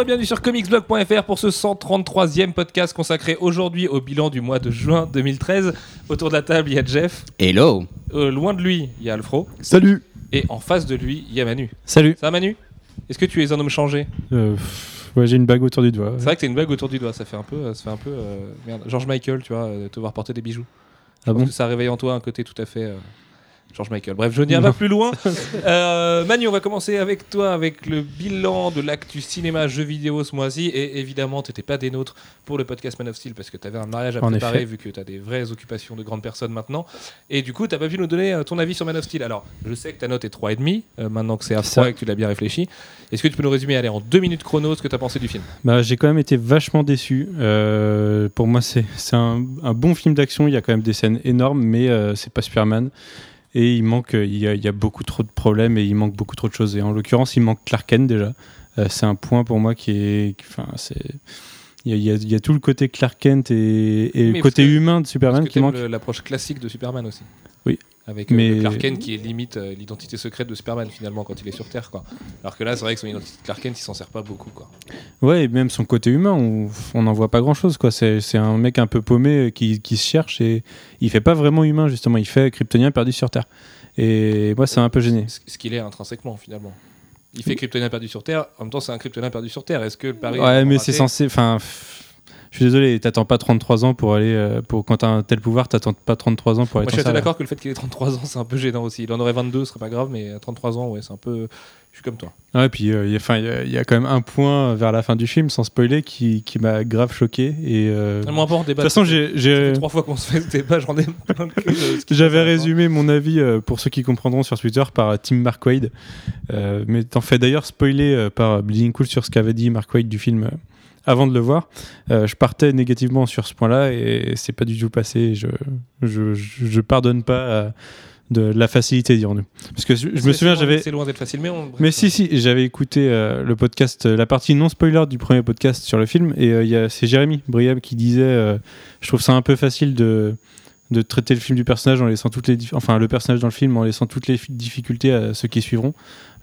Bonjour et bienvenue sur comicsblog.fr pour ce 133e podcast consacré aujourd'hui au bilan du mois de juin 2013. Autour de la table, il y a Jeff. Hello Euh, loin de lui, il y a Alfro. Salut Et en face de lui, il y a Manu. Salut Ça va Manu? Est-ce que tu es un homme changé? Euh, pff, Ouais, j'ai une bague autour du doigt. C'est vrai que t'as une bague autour du doigt, ça fait un peu, euh, ça fait un peu euh, merde. George Michael, tu vois, te voir porter des bijoux. Ah pense bon? que ça réveille en toi un côté tout à fait euh, George Michael. Bref, je n'irai pas plus loin. Euh, Manu, on va commencer avec toi, avec le bilan de l'actu cinéma jeux vidéo ce mois-ci. Et évidemment, t'étais pas des nôtres pour le podcast Man of Steel parce que t'avais un mariage à préparer vu que t'as des vraies occupations de grandes personnes maintenant. Et du coup, t'as pas pu nous donner euh, ton avis sur Man of Steel. Alors, je sais que ta note est 3,5 euh, maintenant que c'est à froid et que tu l'as bien réfléchi. Est-ce que tu peux nous résumer, allez, en deux minutes chrono, ce que t'as pensé du film? Bah, j'ai quand même été vachement déçu. Euh, pour moi, c'est c'est un, un bon film d'action. Il y a quand même des scènes énormes, mais euh, c'est pas Superman. Et il manque, euh, il y, a, beaucoup trop de problèmes et il manque beaucoup trop de choses. Et en l'occurrence, il manque Clark Kent déjà. Euh, c'est un point pour moi qui est, enfin, c'est. Il y, a, y y tout le côté Clark Kent et, le côté humain de Superman qui manque. l'approche classique de Superman aussi. Oui. Avec euh, Mais- Clark Kent qui est limite euh, l'identité secrète de Superman finalement quand il est sur Terre. Quoi. Alors que là, c'est vrai que son identité de Clark Kent, il s'en sert pas beaucoup. Quoi. Ouais, et même son côté humain, on n'en voit pas grand chose. quoi. C'est un mec un peu paumé euh, qui, qui se cherche et il fait pas vraiment humain, justement. Il fait kryptonien perdu sur Terre. Et moi, ça m'a un peu gêné. Ce qu'il est intrinsèquement finalement. Il fait Kryptonien perdu sur Terre, en même temps c'est un Kryptonien perdu sur Terre. Est-ce que le pari est Ouais, mais c'est censé. Enfin, pff, je suis désolé, t'attends pas 33 ans pour aller. euh, pour, quand t'as un tel pouvoir, t'attends pas 33 ans pour aller Moi je suis d'accord que le fait qu'il ait 33 ans c'est un peu gênant aussi. Il en aurait 22, ce serait pas grave, mais à 33 ans, ouais, c'est un peu. Je suis comme toi. Ouais, puis euh, il y a- y, quand même un point vers la fin du film, sans spoiler, qui, qui m'a grave choqué. Et. euh, important de débat. toute façon, j'ai. Trois fois qu'on se fait ce débat, j'en ai plein de J'avais résumé mon avis euh, pour ceux qui comprendront sur Twitter par Tim Mark Wade. Euh, mais t'en fais d'ailleurs spoiler par Bleeding Cool sur ce qu'avait dit Mark Wade du film avant de le voir. Euh, je partais négativement sur ce point-là et c'est pas du tout passé. Je, je, pardonne pas euh, de la facilité, dirons-nous. Parce que je, me souviens, j'avais. C'est loin d'être facile, mais on. Mais si, si, j'avais écouté euh, le podcast, la partie non spoiler du premier podcast sur le film, et euh, c'est Jérémy Briam qui disait euh, Je trouve ça un peu facile de, de traiter le film du personnage en laissant toutes les. Enfin, le personnage dans le film en laissant toutes les fi- difficultés à ceux qui suivront.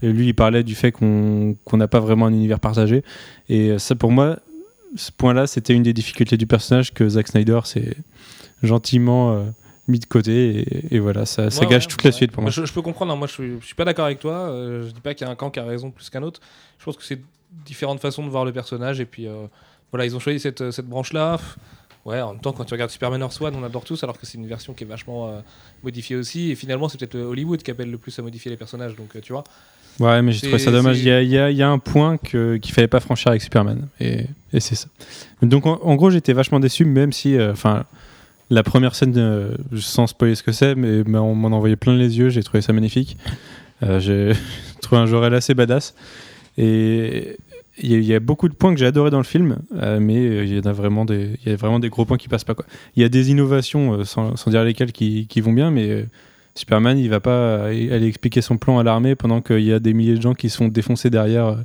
Et lui, il parlait du fait qu'on qu'on n'a pas vraiment un univers partagé. Et ça, pour moi, ce point-là, c'était une des difficultés du personnage que Zack Snyder s'est gentiment euh, mis de côté. Et, et voilà, ça, ça Ouais, gâche ouais, toute la suite pour moi. Je, je peux comprendre, hein. moi je suis, je suis pas d'accord avec toi. euh, je dis pas qu'il y a un camp qui a raison plus qu'un autre. Je pense que c'est différentes façons de voir le personnage. Et puis euh, voilà, ils ont choisi cette, cette branche-là. Ouais, en même temps, quand tu regardes Superman Earth One, on adore tous, alors que c'est une version qui est vachement euh, modifiée aussi. Et finalement, c'est peut-être euh, Hollywood qui appelle le plus à modifier les personnages. Donc euh, tu vois. Ouais, mais j'ai trouvé ça dommage. Il y a, y y un point qu'il fallait pas franchir avec Superman. Et, et c'est ça. Donc, en, en gros, j'étais vachement déçu, même si, euh, enfin, la première scène, euh, sans spoiler ce que c'est, mais, on m'en envoyait plein les yeux. J'ai trouvé ça magnifique. Euh, j'ai trouvé un Jorel assez badass. Et il y, a- il y a beaucoup de points que j'ai adoré dans le film, euh, mais euh, il y en a vraiment des, il y a vraiment des gros points qui passent pas. Il y a des innovations, sans, sans dire lesquelles, qui, qui vont bien, mais Superman, il va pas aller expliquer son plan à l'armée pendant qu'il y a des milliers de gens qui se font défoncer derrière euh,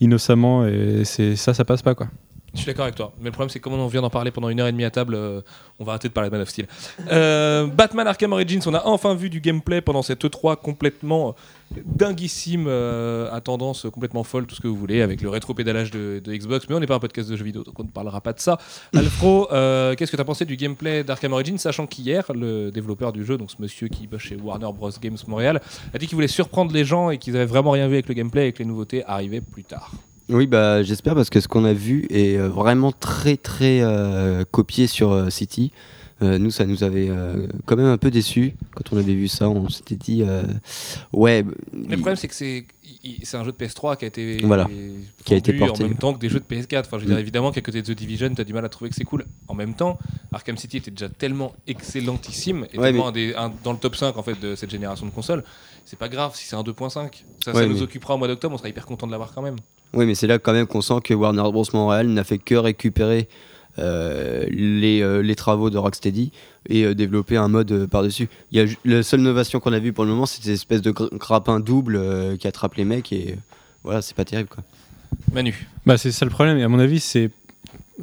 innocemment, et c'est ça, ça passe pas quoi. Je suis d'accord avec toi. Mais le problème, c'est que comme on vient d'en parler pendant une heure et demie à table, euh, on va arrêter de parler de Man of Steel. Euh, Batman Arkham Origins, on a enfin vu du gameplay pendant cette E3 complètement dinguissime, euh, à tendance complètement folle, tout ce que vous voulez, avec le rétro-pédalage de, de Xbox. Mais on n'est pas un podcast de jeux vidéo, donc on ne parlera pas de ça. Alfro, qu'est-ce que tu as pensé du gameplay d'Arkham Origins, sachant qu'hier, le développeur du jeu, donc ce monsieur qui bosse chez Warner Bros. Games Montréal, a dit qu'il voulait surprendre les gens et qu'ils avaient vraiment rien vu avec le gameplay et que les nouveautés arrivaient plus tard. Oui, bah, j'espère parce que ce qu'on a vu est euh, vraiment très très euh, copié sur euh, City. Euh, nous, ça nous avait euh, quand même un peu déçus quand on avait vu ça. On s'était dit, euh, ouais. Mais le problème, c'est que c'est un jeu de PS3 qui a été, Voilà. Qui a été porté. en même temps que des jeux de PS4. Enfin, je veux dire, Mm. évidemment qu'à côté de The Division, tu as du mal à trouver que c'est cool. En même temps, Arkham City était déjà tellement excellentissime et Ouais, tellement mais- un des- un- dans le top 5 en fait, de cette génération de consoles. C'est pas grave si c'est un 2.5. Ça, nous mais- occupera au mois d'octobre. On sera hyper content de l'avoir quand même. Oui, mais c'est là quand même qu'on sent que Warner Bros. Montréal n'a fait que récupérer les, euh, les travaux de Rocksteady et euh, développer un mode euh, par-dessus. Il y a La seule innovation qu'on a vue pour le moment, c'est cette espèce de gr- grappin double euh, qui attrape les mecs et euh, voilà, c'est pas terrible quoi. Manu. Bah, c'est ça le problème, et à mon avis, c'est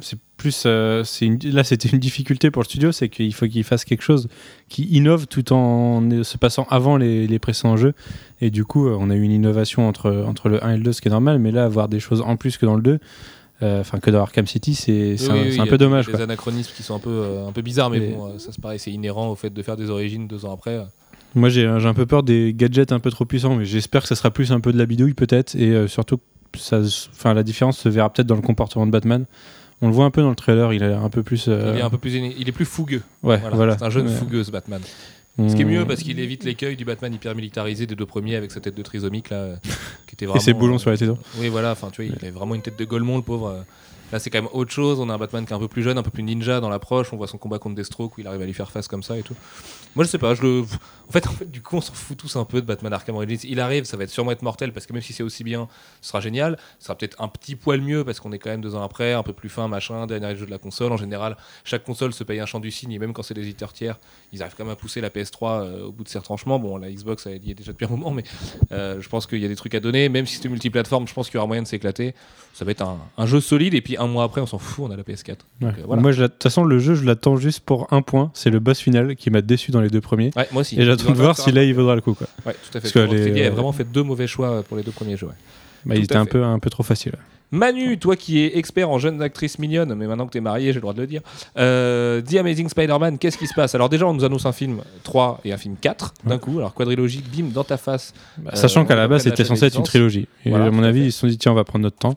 c'est plus, euh, c'est une- là c'était une difficulté pour le studio, c'est qu'il faut qu'il fasse quelque chose qui innove tout en euh, se passant avant les, les précédents jeux. Et du coup, euh, on a eu une innovation entre, entre le 1 et le 2, ce qui est normal, mais là, avoir des choses en plus que dans le 2, euh, enfin que dans Arkham City, c'est Oui, un, oui, un y a peu des- dommage. Des quoi. anachronismes qui sont un peu, euh, un peu bizarres, mais Et- bon, euh, ça c'est pareil, c'est inhérent au fait de faire des origines deux ans après. Moi, j'ai un peu peur des gadgets un peu trop puissants, mais j'espère que ça sera plus un peu de la bidouille peut-être, et surtout, se- enfin, la différence se verra peut-être dans le comportement de Batman. On le voit un peu dans le trailer, il a l'air un peu plus. Il est un peu plus, il est plus fougueux. Ouais, Voilà, voilà. C'est un jeune fougueux ce Batman. Ce qui est mieux parce qu'il évite l'écueil du Batman hyper militarisé des deux premiers avec sa tête de trisomique là, euh, qui était vraiment. Et ses boulons euh, sur la tête. Oui, voilà, enfin tu vois, il a vraiment une tête de Golemont le pauvre. Là, c'est quand même autre chose. On a un Batman qui est un peu plus jeune, un peu plus ninja dans l'approche. On voit son combat contre Deathstroke où il arrive à lui faire face comme ça et tout. Moi, je sais pas. En fait, du coup, on s'en fout tous un peu de Batman Arkham Origins. Il arrive, ça va être sûrement être mortel parce que même si c'est aussi bien, ce sera génial. Ce sera peut-être un petit poil mieux parce qu'on est quand même deux ans après, un peu plus fin, machin, dernier jeu de la console. En général, chaque console se paye un champ du signe et même quand c'est des éditeurs tiers, ils arrivent quand même à pousser la PS3 euh, au bout de ses retranchements. Bon, la Xbox, elle y est déjà depuis un moment, mais euh, je pense qu'il y a des trucs à donner. Même si c'est multiplateforme, je pense qu'il y aura moyen de s'éclater. Ça va être un, un jeu solide et puis un mois après, on s'en fout, on a la PS4. Ouais. Donc, euh, voilà. Moi, de toute façon, le jeu, je l'attends juste pour un point. C'est le boss final qui m'a déçu dans les deux premiers. Ouais, moi aussi. Et j'attends de voir si là, il vaudra le coup. Quoi. Ouais, tout à fait. Parce que les- il a vraiment fait deux mauvais choix pour les deux premiers jeux. Bah, il était un peu, un peu trop facile. Manu, toi qui es expert en jeunes actrices mignonnes, mais maintenant que t'es marié, j'ai le droit de le dire. Euh, The Amazing Spider-Man, qu'est-ce qui se passe? Alors déjà, on nous annonce un film 3 et un film 4 d'un coup. Alors quadrilogie, bim, dans ta face. Bah, Euh, Sachant qu'à la base, c'était censé être une trilogie. Et Voilà, à mon avis, fait. ils se sont dit, tiens, on va prendre notre temps.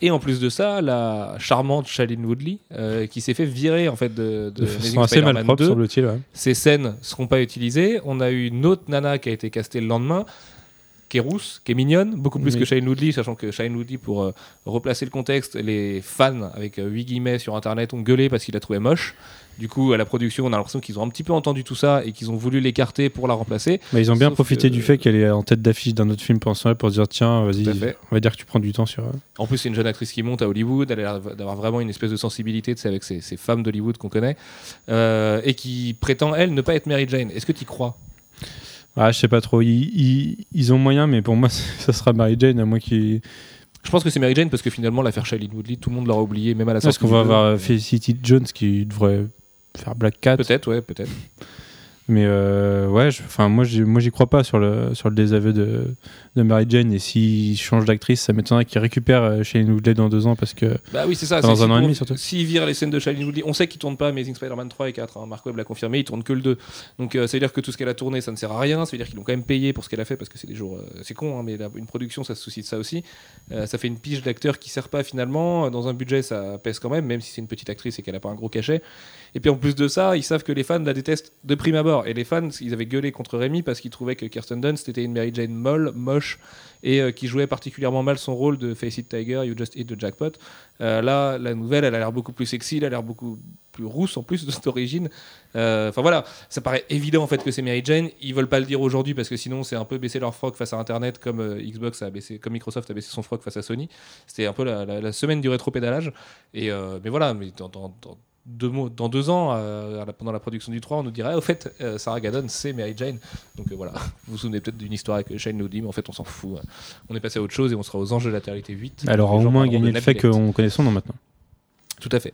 Et en plus de ça, la charmante Shailene Woodley, euh, qui s'est fait virer en fait de, de De façon assez Spider-Man malpropre, 2. semble-t-il. ouais. Ces scènes seront pas utilisées. On a eu une autre nana qui a été castée le lendemain, qui est rousse, qui est mignonne, beaucoup plus Oui. que Shane Woodley, sachant que Shane Woodley, pour euh, replacer le contexte, les fans, avec 8 guillemets sur internet, ont gueulé parce qu'ils la trouvaient moche. Du coup, à la production, on a l'impression qu'ils ont un petit peu entendu tout ça et qu'ils ont voulu l'écarter pour la remplacer. Mais ils ont bien Sauf profité que- du fait qu'elle est en tête d'affiche d'un autre film temps-là pour dire, tiens, vas-y, on va dire que tu prends du temps sur. euh, En plus, c'est une jeune actrice qui monte à Hollywood. Elle a l'air d'avoir vraiment une espèce de sensibilité tu sais, avec ces, ces femmes d'Hollywood qu'on connaît euh, et qui prétend, elle, ne pas être Mary Jane. Est-ce que tu y crois? Ah, je sais pas trop. Ils, ils- ils ont moyen, mais pour moi, ça sera Mary Jane, à moins qu'ils. Je pense que c'est Mary Jane parce que finalement, l'affaire Shailene Woodley, tout le monde l'aura oublié, même à la sortie. Est-ce qu'on va avoir euh, Felicity Jones qui devrait faire Black Cat Peut-être, ouais, peut-être. Mais euh, ouais, je- enfin moi, j'y- crois pas sur le sur le désaveu de, de Mary Jane. Et s'il change d'actrice, ça m'étonnerait qu'il récupère euh, Shailene Woodley dans deux ans parce que Bah oui, c'est ça. Dans un an et demi, surtout. S'ils virent les scènes de Shailene Woodley, on sait qu'ils tournent pas Amazing Spider-Man 3 et 4. hein, Mark Webb l'a confirmé, ils tournent que le 2. Donc euh, ça veut dire que tout ce qu'elle a tourné, ça ne sert à rien. Ça veut dire qu'ils l'ont quand même payé pour ce qu'elle a fait parce que c'est des jours. euh, c'est con, hein, mais la- une production, ça se soucie de ça aussi. Euh, ça fait une pige d'acteur qui sert pas finalement. Dans un budget, ça pèse quand même, même si c'est une petite actrice et qu'elle a pas un gros cachet. Et puis en plus de ça, ils savent que les fans la détestent de prime abord. Et les fans, ils avaient gueulé contre Rémi parce qu'ils trouvaient que Kirsten Dunst était une Mary Jane molle, moche, et euh, qui jouait particulièrement mal son rôle de Face It Tiger, You Just Hit the Jackpot. Euh, là, la nouvelle, elle a l'air beaucoup plus sexy, elle a l'air beaucoup plus rousse en plus de cette origine. Euh, Enfin voilà, ça paraît évident en fait que c'est Mary Jane. Ils veulent pas le dire aujourd'hui parce que sinon c'est un peu baisser leur froc face à Internet comme Xbox a baissé, comme Microsoft a baissé son froc face à Sony. C'était un peu la, semaine du rétropédalage. Et mais voilà, mais dans deux, dans deux ans, euh, pendant la production du 3, on nous dirait au fait, euh, Sarah Gadon, c'est Mary Jane. Donc euh, voilà, vous vous souvenez peut-être d'une histoire avec Shane Lowdy, mais en fait on s'en fout. On est passé à autre chose et on sera aux anges de la Télérité 8. elle aura Les au moins de le fait qu'on connaît son nom maintenant. Tout à fait.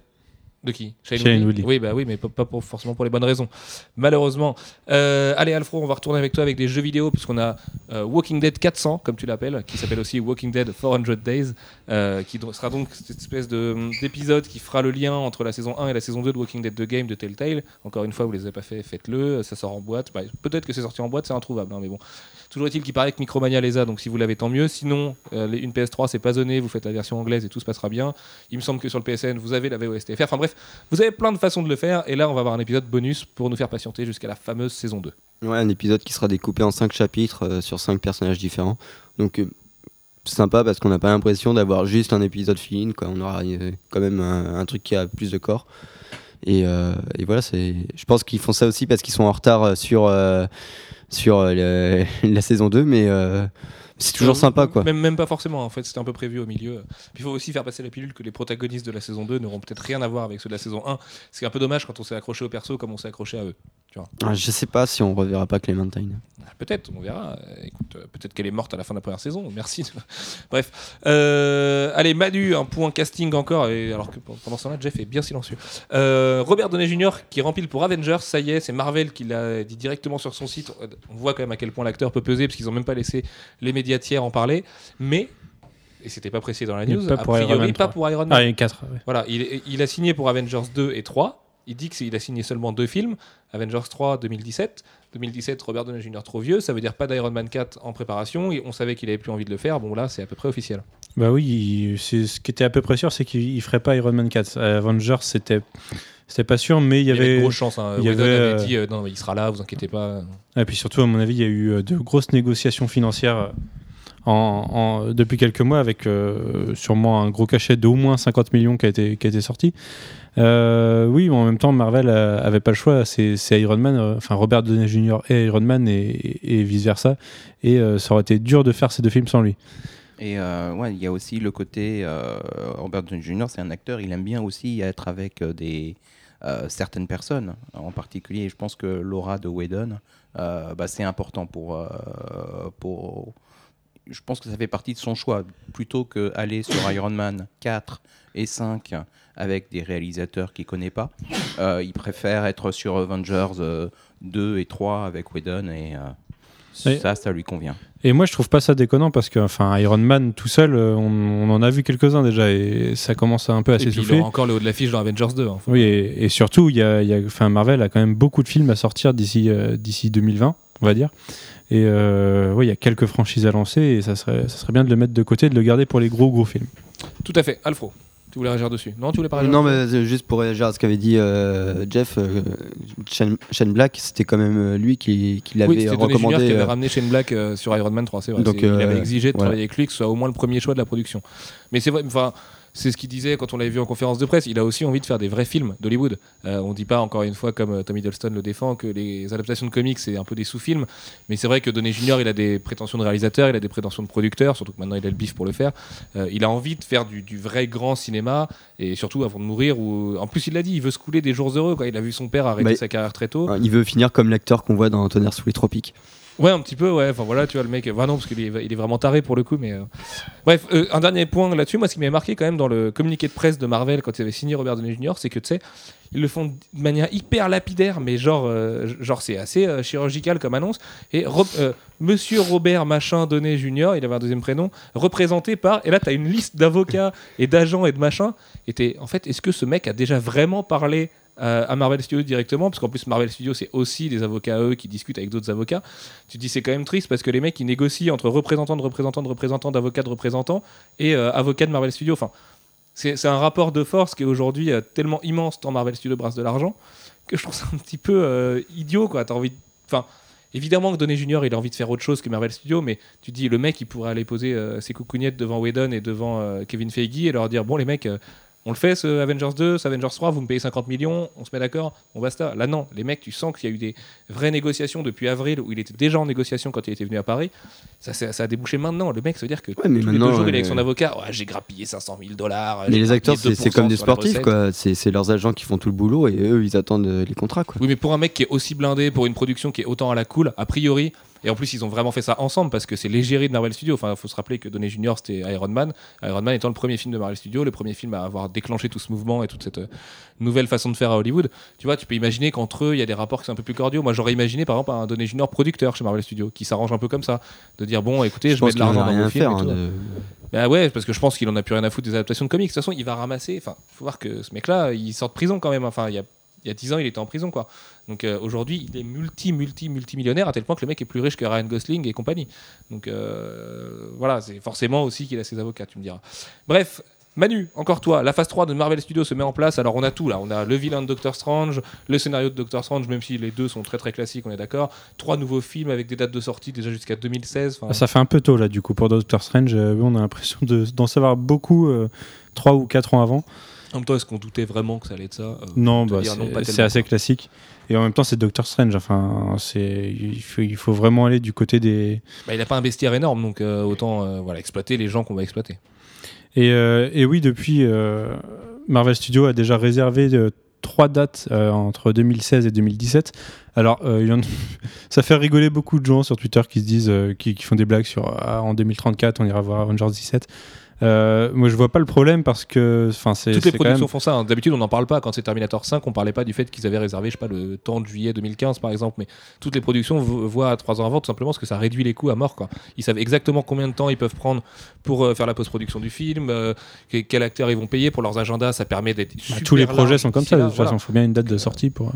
De qui? Shailene Woodley. Oui, bah oui, mais pas, pour- forcément pour les bonnes raisons. Malheureusement. Euh, allez, Alfro, on va retourner avec toi avec des jeux vidéo, puisqu'on a euh, Walking Dead 400, comme tu l'appelles, qui s'appelle aussi Walking Dead 400 Days, euh, qui sera donc cette espèce de- d'épisode qui fera le lien entre la saison 1 et la saison 2 de Walking Dead The Game de Telltale. Encore une fois, vous les avez pas fait, faites-le. Ça sort en boîte. Bah, Peut-être que c'est sorti en boîte, c'est introuvable, hein, mais bon. Toujours est-il qu'il paraît que Micromania les a, donc si vous l'avez, tant mieux. Sinon, une PS3, c'est pas zoné, vous faites la version anglaise et tout se passera bien. Il me semble que sur le PSN, vous avez la VOSTFR. Enfin bref, vous avez plein de façons de le faire. Et là, on va avoir un épisode bonus pour nous faire patienter jusqu'à la fameuse saison 2. Ouais, un épisode qui sera découpé en 5 chapitres euh, sur 5 personnages différents. Donc, euh, sympa parce qu'on n'a pas l'impression d'avoir juste un épisode fini. On aura euh, quand même un, truc qui a plus de corps. Et, euh, voilà. Je pense qu'ils font ça aussi parce qu'ils sont en retard sur, sur la saison 2, mais c'est toujours sympa quoi. Même, même pas forcément, en fait, c'était un peu prévu au milieu. Puis il faut aussi faire passer la pilule que les protagonistes de la saison 2 n'auront peut-être rien à voir avec ceux de la saison 1. Ce qui est un peu dommage quand on s'est accroché au perso comme on s'est accroché à eux. Tu vois. Ah, je sais pas si on reverra pas Clementine. Ah, Peut-être, on verra. Écoute, euh, peut-être qu'elle est morte à la fin de la première saison. Merci. Bref. Euh, allez, Manu, un point casting encore. Et alors que pendant ce temps-là, Jeff est bien silencieux. Euh, Robert Downey Jr. qui rempile pour Avengers. Ça y est, c'est Marvel qui l'a dit directement sur son site. On voit quand même à quel point l'acteur peut peser parce qu'ils ont même pas laissé les médias tiers en parler. Mais, et c'était pas précisé dans la news, pas a priori Man pas 3. pour Iron Man. Ah, et 4. ouais. Voilà, il, il a signé pour Avengers 2 et 3. Il dit qu'il a signé seulement deux films. Avengers 3 2017. 2017, Robert Downey Jr. trop vieux. Ça veut dire pas d'Iron Man 4 en préparation. Et on savait qu'il avait plus envie de le faire. Bon, là, c'est à peu près officiel. Bah oui, ce qui était à peu près sûr, c'est qu'il il ferait pas Iron Man 4. Euh, Avengers, c'était c'était pas sûr, mais il y Il y avait de avait. grosses chances. Hein. il y avait, avait euh, dit euh, non, il sera là, vous inquiétez pas. Et puis surtout, à mon avis, il y a eu euh, de grosses négociations financières en, en- depuis quelques mois avec euh, sûrement un gros cachet d'au moins 50 millions qui a été, qui a été sorti. Euh, oui, mais en même temps, Marvel euh, avait pas le choix. C'est Iron Man, euh, enfin Robert Downey Jr. et Iron Man et, vice versa. Et ça aurait été dur de faire ces deux films sans lui. Et euh, ouais, il y a aussi le côté Robert Downey Jr. C'est un acteur, il aime bien aussi être avec des certaines personnes. En particulier, je pense que Laura de Whedon, bah, c'est important pour pour. Je pense que ça fait partie de son choix. Plutôt que aller sur Iron Man 4 et 5 avec des réalisateurs qu'il connaît pas, euh, il préfère être sur Avengers euh, 2 et 3 avec Whedon et euh, Et- ça, ça lui convient. Et moi, je trouve pas ça déconnant parce que, enfin, Iron Man tout seul, euh, on, on en a vu quelques-uns déjà et ça commence un peu à s'essouffler. encore le haut de l'affiche dans Avengers 2. hein. Faut- Oui, et, et surtout, il y a, y a- enfin, Marvel a quand même beaucoup de films à sortir d'ici euh, d'ici 2020, on va dire. Et euh, oui, il y a quelques franchises à lancer et ça serait, ça serait bien de le mettre de côté, de le garder pour les gros gros films. Tout à fait. Alfro, tu voulais réagir dessus Non, tu voulais réagir Non, mais euh, juste pour réagir à ce qu'avait dit euh, Jeff, euh, Shane, Shane Black, c'était quand même euh, lui qui, qui Oui, l'avait c'était Downey Jr. qui recommandé. avait ramené Shane Black euh, sur Iron Man 3, c'est vrai. Donc, il avait exigé de travailler avec lui, que ce soit au moins le premier choix de la production. Mais c'est vrai, enfin, c'est ce qu'il disait quand on l'avait vu en conférence de presse. Il a aussi envie de faire des vrais films d'Hollywood. Euh, on dit pas encore une fois, comme euh, Tom Hiddleston le défend, que les adaptations de comics c'est un peu des sous-films. Mais c'est vrai que Downey Jr. il a des prétentions de réalisateur, il a des prétentions de producteur, surtout que maintenant il a le bif pour le faire. Euh, il a envie de faire du, du vrai grand cinéma et surtout avant de mourir. Ou en plus il l'a dit, il veut se couler des jours heureux. Quoi. Il a vu son père arrêter Bah, sa carrière très tôt. Il veut finir comme l'acteur qu'on voit dans Tonnerre sous les tropiques. Ouais, un petit peu, ouais. Enfin voilà, tu vois, le mec. Bah non, parce qu'il est, il est vraiment taré pour le coup, mais. euh, Bref, euh, un dernier point là-dessus. Moi, ce qui m'avait marqué quand même dans le communiqué de presse de Marvel quand ils avaient signé Robert Downey Jr., c'est que tu sais, ils le font de manière hyper lapidaire, mais genre, euh, genre c'est assez euh, chirurgical comme annonce. Et euh, Monsieur Robert Machin Downey Jr., il avait un deuxième prénom, représenté par. Et là, tu as une liste d'avocats et d'agents et de machins. Et t'es- en fait, est-ce que ce mec a déjà vraiment parlé euh, à Marvel Studios directement Parce qu'en plus, Marvel Studios, c'est aussi des avocats eux qui discutent avec d'autres avocats. Tu dis, c'est quand même triste parce que les mecs, ils négocient entre représentants de représentants de représentants, d'avocats de représentants et euh, avocats de Marvel Studios. Enfin, c'est un rapport de force qui est aujourd'hui tellement immense tant Marvel Studios brasse de l'argent que je trouve ça un petit peu euh, idiot. Quoi. T'as envie Enfin, évidemment que Downey Junior, il a envie de faire autre chose que Marvel Studios, mais tu dis, le mec, il pourrait aller poser ses coucougnettes devant Whedon et devant Kevin Feige et leur dire, bon, les mecs. On le fait ce Avengers 2, ce Avengers 3, vous me payez 50 millions, on se met d'accord, on basta. Là non, les mecs, tu sens qu'il y a eu des vraies négociations depuis avril où il était déjà en négociation quand il était venu à Paris. Ça, ça, ça a débouché maintenant. Le mec, ça veut dire que Ouais, mais tous les deux jours, il est avec euh, son avocat. Ouais, j'ai grappillé 500 000 dollars. Mais les acteurs, c'est comme des sportifs, quoi. C'est c'est leurs agents qui font tout le boulot et eux, ils attendent euh, les contrats, quoi. Oui, mais pour un mec qui est aussi blindé, pour une production qui est autant à la cool, a priori, et en plus ils ont vraiment fait ça ensemble parce que c'est l'égérie de Marvel Studios. Enfin, il faut se rappeler que Downey Junior c'était Iron Man. Iron Man étant le premier film de Marvel Studios, le premier film à avoir déclenché tout ce mouvement et toute cette euh, nouvelle façon de faire à Hollywood. Tu vois, tu peux imaginer qu'entre eux il y a des rapports qui sont un peu plus cordiaux. Moi j'aurais imaginé par exemple un Downey Junior producteur chez Marvel Studios qui s'arrange un peu comme ça, de dire bon écoutez, je, mets de l'argent dans faire. et hein, de- Bah ouais, parce que je pense qu'il en a plus rien à foutre des adaptations de comics. De toute façon, il va ramasser. Enfin, faut voir que ce mec-là, il sort de prison quand même. Enfin, il y a, il y a 10 ans, il était en prison, quoi. Donc euh, aujourd'hui, il est multi, multi, multimillionnaire à tel point que le mec est plus riche que Ryan Gosling et compagnie. Donc euh, voilà, c'est forcément aussi qu'il a ses avocats, tu me diras. Bref. Manu, encore toi, la phase 3 de Marvel Studios se met en place. Alors on a tout là, on a le vilain de Doctor Strange, le scénario de Doctor Strange, même si les deux sont très très classiques, on est d'accord. Trois nouveaux films avec des dates de sortie déjà jusqu'à 2016. Enfin, Ah, Ça fait un peu tôt là du coup pour Doctor Strange. Euh, on a l'impression de- d'en savoir beaucoup trois ou quatre ans avant. En même temps, est-ce qu'on doutait vraiment que ça allait être ça Euh, Non, te bah, non, c'est- assez quoi. classique. Et en même temps, c'est Doctor Strange. Enfin, c'est il faut, il faut vraiment aller du côté des. Bah, il n'a pas un bestiaire énorme, donc euh, autant euh, voilà, exploiter les gens qu'on va exploiter. Et, et oui, depuis, Marvel Studios a déjà réservé trois dates entre 2016 et 2017. Alors, il y en- ça fait rigoler beaucoup de gens sur Twitter qui se disent, qui, qui font des blagues sur ah, en 2034, on ira voir Avengers 17. Euh, moi, je vois pas le problème parce que, enfin, c'est Toutes les productions même- font ça. hein. D'habitude, on n'en parle pas. Quand c'est Terminator 5, on parlait pas du fait qu'ils avaient réservé, je sais pas, le temps de juillet 2015, par exemple. Mais toutes les productions vo- voient à 3 ans avant, tout simplement parce que ça réduit les coûts à mort. Quoi. Ils savent exactement combien de temps ils peuvent prendre pour euh, faire la post-production du film, euh, que- quel acteur ils vont payer pour leurs agendas. Ça permet d'être. Bah, tous les projets sont comme ça. De toute voilà. façon, il faut bien une date de sortie pour. euh.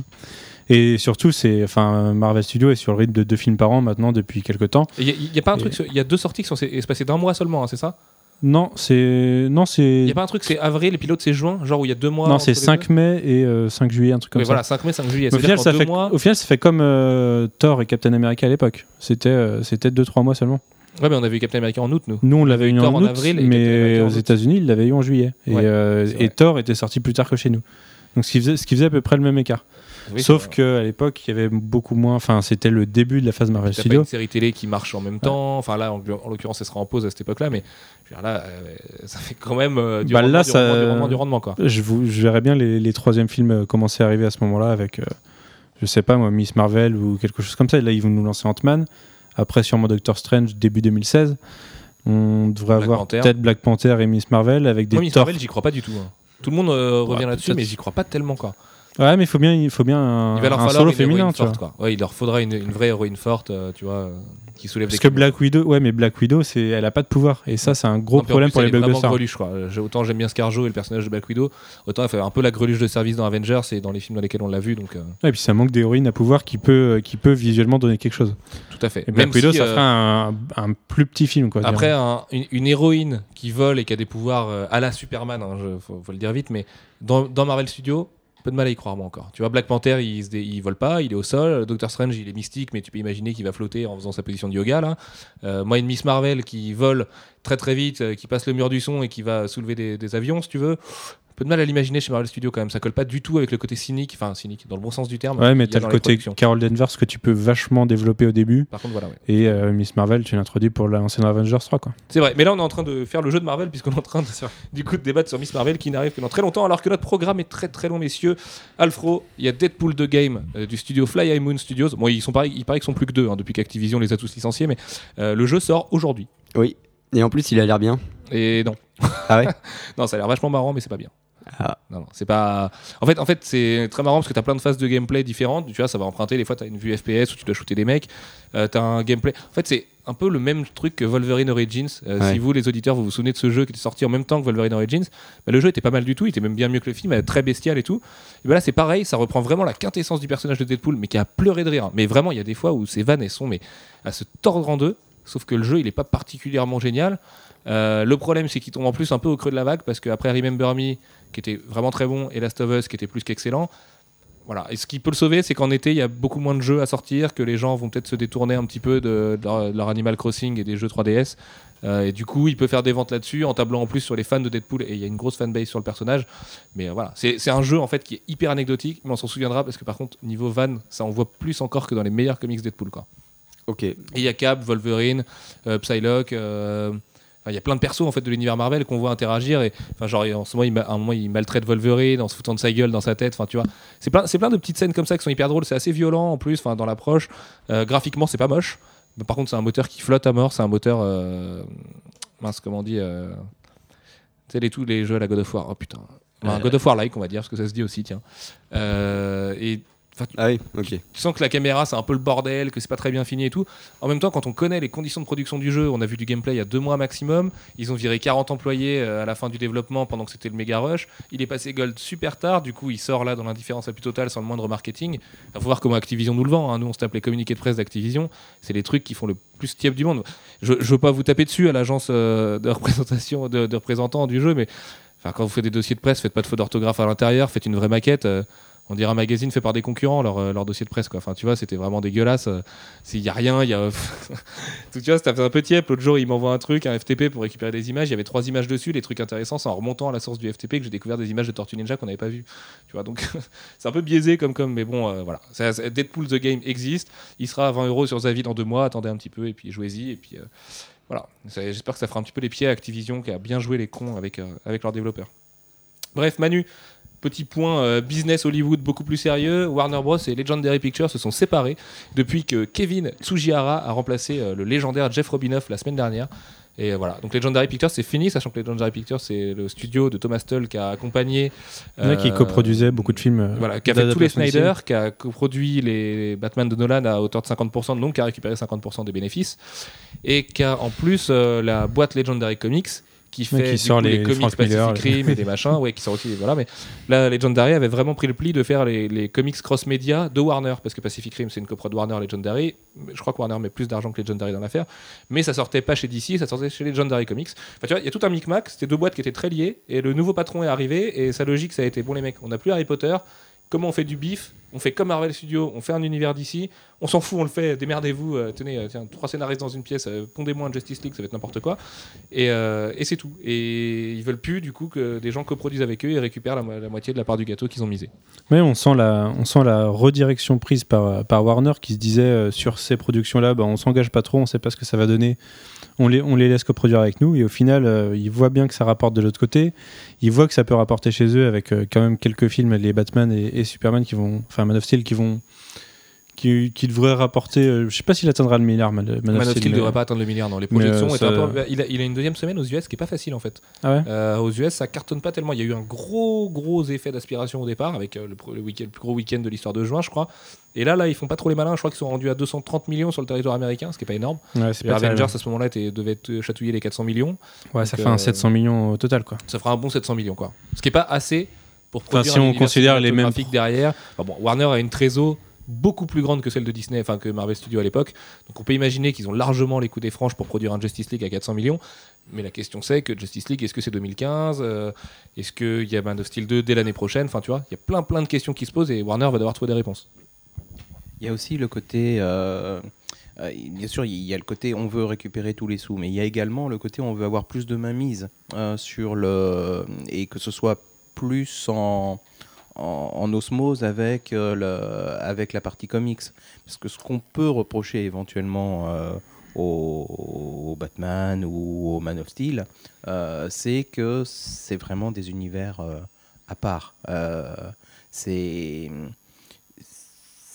Et surtout, c'est, enfin, Marvel Studios est sur le rythme de deux films par an maintenant depuis quelques temps. Il y, a- pas un Et- truc, il y a deux sorties qui sont espacées d'un mois seulement, hein, c'est ça? Non, c'est, non, Il c'est, y a pas un truc, c'est avril et puis l'autre c'est juin, genre où il y a deux mois. non, c'est les 5 deux mai et euh, 5 juillet, un truc comme Oui, ça. voilà, 5 mai, 5 juillet. Mais Au final, ça fait, mois. au final, ça fait comme euh, Thor et Captain America à l'époque. C'était, euh, c'était 2-3 mois seulement. Ouais, mais on a vu Captain America en août, nous. Nous, on l'avait eu eu en en août, avril mais aux. États-Unis, il l'avait eu en juillet. Et, Ouais, euh, et. Thor était sorti plus tard que chez nous. Donc, ce qui faisait, ce qui faisait à peu près le même écart. Oui, Sauf qu'à l'époque, il y avait beaucoup moins. Enfin, c'était le début de la phase Marvel T'as pas Studios. une série télé qui marche en même temps. Enfin là, en, en l'occurrence, elle sera en pause à cette époque-là, mais je veux dire, là, euh, ça fait quand même euh, du, Bah, rendement, là, du, ça- rendement, du rendement, du rendement, quoi. Je, vous, je verrais bien les, les troisièmes films euh, commencer à arriver à ce moment-là avec, je sais pas moi, Miss Marvel ou quelque chose comme ça. Et là, ils vont nous lancer Ant-Man. Après, sûrement Doctor Strange début 2016. On devrait Black avoir peut-être Black Panther et Miss Marvel avec des Moi, Miss. Marvel, j'y crois pas du tout. hein. Tout le monde euh, revient Ouais, là-dessus, mais j'y crois pas tellement, quoi. Ouais, mais il faut bien, il faut bien un, Il va leur un falloir solo féminin, tu vois. forte, quoi. Ouais, il leur faudra une, une vraie héroïne forte, euh, tu vois, euh, qui soulève Parce des que. Black Widow, ouais, mais Black Widow, c'est, elle a pas de pouvoir. Et ça, c'est un gros Non, problème plus, pour les blockbusters. greluche, quoi. J'ai- Autant j'aime bien Scarjo et le personnage de Black Widow, autant elle fait un peu la greluche de service dans Avengers et dans les films dans lesquels on l'a vu, donc euh, Ouais, et puis ça manque d'héroïne à pouvoir qui peut, qui peut visuellement donner quelque chose. tout à fait. Et Black Même Widow, si, ça euh, ferait un, un plus petit film, quoi. Après, un- une, une héroïne qui vole et qui a des pouvoirs euh, à la Superman, hein, je- faut, faut le dire vite, mais dans, dans Marvel Studios, de mal à y croire, moi encore. Tu vois, Black Panther, il, vole pas, il est au sol. Doctor Strange, il est mystique, mais tu peux imaginer qu'il va flotter en faisant sa position de yoga, là. Euh, moi, une Miss Marvel qui vole très très vite, euh, qui passe le mur du son et qui va soulever des avions, si tu veux. Peu de mal à l'imaginer chez Marvel Studios quand même. Ça colle pas du tout avec le côté cynique, enfin cynique, dans le bon sens du terme. Ouais, mais t'as le côté. Carol Danvers que tu peux vachement développer au début. Par contre, voilà, ouais. Et euh, Miss Marvel, tu l'introduis pour lancer dans Avengers 3, quoi. C'est vrai, mais là on est en train de faire le jeu de Marvel puisqu'on est en train de, du coup de débattre sur Miss Marvel qui n'arrive que dans très longtemps alors que notre programme est très très long messieurs. Alfro, il y a Deadpool 2 Game euh, du studio Fly High Moon Studios. Bon ils sont pareil, il paraît qu'ils sont plus que deux hein, depuis qu'Activision les a tous licenciés mais euh, le jeu sort aujourd'hui. Oui. Et en plus, il a l'air bien. Et non, Ah ouais? Non ça a l'air vachement marrant mais c'est pas bien. Ah. Non, non, c'est pas. En fait, en fait c'est très marrant parce que tu as plein de phases de gameplay différentes. Tu vois, ça va emprunter. Des fois, tu as une vue FPS où tu dois shooter des mecs. Euh, tu as un gameplay. En fait, c'est un peu le même truc que Wolverine Origins. Euh, Ouais. Si vous, les auditeurs, vous vous souvenez de ce jeu qui était sorti en même temps que Wolverine Origins, bah, le jeu était pas mal du tout. Il était même bien mieux que le film, euh, très bestial et tout. Et bah là, c'est pareil. Ça reprend vraiment la quintessence du personnage de Deadpool, mais qui a pleuré de rire. Mais vraiment, il y a des fois où ces vannes, elles sont mais, à se tordre en deux. Sauf que le jeu, il est pas particulièrement génial. Euh, le problème, c'est qu'il tombe en plus un peu au creux de la vague parce qu'après Remember Me, qui était vraiment très bon, et Last of Us, qui était plus qu'excellent. Voilà. Et ce qui peut le sauver, c'est qu'en été, il y a beaucoup moins de jeux à sortir, que les gens vont peut-être se détourner un petit peu de, de leur, de leur Animal Crossing et des jeux 3DS. Euh, et du coup, il peut faire des ventes là-dessus, en tablant en plus sur les fans de Deadpool, et il y a une grosse fanbase sur le personnage. Mais euh, voilà, c'est un jeu en fait qui est hyper anecdotique, mais on s'en souviendra parce que par contre, niveau van, ça en voit plus encore que dans les meilleurs comics Deadpool. Quoi. Ok. Et il y a Cap, Wolverine, euh, Psylocke. Euh, Il y a plein de persos en fait de l'univers Marvel qu'on voit interagir et enfin genre en ce moment il, à un moment il maltraite Wolverine en se foutant de sa gueule dans sa tête. Enfin tu vois c'est plein c'est plein de petites scènes comme ça qui sont hyper drôles. C'est assez violent en plus enfin dans l'approche. Euh, graphiquement c'est pas moche. Mais par contre c'est un moteur qui flotte à mort. C'est un moteur euh, mince comment on dit euh, tu sais les tous les jeux à la God of War. Oh putain. Enfin, un Euh. God of War like on va dire parce que ça se dit aussi tiens Ah oui, ok. tu sens que la caméra c'est un peu le bordel, que c'est pas très bien fini et tout. En même temps, quand on connaît les conditions de production du jeu, on a vu du gameplay il y a deux mois maximum. Ils ont viré 40 employés euh, à la fin du développement pendant que c'était le méga rush. Il est passé gold super tard, du coup il sort là dans l'indifférence la plus totale sans le moindre marketing. Il faut voir comment Activision nous le vend. hein. Nous on se tape les communiqués de presse d'Activision, c'est les trucs qui font le plus tiep du monde. Je, je veux pas vous taper dessus à l'agence euh, de représentation de, de représentants du jeu, mais enfin, quand vous faites des dossiers de presse, faites pas de faute d'orthographe à l'intérieur, faites une vraie maquette. euh, on dirait un magazine fait par des concurrents, leur, euh, leur dossier de presse. Quoi. Enfin, tu vois, c'était vraiment dégueulasse. euh, Il n'y a rien, il y a. Tu vois, c'était un peu tiep. L'autre jour, il m'envoie un truc, un FTP pour récupérer des images. Il y avait trois images dessus, les trucs intéressants. C'est en remontant à la source du FTP que j'ai découvert des images de Tortue Ninja qu'on n'avait pas vues. Tu vois, donc c'est un peu biaisé comme comme, mais bon, euh, voilà. Deadpool the Game existe. Il sera à 20 euros sur Zavi dans deux mois. Attendez un petit peu et puis jouez-y. Et puis voilà. J'espère que ça fera un petit peu les pieds à Activision qui a bien joué les cons avec, avec leurs développeurs. Bref, Manu, Petit point euh, business Hollywood beaucoup plus sérieux. Warner Bros. et Legendary Pictures se sont séparés depuis que Kevin Tsujihara a remplacé euh, le légendaire Jeff Robinoff la semaine dernière. Et voilà, donc Legendary Pictures c'est fini, sachant que Legendary Pictures c'est le studio de Thomas Tull qui a accompagné. Ouais, qui euh, coproduisait beaucoup de films. euh, Voilà, qui a fait tous les Snyder, qui a coproduit les Batman de Nolan à hauteur de 50%, donc qui a récupéré 50% des bénéfices, et qui a en plus euh, la boîte Legendary Comics qui fait Ouais, qui sort coup, les- comics Pacific Rim et des machins, ouais, qui sort aussi, voilà, mais là Legendary avait vraiment pris le pli de faire les, les comics cross-média de Warner, parce que Pacific Rim c'est une coprod Warner Legendary, je crois que Warner met plus d'argent que Legendary dans l'affaire, mais ça sortait pas chez DC, ça sortait chez Legendary Comics. Enfin, tu vois, il y a tout un micmac, c'était deux boîtes qui étaient très liées, et le nouveau patron est arrivé, et sa logique, ça a été bon, les mecs, on n'a plus Harry Potter, comment on fait du bif On fait comme Marvel Studios, on fait un univers d'ici, on s'en fout, on le fait, démerdez-vous, euh, tenez, euh, trois scénaristes dans une pièce, euh, pondez-moi un Justice League, ça va être n'importe quoi. Et, euh, et c'est tout. Et ils veulent plus, du coup, que des gens coproduisent avec eux et récupèrent la, mo- la moitié de la part du gâteau qu'ils ont misé. Mais on sent la, redirection prise par, Warner qui se disait sur ces productions-là, bah, on s'engage pas trop, on sait pas ce que ça va donner, on les, laisse coproduire avec nous. Et au final, ils voient bien que ça rapporte de l'autre côté, ils voient que ça peut rapporter chez eux avec quand même quelques films, les Batman et, et Superman qui vont, enfin Man of Steel qui vont, qui, qui devraient rapporter, euh, je sais pas s'il atteindra le milliard, Man, Man Man of Steel ne devrait pas atteindre le milliard, non. Les projections euh, ça- peu- il, a, il a une deuxième semaine aux US qui est pas facile en fait. Ah ouais Euh, aux US, ça cartonne pas tellement. Il y a eu un gros, gros effet d'aspiration au départ avec euh, le, le week-end- le plus gros week-end de l'histoire de juin, je crois. Et là, là, ils font pas trop les malins. Je crois qu'ils sont rendus à 230 millions sur le territoire américain, ce qui est pas énorme. Ouais, pas Avengers à ce moment-là devaient être- chatouiller les 400 millions. Ouais, ça fait un euh, 700 millions au total, quoi. Ça fera un bon 700 millions, quoi. Ce qui est pas assez pour Enfin, produire si un on considère les mêmes- derrière. Enfin, bon, Warner a une trésor beaucoup plus grande que celle de Disney, enfin que Marvel Studios à l'époque. Donc on peut imaginer qu'ils ont largement les coups des franges pour produire un Justice League à 400 millions. Mais la question c'est que Justice League, est-ce que c'est 2015 Euh, Est-ce qu'il y a Man of Steel 2 dès l'année prochaine? Enfin, tu vois, il y a plein plein de questions qui se posent et Warner va devoir trouver des réponses. Il y a aussi le côté. euh, euh, bien sûr, il y a le côté on veut récupérer tous les sous, mais il y a également le côté on veut avoir plus de mainmise euh, sur le. et que ce soit plus en, en, en osmose avec, euh, le, avec la partie comics. Parce que ce qu'on peut reprocher éventuellement euh, au, au Batman ou au Man of Steel, euh, c'est que c'est vraiment des univers à part. C'est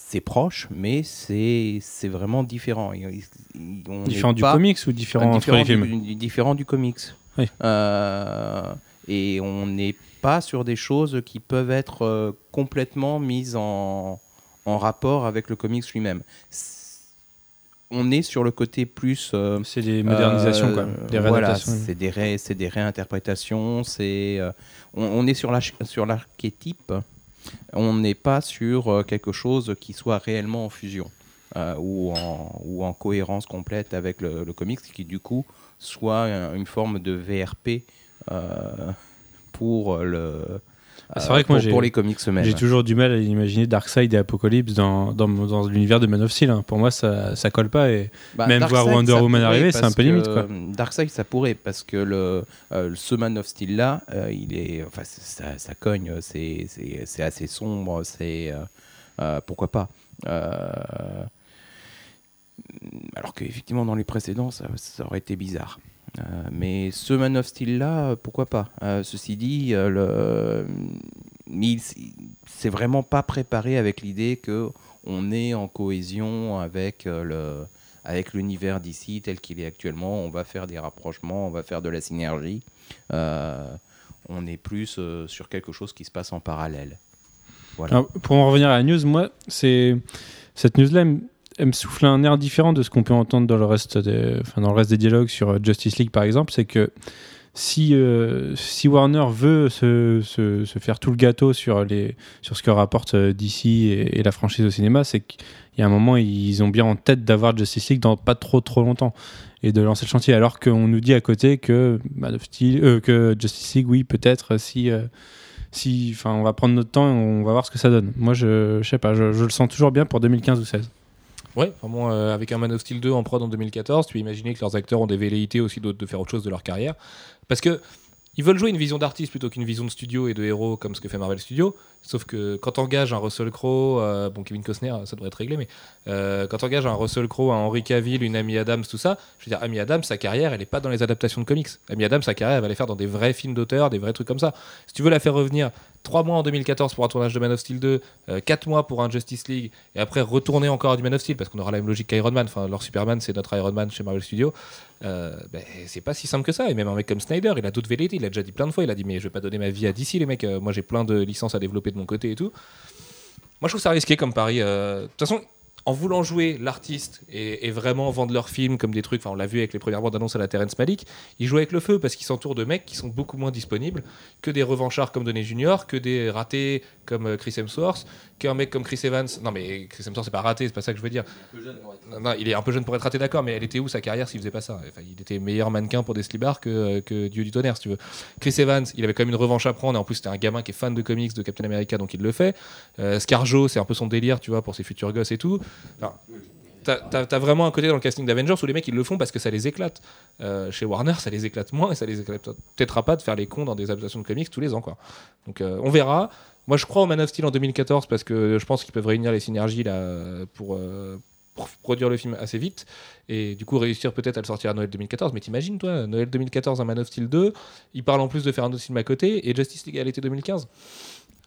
c'est proche, mais c'est c'est vraiment différent. On Différent du comics ou différent, du, du- différent du comics. Oui. Euh, et on n'est pas sur des choses qui peuvent être euh, complètement mises en, en rapport avec le comics lui-même. On est sur le côté plus euh, C'est des modernisations, euh, quoi. Des voilà, c'est des, ré- c'est des réinterprétations. C'est, on, on est sur l'archétype. On n'est pas sur quelque chose qui soit réellement en fusion ou, en, ou en cohérence complète avec le, le comics, qui du coup soit un- une forme de VRP pour le. Ah, c'est vrai que moi, pour, les comics eux-mêmes. J'ai toujours du mal à imaginer Darkseid et Apocalypse dans, dans, dans l'univers de Man of Steel. hein. Pour moi, ça, ça colle pas. Et Bah, Même voir Darkseid, Wonder Woman arriver, c'est un peu limite, quoi. que, Darkseid, ça pourrait, parce que le, euh, ce Man of Steel là, euh, il est, enfin, ça, ça cogne, c'est, assez sombre, c'est, euh, euh, pourquoi pas. Euh, alors qu'effectivement, dans les précédents, ça, ça aurait été bizarre. Euh, mais ce Man of Steel là, euh, pourquoi pas? Euh, Ceci dit, le, c'est vraiment pas préparé avec l'idée que on est en cohésion avec le avec l'univers d'ici tel qu'il est actuellement. On va faire des rapprochements, on va faire de la synergie. On est plus sur quelque chose qui se passe en parallèle. Pour en revenir à la news, moi, c'est cette news-là, elle, me- souffle un air différent de ce qu'on peut entendre dans le reste des, enfin, dans le reste des dialogues sur euh, Justice League, par exemple. C'est que si, euh, si Warner veut se, se- faire tout le gâteau sur, les, sur ce que rapporte euh, DC et, la franchise au cinéma, c'est qu'il y a un moment, ils ont bien en tête d'avoir Justice League dans pas trop trop longtemps et de lancer le chantier. Alors qu'on nous dit à côté que, euh, que Justice League, oui, peut-être si. si, on va prendre notre temps et on va voir ce que ça donne. Moi, je, je sais pas, je, je le sens toujours bien pour 2015 ou 16. Ouais, vraiment, euh, avec un Man of Steel 2 en prod en 2014, tu imaginer que leurs acteurs ont des velléités aussi de faire autre chose de leur carrière. Parce que ils veulent jouer une vision d'artiste plutôt qu'une vision de studio et de héros comme ce que fait Marvel Studios. Sauf que quand t'engages un Russell Crowe, euh, bon Kevin Costner, ça devrait être réglé, mais euh, quand t'engages un Russell Crowe, un Henry Cavill, une Amy Adams, tout ça, je veux dire, Amy Adams, sa carrière, elle est pas dans les adaptations de comics. Amy Adams, sa carrière, elle va les faire dans des vrais films d'auteur, des vrais trucs comme ça. Si tu veux la faire revenir 3 mois en 2014 pour un tournage de Man of Steel 2, 4 mois pour un Justice League, et après retourner encore à du Man of Steel, parce qu'on aura la même logique qu'Iron Man. Enfin, leur Superman, c'est notre Iron Man chez Marvel Studios. Euh, ben, c'est pas si simple que ça. Et même un mec comme Snyder, il a d'autres velléités. Il a déjà dit plein de fois, il a dit, mais je vais pas donner ma vie à DC, les mecs. Euh, moi, j'ai plein de licences à développer de mon côté et tout. Moi, je trouve ça risqué comme pari. Euh, De toute façon, en voulant jouer l'artiste et, et vraiment vendre leurs films comme des trucs, enfin on l'a vu avec les premières bandes annonces à la Terrence Malick, ils jouent avec le feu parce qu'ils s'entourent de mecs qui sont beaucoup moins disponibles que des revanchards comme Downey Junior, que des ratés comme euh, Chris Hemsworth, qu'un mec comme Chris Evans. Non mais Chris Hemsworth c'est pas raté, c'est pas ça que je veux dire. Non, non, il est un peu jeune pour être raté d'accord, mais elle était où sa carrière s'il faisait pas ça? Enfin, Il était meilleur mannequin pour des slibards que, que Dieu du tonnerre si tu veux. Chris Evans, il avait quand même une revanche à prendre et en plus c'était un gamin qui est fan de comics de Captain America donc il le fait. Euh, Scarjo c'est un peu son délire tu vois pour ses futurs gosses et tout. Enfin, T'as vraiment un côté dans le casting d'Avengers où les mecs ils le font parce que ça les éclate. Euh, chez Warner, ça les éclate moins et ça les éclate peut-être pas de faire les cons dans des adaptations de comics tous les ans. Quoi. Donc euh, on verra. Moi je crois au Man of Steel en 2014 parce que je pense qu'ils peuvent réunir les synergies là pour, euh, pour produire le film assez vite et du coup réussir peut-être à le sortir à Noël 2014. Mais t'imagines toi, Noël 2014, un Man of Steel 2, ils parlent en plus de faire un autre film à côté et Justice League à l'été 2015.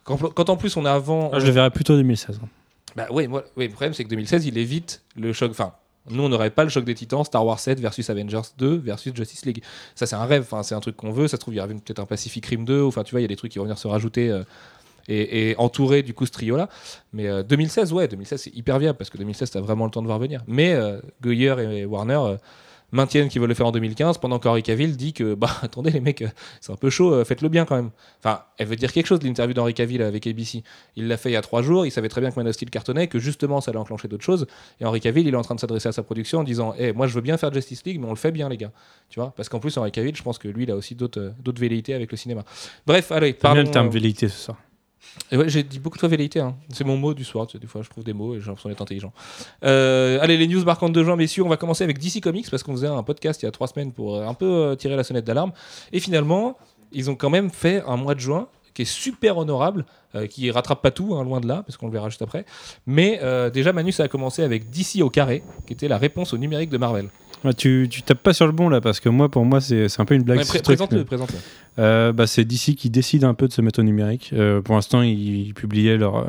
Quand, quand en plus on a avant. Ah, je le verrais plutôt 2016. hein. Bah oui, moi, oui, le problème c'est que 2016 il évite le choc. Enfin, nous on n'aurait pas le choc des titans, Star Wars 7 versus Avengers 2 versus Justice League. Ça c'est un rêve, c'est un truc qu'on veut. Ça se trouve, il y aura peut-être un Pacific Rim 2, enfin tu vois, il y a des trucs qui vont venir se rajouter. euh, et, et entourer du coup ce trio là mais euh, 2016 ouais 2016 c'est hyper viable parce que 2016 t'as vraiment le temps de voir venir mais euh, Goyer et Warner euh, maintiennent qu'ils veulent le faire en 2015 pendant qu'Henry Cavill dit que bah attendez les mecs euh, c'est un peu chaud euh, faites-le bien quand même. Enfin elle veut dire quelque chose l'interview d'Henry Cavill avec ABC il l'a fait il y a trois jours il savait très bien que Man of Steel cartonnait que justement ça allait enclencher d'autres choses. Et Henry Cavill il est en train de s'adresser à sa production en disant Eh, moi je veux bien faire Justice League mais on le fait bien les gars tu vois parce qu'en plus Henry Cavill je pense que lui il a aussi d'autres euh, d'autres velléités avec le cinéma. Bref allez T'aimes bien parlons le terme euh, velléité ce soir. Ouais, j'ai dit beaucoup de velléité. hein. C'est mon mot du soir. tu sais, Des fois, je trouve des mots et j'ai l'impression d'être intelligent. Euh, allez, les news marquantes de juin, messieurs. On va commencer avec DC Comics parce qu'on faisait un podcast il y a trois semaines pour euh, un peu euh, tirer la sonnette d'alarme. Et finalement, ils ont quand même fait un mois de juin qui est super honorable, euh, qui rattrape pas tout, hein, loin de là, parce qu'on le verra juste après. Mais déjà, Manu, ça a commencé avec DC au carré, qui était la réponse au numérique de Marvel. Tu, tu tapes pas sur le bon là parce que moi pour moi c'est un peu une blague. Ouais, Présente-le, présente-le. Euh, bah, c'est DC qui décide un peu de se mettre au numérique. Euh, pour l'instant, ils, ils publiaient leur, euh,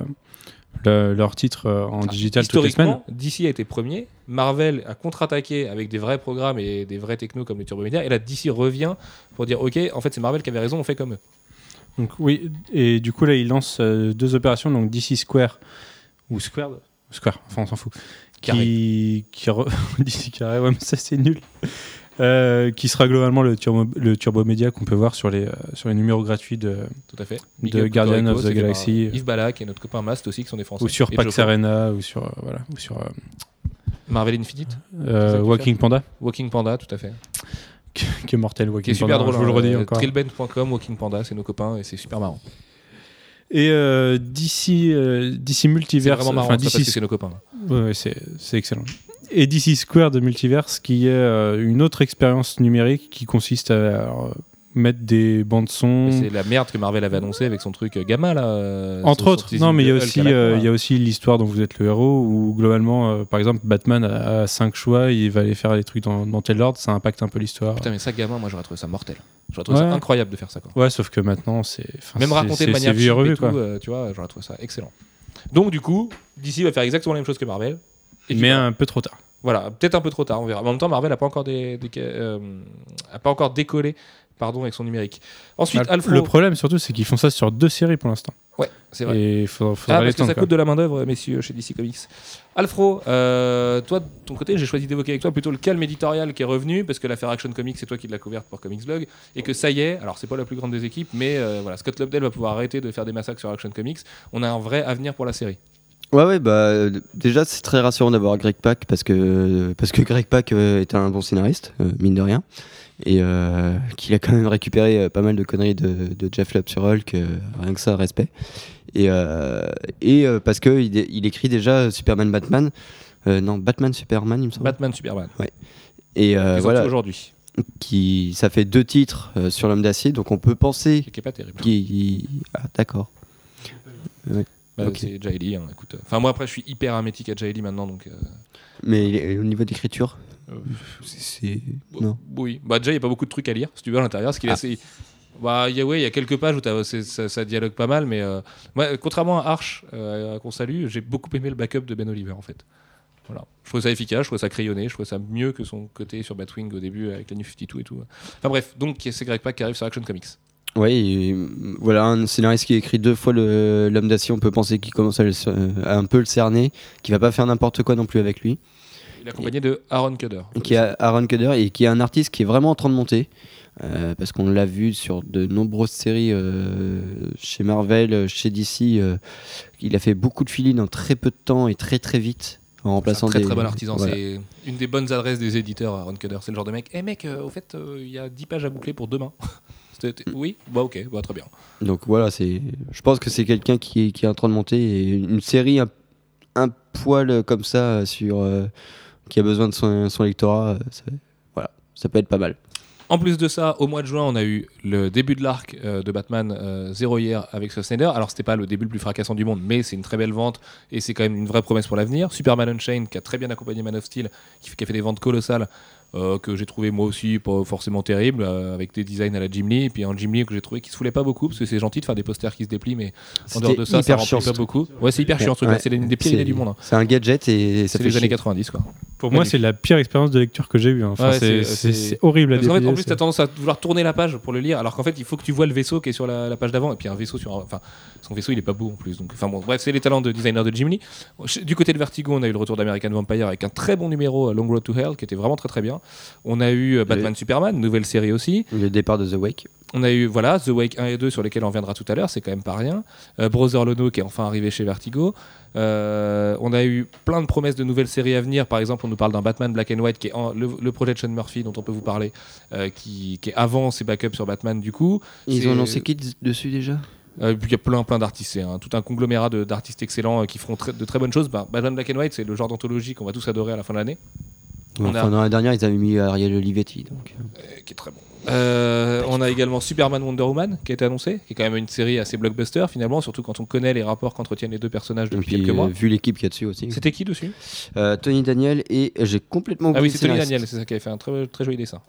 le- leur titre euh, en digital toutes les semaines. DC a été premier. Marvel a contre-attaqué avec des vrais programmes et des vrais technos comme les Turbomédia. Et là, DC revient pour dire Ok, en fait, c'est Marvel qui avait raison, on fait comme eux. Donc oui, et du coup là, ils lancent euh, deux opérations, donc DC Square ou Squared, Square, enfin on s'en fout. Qui, qui re- carré, ouais, mais ça c'est nul. Euh, qui sera globalement le turbo, le turbo média qu'on peut voir sur les, euh, sur les numéros gratuits de, Tout à fait. De Big Guardian of the Galaxy. Yves Balak et notre copain Mast aussi, qui sont des Français. ou sur Et Pax. Arena ou sur, euh, voilà, ou sur Marvel Infinite, que Walking Panda, Walking Panda, tout à fait. qui est mortel. Qui Walking est super Panda, drôle. Je vous le hein, redis encore. Trillbent.com, Walking Panda, c'est nos copains et c'est super marrant. Et euh, DC, euh, DC C'est Multiverse, vraiment marrant DC c'est nos copains. Ouais, ouais, c'est c'est excellent. Et DC Square de Multiverse, qui est euh, une autre expérience numérique qui consiste à euh, mettre des bandes son. C'est la merde que Marvel avait annoncé avec son truc euh, Gamma là. euh, Entre autres, non, mais il y a aussi, euh, il y a aussi l'histoire dont vous êtes le héros, où globalement, par exemple, Batman a, a cinq choix, il va aller faire les trucs dans, dans tel ordre, ça impacte un peu l'histoire. Putain, mais ça, gamin, moi j'aurais trouvé ça mortel. J'aurais trouvé Ouais. ça incroyable de faire ça. Quoi. Ouais, sauf que maintenant, c'est. Même raconté de manière revu, tout, quoi. euh, tu vois, j'aurais trouvé ça excellent. Donc, du coup, DC va faire exactement la même chose que Marvel. Et Mais un peu trop tard. Voilà, peut-être un peu trop tard, on verra. Mais en même temps, Marvel n'a pas encore des, des- euh, a pas encore décollé, pardon, avec son numérique. Ensuite, Alfro. Le problème, surtout, c'est qu'ils font ça sur deux séries pour l'instant. Ouais, c'est vrai. Et il faudra, faudra Ah, parce que ça quoi. coûte de la main-d'œuvre, messieurs, chez DC Comics. Alfro, euh, toi, de ton côté, j'ai choisi d'évoquer avec toi plutôt le calme éditorial qui est revenu, parce que l'affaire Action Comics, c'est toi qui l'as couverte pour Comics Blog, et que ça y est, alors c'est pas la plus grande des équipes, mais euh, voilà, Scott Lobdell va pouvoir arrêter de faire des massacres sur Action Comics. On a un vrai avenir pour la série. Ouais, ouais, bah euh, déjà c'est très rassurant d'avoir Greg Pak parce que parce que Greg Pak euh, est un bon scénariste, euh, mine de rien, et euh, qu'il a quand même récupéré euh, pas mal de conneries de, de Jeff Lubb sur Hulk, rien que ça, respect. Et, euh, et parce que il, il écrit déjà Superman Batman, non Batman Superman il me semble. Batman, Superman. et euh, Ils voilà, aujourd'hui, qui ça fait deux titres euh, sur l'homme d'acier, donc on peut penser qui est pas terrible. qu'il ah d'accord. Bah, ok. C'est Jaili, hein, écoute. Enfin, moi après, je suis hyper hermétique à Jaili maintenant, donc. euh, Mais au niveau d'écriture, c'est non. Oui, bah déjà il n'y a pas beaucoup de trucs à lire, si tu veux, à l'intérieur. Parce qu'il est Ah. assez- Bah, il y a, ouais, il y a quelques pages où ça, ça dialogue pas mal, mais euh, moi, contrairement à Arch, euh, qu'on salue, j'ai beaucoup aimé le backup de Ben Oliver en fait. Voilà. Je trouvais ça efficace, je trouvais ça crayonné, je trouvais ça mieux que son côté sur Batwing au début avec la New 52 et tout. Enfin bref, donc c'est Greg Pak qui arrive sur Action Comics. Et, euh, voilà, un scénariste qui a écrit deux fois l'homme d'acier, on peut penser qu'il commence à, le- à un peu le cerner, qui va pas faire n'importe quoi non plus avec lui. Il est accompagné de Aaron Cudder. Qui a Aaron Cudder et qui est un artiste qui est vraiment en train de monter. euh, parce qu'on l'a vu sur de nombreuses séries euh, chez Marvel, euh, chez DC. euh, il a fait beaucoup de filis en très peu de temps et très très vite en C'est un remplaçant très des. très bon artisan. voilà. C'est une des bonnes adresses des éditeurs, Aaron Cudder. C'est le genre de mec, eh mec, euh, au fait, il y a 10 pages à boucler pour demain. Oui Bah ok, bah, très bien. Donc voilà, c'est. Je pense que c'est quelqu'un qui, est- qui est en train de monter et une série un, un poil comme ça sur qui a besoin de son, son lectorat. euh, ça, peut être pas mal. En plus de ça, au mois de juin, on a eu le début de l'arc euh, de Batman euh, Zero Year avec Scott Snyder. Alors, c'était pas le début le plus fracassant du monde, mais c'est une très belle vente et c'est quand même une vraie promesse pour l'avenir. Superman Unchained, qui a très bien accompagné Man of Steel, qui a fait des ventes colossales, euh, que j'ai trouvé moi aussi pas forcément terrible, euh, avec des designs à la Jim Lee. Et puis un Jim Lee que j'ai trouvé qui se foulait pas beaucoup, parce que c'est gentil de faire des posters qui se déplient, mais en dehors de ça, ça hyper remplit chiant. pas beaucoup. Ouais, c'est hyper chiant ce. Ouais. C'est les- des pires du monde. hein. C'est un gadget et ça C'est fait les années chier. 90, quoi. Pour moi, c'est la pire expérience de lecture que j'ai eue. hein. Enfin, Ouais, c'est- horrible à fait, en déplier, plus, c'est- t'as tendance à vouloir tourner la page pour le lire, alors qu'en fait, il faut que tu vois le vaisseau qui est sur la, la page d'avant, et puis un vaisseau sur un. Enfin, son vaisseau, il est pas beau en plus. Donc, enfin bon, bref, c'est les talents de designer de Jim Lee. Du côté de Vertigo, on a eu le retour d'American Vampire avec un très bon numéro, euh, Long Road to Hell, qui était vraiment très très bien. On a eu euh, Batman Superman, nouvelle série aussi. Le départ de The Wake. On a eu voilà The Wake 1 et 2 sur lesquels on reviendra tout à l'heure, c'est quand même pas rien. Euh, Brother Lono qui est enfin arrivé chez Vertigo. Euh, on a eu plein de promesses de nouvelles séries à venir. Par exemple, on nous parle d'un Batman Black and White qui est en- le, le projet de Sean Murphy dont on peut vous parler, euh, qui, qui est avant ses backups sur Batman du coup. Ils ont lancé qui dessus déjà? Euh, puis il y a plein plein d'artistes, tout un conglomérat de- d'artistes excellents euh, qui feront de très bonnes choses. Bah, Batman Black and White, c'est le genre d'anthologie qu'on va tous adorer à la fin de l'année. On Enfin, a- Dans la dernière, ils avaient mis Ariel Olivetti. Donc. euh. Euh, qui est très bon. Euh, on a également Superman Wonder Woman qui a été annoncé, qui est quand même une série assez blockbuster finalement, surtout quand on connaît les rapports qu'entretiennent les deux personnages depuis puis, quelques mois. euh, vu l'équipe qu'il y a dessus aussi. C'était qui dessus? Euh, Tony Daniel et j'ai complètement Ah oublié oui, le c'est Tony. Daniel, c'est ça qui avait fait un très, très joli dessin.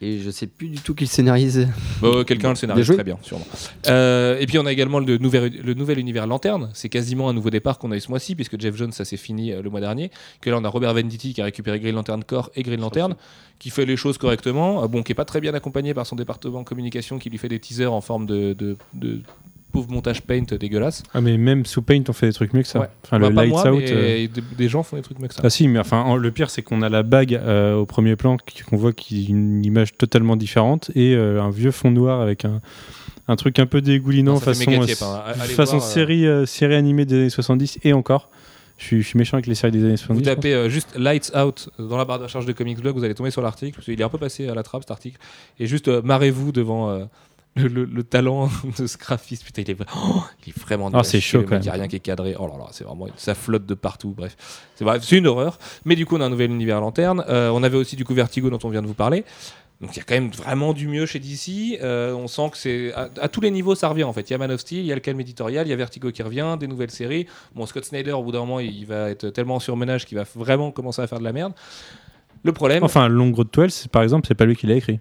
Et je sais plus du tout qui le scénarise. Bah, euh, Quelqu'un le scénarise très bien, sûrement. Euh, et puis on a également le nouvel, le nouvel univers Lanterne. C'est quasiment un nouveau départ qu'on a eu ce mois-ci, puisque Jeff Jones, ça s'est fini euh, le mois dernier. Que là, on a Robert Venditti qui a récupéré Green Lantern Corps et Green Lantern, qui fait les choses correctement. Bon, qui est pas très bien accompagné par son département communication, qui lui fait des teasers en forme de, de, de pauvre montage paint dégueulasse. Ah, mais même sous Paint, on fait des trucs mieux que ça. Ouais. Enfin, Bah, le pas Lights moi, Out. euh, des, des gens font des trucs mieux que ça. Ah si, mais enfin, en- le pire, c'est qu'on a la bague euh, au premier plan qu'on voit qui une image totalement différente et euh, un vieux fond noir avec un, un truc un peu dégoulinant Non, façon, méga euh, tiep, hein. Allez façon voir, série, série animée des années 70 et encore. Je suis, je suis méchant avec les séries des années 70. Vous tapez euh, juste Lights Out dans la barre de recherche de Comics Blog, vous allez tomber sur l'article, parce qu'il est un peu passé à la trappe cet article. Et juste euh, marrez-vous devant euh, le, le- le talent de ce graphiste. Putain, il est, oh, il est vraiment Ah, c'est chaud, quand mec, Il n'y a même. rien qui est cadré. Oh là là, c'est vraiment. Ça flotte de partout. Bref, c'est bref, c'est une horreur. Mais du coup, on a un nouvel univers lanterne. Euh, on avait aussi du coup Vertigo dont on vient de vous parler. Donc il y a quand même vraiment du mieux chez DC. Euh, on sent que c'est à, à tous les niveaux ça revient en fait. Il y a Man of Steel, il y a le calme éditorial, il y a Vertigo qui revient, des nouvelles séries. Bon Scott Snyder au bout d'un moment il va être tellement en surmenage qu'il va vraiment commencer à faire de la merde. Le problème, Enfin, Long Road to Hell, c'est- par exemple, c'est pas lui qui l'a écrit.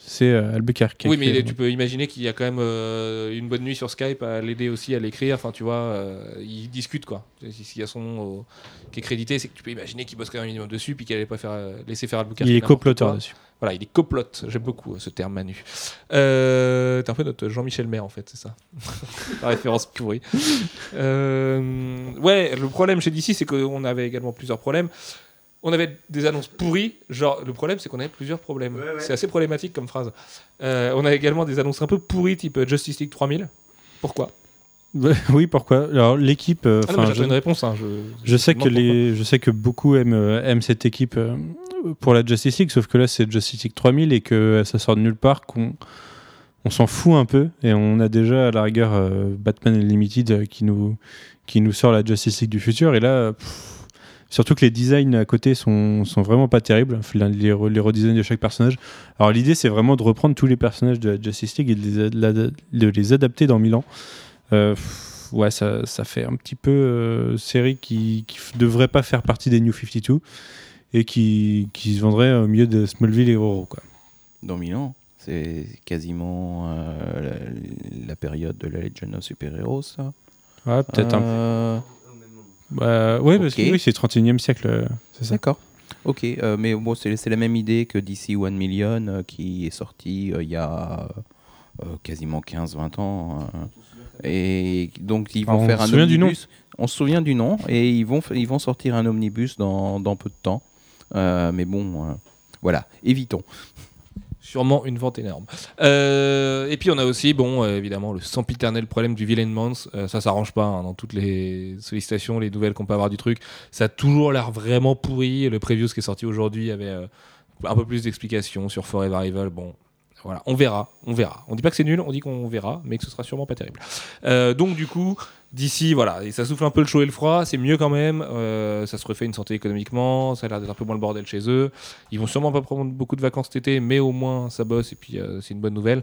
C'est euh, Albuquerque. oui mais est- tu peux imaginer qu'il y a quand même euh, une bonne nuit sur Skype à l'aider aussi à l'écrire. Enfin tu vois, euh, ils discutent quoi. S'il y a son nom au- qui est crédité, c'est que tu peux imaginer qu'il bosse quand même un minimum dessus puis qu'il allait pas faire euh, laisser faire Albuquerque. Il est quoi. dessus. Voilà, il est coplote. J'aime beaucoup euh, ce terme, Manu. Euh, T'es un peu notre Jean-Michel Maire, en fait, c'est ça. La référence pourrie. Euh, ouais, le problème chez DC, c'est qu'on avait également plusieurs problèmes. On avait des annonces pourries. Genre, le problème, c'est qu'on avait plusieurs problèmes. C'est assez problématique comme phrase. Euh, on a également des annonces un peu pourries, type Justice League 3000. Pourquoi? Oui, pourquoi? Alors, l'équipe. euh, Ah non, je- une réponse. hein, Je, Je sais que les, je sais que beaucoup aiment, euh, aiment cette équipe euh, pour la Justice League, sauf que là c'est Justice League 3000 et que euh, ça sort de nulle part, qu'on on s'en fout un peu et on a déjà à la rigueur euh, Batman Unlimited euh, qui nous qui nous sort la Justice League du futur et là euh, pff, surtout que les designs à côté sont, sont vraiment pas terribles, les, re- les redesigns de chaque personnage. Alors l'idée c'est vraiment de reprendre tous les personnages de la Justice League et de les, ad- la- de les adapter dans Milan. Euh, ouais, ça, ça fait un petit peu euh, série qui, f- devrait pas faire partie des New 52 et qui, qui se vendrait au milieu de Smallville et Roro. Quoi. Dans Milan, c'est C'est quasiment euh, la, la période de la Legend of Super Heroes, ça. Ouais, peut-être un. Euh, ouais, parce que oui, c'est 31e siècle, euh, c'est ça. D'accord. Ok, euh, mais bon, c'est la même idée que DC One Million euh, qui est sorti il y a quasiment 15-20 ans. et donc ils vont on faire se un souvient du nom omnibus. On se souvient du nom et ils vont, ils vont sortir un omnibus dans, dans peu de temps. Mais bon, voilà, évitons. Sûrement une vente énorme. Euh, et puis on a aussi, bon, euh, évidemment, le sempiternel problème du Villain Month. Euh, ça s'arrange pas hein, dans toutes les sollicitations, les nouvelles qu'on peut avoir du truc. Ça a toujours l'air vraiment pourri. Le preview qui est sorti aujourd'hui avait euh, un peu plus d'explications sur Forever Evil. Bon, voilà, on verra, on verra. On dit pas que c'est nul, on dit qu'on verra, mais que ce sera sûrement pas terrible. Donc du coup, d'ici, voilà, et ça souffle un peu le chaud et le froid, c'est mieux quand même. Euh, ça se refait une santé économiquement, ça a l'air d'être un peu moins le bordel chez eux. Ils vont sûrement pas prendre beaucoup de vacances cet été, mais au moins ça bosse et puis euh, c'est une bonne nouvelle.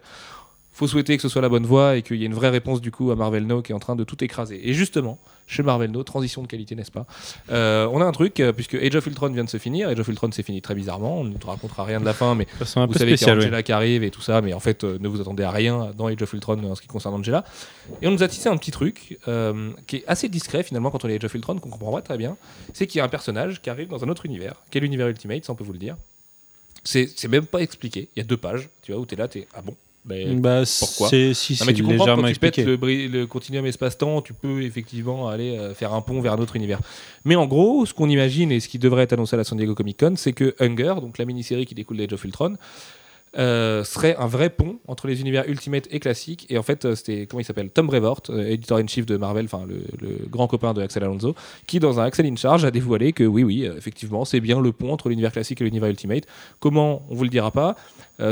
Faut souhaiter que ce soit la bonne voie et qu'il y ait une vraie réponse du coup à Marvel Now qui est en train de tout écraser. Et justement, chez Marvel Now, transition de qualité, n'est-ce pas? Euh, On a un truc, euh, puisque Age of Ultron vient de se finir. Age of Ultron s'est fini très bizarrement. On ne te racontera rien de la fin, mais vous savez qu'il y a. Angela qui arrive et tout ça, mais en fait, euh, ne vous attendez à rien dans Age of Ultron en ce qui concerne Angela. Et on nous a tissé un petit truc qui est assez discret finalement quand on est Age of Ultron, qu'on comprend pas très bien. C'est qu'il y a un personnage qui arrive dans un autre univers, qui est l'univers Ultimate, ça on peut vous le dire. C'est c'est même pas expliqué. Il y a deux pages, tu vois, où t'es là, t'es ah bon? Ben, Bah, Pourquoi c'est si non, mais tu comprends légèrement quand tu pètes le, le continuum espace-temps, tu peux effectivement aller euh, faire un pont vers un autre univers. Mais en gros, ce qu'on imagine et ce qui devrait être annoncé à la San Diego Comic Con, c'est que Hunger, donc la mini-série qui découle d'Age of Ultron, euh, serait un vrai pont entre les univers Ultimate et classiques. Et en fait, euh, c'était comment il s'appelle Tom Brevoort, euh, editor in chief de Marvel, enfin le, grand copain de Axel Alonso, qui dans un Axel in Charge a dévoilé que oui, oui, euh, effectivement, c'est bien le pont entre l'univers classique et l'univers Ultimate. Comment On vous le dira pas.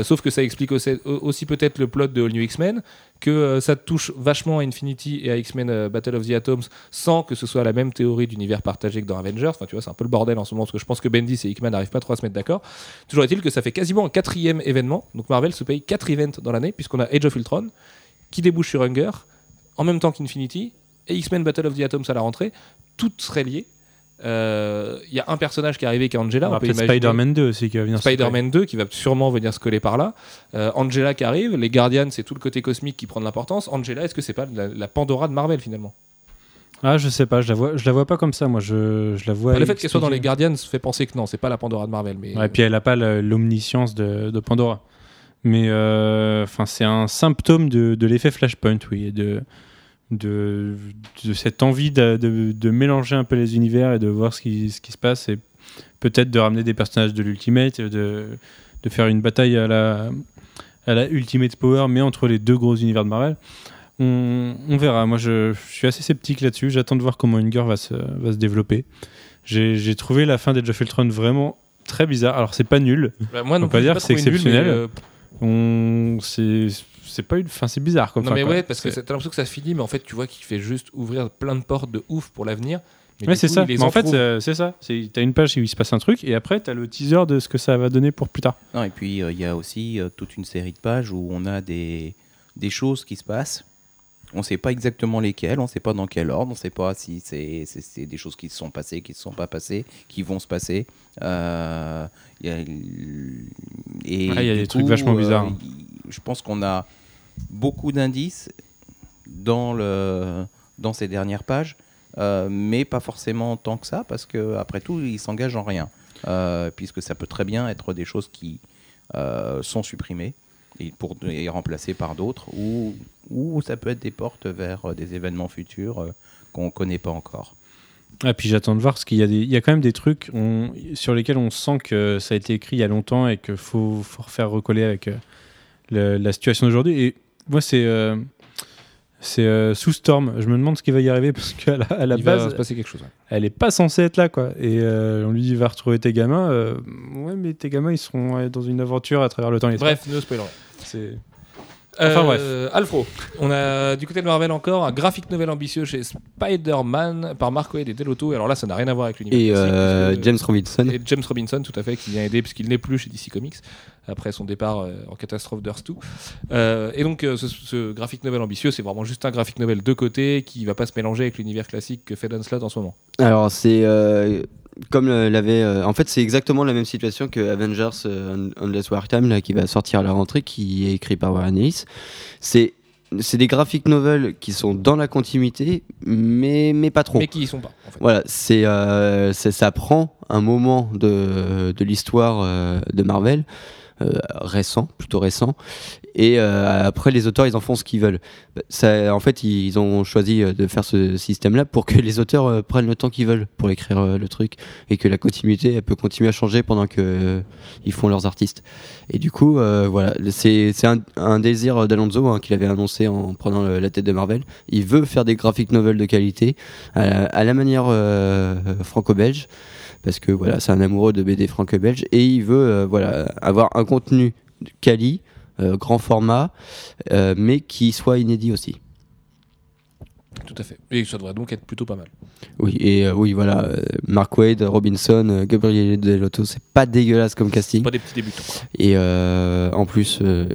Sauf que ça explique aussi, aussi peut-être le plot de All New X-Men, que euh, ça touche vachement à Infinity et à X-Men euh, Battle of the Atoms sans que ce soit la même théorie d'univers partagé que dans Avengers. Enfin, tu vois, c'est un peu le bordel en ce moment parce que je pense que Bendis et Hickman n'arrivent pas trop à se mettre d'accord. Toujours est-il que ça fait quasiment un quatrième événement. Donc Marvel se paye quatre events dans l'année puisqu'on a Age of Ultron qui débouche sur Hunger en même temps qu'Infinity et X-Men Battle of the Atoms à la rentrée. Toutes seraient liées. Euh, Il y a un personnage qui est arrivé qui est Angela. On on peut imaginer- Spider-Man 2 aussi qui va venir. Spider-Man 2 qui va sûrement venir se coller par là. Euh, Angela qui arrive, les Guardians c'est tout le côté cosmique qui prend de l'importance. Angela, est-ce que c'est pas la, la Pandora de Marvel finalement? Ah, je sais pas, je la vois, je la vois pas comme ça. Moi, je, je la vois. Enfin, Le fait qu'elle soit dans les. Guardians fait penser que non, c'est pas la Pandora de Marvel. Mais Ouais, et puis elle a pas l'omniscience de, de Pandora. Mais euh, c'est un symptôme de, de l'effet Flashpoint, oui, et de, de, de cette envie de, de- de mélanger un peu les univers et de voir ce qui, ce qui se passe et peut-être de ramener des personnages de l'Ultimate, de, de faire une bataille à la, à la Ultimate Power, mais entre les deux gros univers de Marvel. On, on verra. Moi, je, je suis assez sceptique là-dessus. J'attends de voir comment Hunger va se, va se développer. J'ai trouvé la fin d'Age of Ultron vraiment très bizarre. Alors, c'est pas nul. Bah, moi non On peut plus, dire c'est exceptionnel. euh, On, c'est, c'est pas une, enfin, c'est bizarre comme non fin, mais quoi. ouais, parce que t'as l'impression que ça se finit, mais en fait tu vois qu'il fait juste ouvrir plein de portes de ouf pour l'avenir. Mais Ouais, c'est ça. Mais en fait, euh, c'est ça. C'est, t'as une page où il se passe un truc et après t'as le teaser de ce que ça va donner pour plus tard. Non, et puis euh, il y a aussi euh, toute une série de pages où on a des, des choses qui se passent. On ne sait pas exactement lesquelles, on ne sait pas dans quel ordre, on ne sait pas si c'est c'est- c'est des choses qui se sont passées, qui ne se sont pas passées, qui vont se passer. Euh, il y a, et Ah, il y a du des trucs vachement bizarres. il- Je pense qu'on a beaucoup d'indices dans, dans ces dernières pages, euh, mais pas forcément tant que ça, parce qu'après tout, ils s'engagent en rien. Euh, puisque ça peut très bien être des choses qui euh, sont supprimées et, pour, et remplacées par d'autres, ou, ou ça peut être des portes vers des événements futurs qu'on ne connaît pas encore. Ah, puis j'attends de voir parce qu'il y a y a quand même des trucs sur lesquels on sent que ça a été écrit il y a longtemps et qu'il faut, faut refaire recoller avec la situation d'aujourd'hui. Et moi, c'est, euh, c'est euh, sous Storm. Je me demande ce qui va y arriver parce qu'à la, à la il va base, se passer quelque chose. ouais. elle est pas censée être là, quoi. Et euh, on lui dit va retrouver tes gamins. euh, ouais, mais tes gamins, ils seront dans une aventure à travers le temps. et. Bref, ne spoilons rien. c'est. Enfin, Euh, Alfro, on a du côté de Marvel encore un graphic novel ambitieux chez Spider-Man par Mark Waid et Delotto. Et alors là, ça n'a rien à voir avec l'univers. Et classique, euh, James Robinson. Et James Robinson, tout à fait, qui vient aider puisqu'il n'est plus chez DC Comics après son départ euh, en catastrophe d'Earth 2. Euh, et donc, euh, ce, ce graphic novel ambitieux, c'est vraiment juste un graphic novel de côté qui va pas se mélanger avec l'univers classique que fait Dan Slott en ce moment. Alors, c'est. Comme euh, l'avait. euh, en fait, c'est exactement la même situation que Avengers euh, Endless Wartime, là, qui va sortir à la rentrée, qui est écrit par Warren Ellis. C'est. C'est des graphic novels qui sont dans la continuité, mais, mais pas trop. Mais qui y sont pas. En fait. Voilà, c'est euh, ça prend un moment de, de l'histoire euh, de Marvel, euh, récent, plutôt récent, et euh, après les auteurs ils en font ce qu'ils veulent. En fait, ils ont choisi euh, de faire ce système-là pour que les auteurs euh, prennent le temps qu'ils veulent pour écrire le truc et que la continuité elle peut continuer à changer pendant que ils font leurs artistes. Et du coup, voilà, c'est un, désir d'Alonso hein, qu'il avait annoncé en prenant la tête de Marvel. Il veut faire des graphic novels de qualité à la, à la manière franco-belge, parce que voilà, c'est un amoureux de BD franco-belge et il veut voilà avoir un contenu quali, grand format, euh, mais qui soit inédit aussi. Tout à fait. Et ça devrait donc être plutôt pas mal. Oui, et euh, oui, voilà, euh, Mark Wade, Robinson, euh, Gabriel Delotto, c'est pas dégueulasse comme casting. Pas des petits débutants. Et euh, en plus, euh,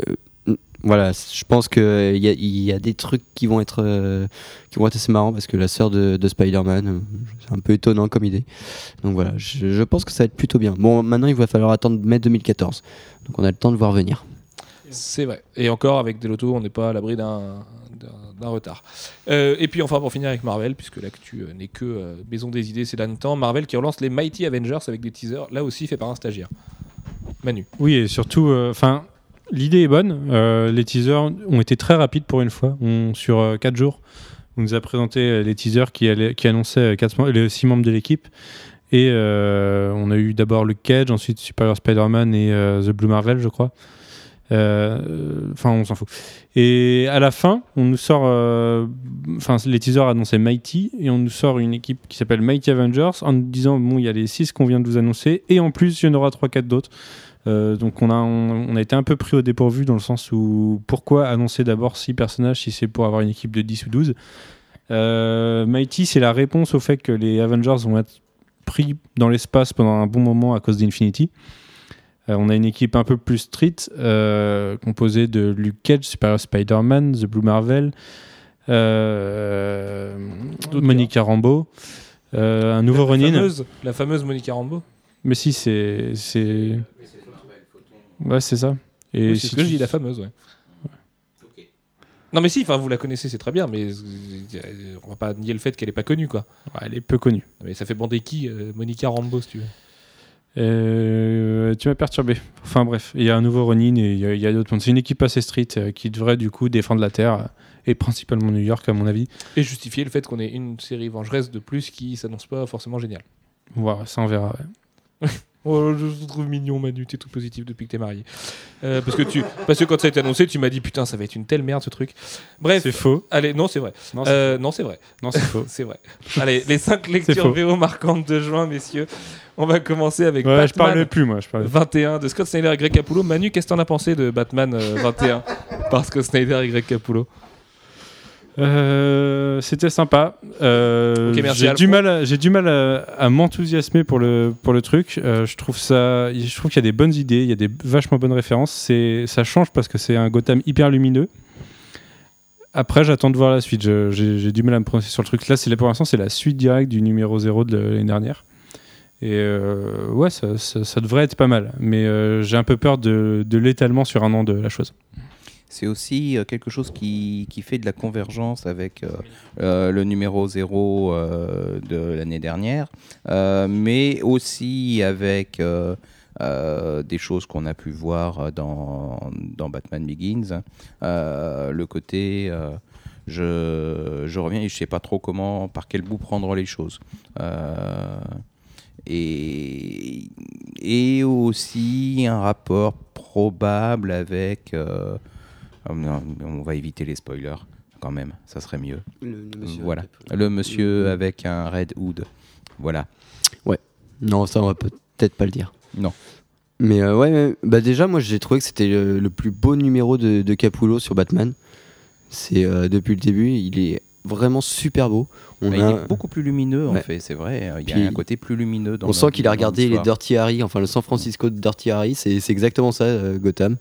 voilà, je pense qu'il y, y a des trucs qui vont être, euh, qui vont être assez marrants parce que la sœur de, de Spider-Man, euh, c'est un peu étonnant comme idée. Donc voilà, je, je pense que ça va être plutôt bien. Bon, maintenant il va falloir attendre mai 2014. Donc on a le temps de voir venir. C'est vrai. Et encore, avec Delotto, on n'est pas à l'abri d'un retard. Euh, et puis enfin, pour finir avec Marvel, puisque l'actu euh, n'est que euh, maison des idées ces derniers temps, Marvel qui relance les Mighty Avengers avec des teasers, là aussi fait par un stagiaire. Manu. Oui, et surtout, enfin, l'idée est bonne. Les teasers ont été très rapides pour une fois. Sur 4 jours, on nous a présenté les teasers qui, annonçaient quatre les 6 membres de l'équipe. Et on a eu d'abord le Cage, ensuite Superior Spider-Man et The Blue Marvel, je crois. Euh, Enfin, on s'en fout. Et à la fin, on nous sort. euh, Enfin, les teasers annonçaient Mighty et on nous sort une équipe qui s'appelle Mighty Avengers en nous disant bon, il y a les 6 qu'on vient de vous annoncer et en plus, il y en aura 3-4 d'autres. Euh, donc on a, on, a été un peu pris au dépourvu dans le sens où pourquoi annoncer d'abord 6 personnages si c'est pour avoir une équipe de 10 ou 12 euh, Mighty c'est la réponse au fait que les Avengers vont être pris dans l'espace pendant un bon moment à cause d'Infinity. Euh, on a une équipe un peu plus street euh, composée de Luke Cage, Super Spider-Man, The Blue Marvel, euh, Monica Rambeau, euh, un nouveau la, Ronin. fameuse, la fameuse Monica Rambeau. Mais si, c'est. c'est... Ouais, c'est ça. Et Oui, c'est si ce que tu- je dis, la fameuse, ouais. Non mais si, enfin vous la connaissez, c'est très bien, mais on va pas nier le fait qu'elle est pas connue quoi. Ouais, elle est peu connue. Mais ça fait bander qui euh, Monica Rambeau si tu veux. Euh, tu m'as perturbé. Enfin bref, il y a un nouveau Ronin et il y a, d'autres mondes. C'est une équipe assez street euh, qui devrait du coup défendre la Terre et principalement New York à mon avis. Et justifier le fait qu'on ait une série vengeresse de plus qui s'annonce pas forcément géniale. Voilà, ça on verra. ouais. Oh, je te trouve mignon, Manu, t'es tout positif depuis que t'es marié. Euh, parce, que tu, parce que quand ça a été annoncé, tu m'as dit putain, ça va être une telle merde ce truc. Bref, C'est faux. allez, non, c'est vrai. Non, c'est, Euh, vrai. non, c'est faux. C'est vrai. Allez, les 5 lectures. VO marquantes de juin, messieurs. On va commencer avec Ouais, je Batman parlais plus moi. Je parlais. 21 de Scott Snyder et Greg Capullo. Manu, qu'est-ce que t'en as pensé de Batman euh, 21 par Scott Snyder et Greg Capullo Euh, c'était sympa. Euh, j'ai du mal, à, j'ai du mal à, à m'enthousiasmer pour le pour le truc. Euh, je trouve ça, je trouve qu'il y a des bonnes idées, il y a des vachement bonnes références. C'est, ça change parce que c'est un Gotham hyper lumineux. Après, j'attends de voir la suite. Je- j'ai, j'ai du mal à me prononcer sur le truc. Là, c'est pour l'instant, c'est la suite directe du numéro 0 de l'année dernière. Et ouais, ça, ça- ça devrait être pas mal. Mais j'ai un peu peur de, de l'étalement sur un an de la chose. C'est aussi euh, quelque chose qui, fait de la convergence avec euh, euh, le numéro 0 euh, de l'année dernière, mais aussi avec des choses qu'on a pu voir dans, Batman Begins. Le côté, je, reviens et je sais pas trop comment, par quel bout prendre les choses. Et aussi un rapport probable avec... non, on va éviter les spoilers quand même, ça serait mieux. voilà, le monsieur avec un red hood. Voilà. Non, ça on va peut-être pas le dire. Non. Mais euh, ouais, ouais, bah déjà moi j'ai trouvé que c'était le, le plus beau numéro de, de Capullo sur Batman. C'est euh, depuis le début, il est vraiment super beau. On, Mais a- il est beaucoup plus lumineux en Ouais. fait, c'est vrai. Il y Puis, a un côté plus lumineux dans on le- sent qu'il a regardé les. Dirty Harry, enfin le San Francisco de Dirty Harry, c'est c'est exactement ça, euh, Gotham.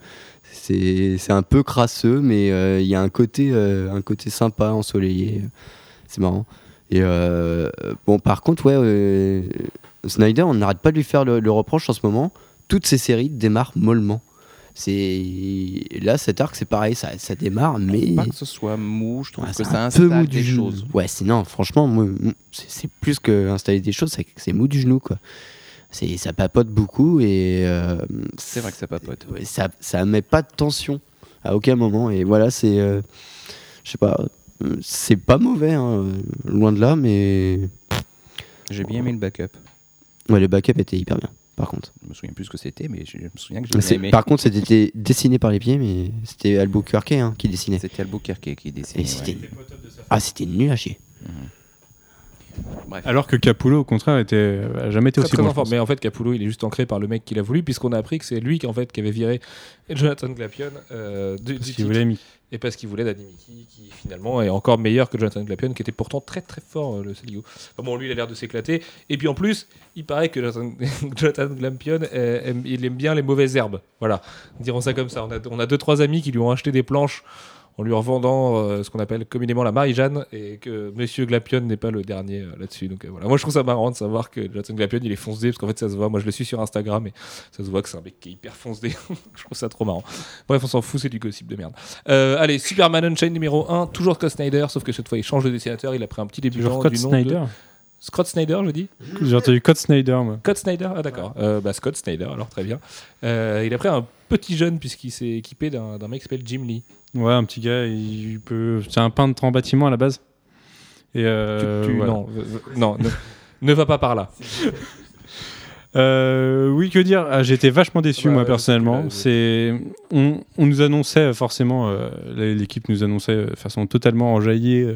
C'est un peu crasseux, mais euh, il y a un côté, euh, un côté sympa, ensoleillé. C'est marrant. Et euh, bon, par contre, ouais, Snyder, on n'arrête pas de lui faire le, le reproche en ce moment. Toutes ces séries démarrent mollement. C'est là cet arc, c'est pareil, ça, ça démarre, mais Pas que ce soit mou, je trouve que c'est ça un peu mou du genou. Ouais, c'est non, franchement, c'est plus que installer des choses, c'est mou du genou, quoi. C'est ça papote beaucoup et euh, C'est vrai que ça papote. ouais, ça ça met pas de tension à aucun moment et voilà, c'est euh, je sais pas, c'est pas mauvais, hein, loin de là, mais J'ai bien aimé le backup. ouais, le backup était hyper bien. Par contre, Je me souviens plus ce que c'était, mais je me souviens que j'ai aimé. par contre, c'était dessiné par les pieds, mais c'était Albuquerque hein, qui dessinait. C'était Albuquerque qui dessinait. Ouais. ah, c'était nul à chier. Bref. Alors que Capullo, au contraire, était, a jamais été Très, aussi très bon. pense. Mais en fait, Capullo, il est juste ancré par le mec qu'il a voulu, puisqu'on a appris que c'est lui qui, en fait, qui avait viré Jonathan Glapion euh, du, Parce du voulait et parce qu'il voulait Danny Mickey, qui finalement est encore meilleur que Jonathan Glapion, qui était pourtant très très fort, euh, le Saligo. Enfin bon, lui, il a l'air de s'éclater. Et puis en plus, il paraît que Jonathan, Jonathan Glapion, euh, aime- il aime bien les mauvaises herbes. Voilà, dirons ça comme ça. On a, on a deux, trois amis qui lui ont acheté des planches en lui revendant euh, ce qu'on appelle communément la Marie-Jeanne, et que Monsieur Glapion n'est pas le dernier euh, là-dessus. Donc euh, voilà, moi je trouve ça marrant de savoir que Jonathan Glapion, il est foncé, parce qu'en fait ça se voit. Moi je le suis sur Instagram, et ça se voit que c'est un mec qui est hyper foncé. je trouve ça trop marrant. Bref, on s'en fout, c'est du gossip de merde. Euh, allez, Superman Unchained numéro 1, toujours Scott Snyder, sauf que cette fois il change de dessinateur, il a pris un petit Scott du nom Snyder. de... Scott Snyder, je dis J'ai entendu Scott Snyder, moi. Scott Snyder, ah d'accord. Euh, bah, Scott Snyder, alors très bien. Euh, il a pris un petit jeune puisqu'il s'est équipé d'un mec qui s'appelle Jim Lee. Ouais, un petit gars, il peut. C'est un peintre en bâtiment à la base. Et euh, Tu- tu- voilà. Non, non ne, ne va pas par là. Oui, que dire? Ah, J'étais vachement déçu, Bah, moi, personnellement. c'est- on, on nous annonçait forcément, l'équipe nous annonçait de façon totalement enjaillée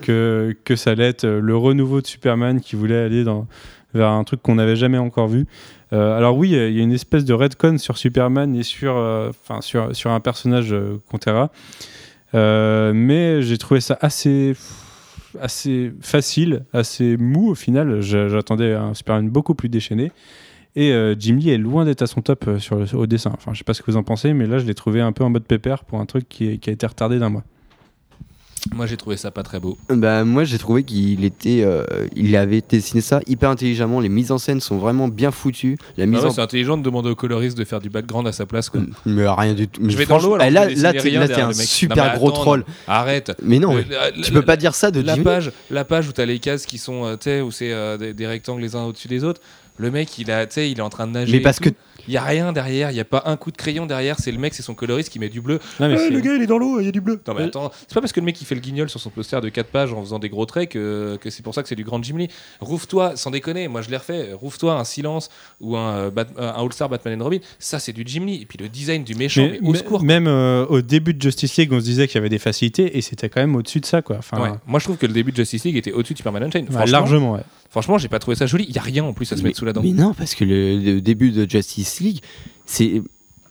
que, ça allait être euh, le renouveau de Superman qui voulait aller vers un truc qu'on n'avait jamais encore vu. Euh, alors oui, il y a une espèce de redcon sur Superman et sur, euh, un personnage Contera. Euh, mais j'ai trouvé ça assez, facile, assez mou au final. J'a- J'attendais un Superman beaucoup plus déchaîné. Et Jim Lee est loin d'être à son top sur le, au dessin. Enfin, je sais pas ce que vous en pensez, mais là, je l'ai trouvé un peu en mode pépère pour un truc qui a été retardé d'un mois. Moi j'ai trouvé ça pas très beau. Bah, moi j'ai trouvé qu'il était, euh, il avait dessiné ça hyper intelligemment. Les mises en scène sont vraiment bien foutues. La Ah mise ouais, en C'est intelligent de demander au coloriste de faire du background à sa place. Quoi. mais rien du tout. Je Mais vais dans l'eau franchement, alors eh, là, je là, là, t'es un super Non, gros attends, troll. non. Arrête. Mais non, Euh, la- tu la- peux pas dire ça de la page, la page où t'as les cases qui sont, euh, où c'est euh, des, des rectangles les uns au-dessus des autres. Le mec, il a, tu sais, il est en train de nager. Mais parce que il y a rien derrière, il y a pas un coup de crayon derrière. C'est le mec, c'est son coloriste qui met du bleu. Non, mais c'est- le gars, il est dans l'eau, il y a du bleu. Non mais Euh, attends, c'est pas parce que le mec il fait le guignol sur son poster de 4 pages en faisant des gros traits que, que c'est pour ça que c'est du grand Jim Lee. Rouvre-toi, sans déconner, moi je l'ai refait. Rouvre-toi un silence ou un, euh, Bat- un All-Star Batman and Robin. Ça c'est du Jim Lee. Et puis le design du méchant, mais, Mais- au secours. Même euh, au début de Justice League, on se disait qu'il y avait des facilités et c'était quand même au-dessus de ça, quoi. Enfin, Ouais. Moi je trouve que le début de Justice League était au-dessus de Superman Unchained. ouais, largement, ouais. Franchement, j'ai pas trouvé ça joli. Il y a rien en plus à se mais, mettre sous la dent. mais non, parce que le, le début de Justice League, c'est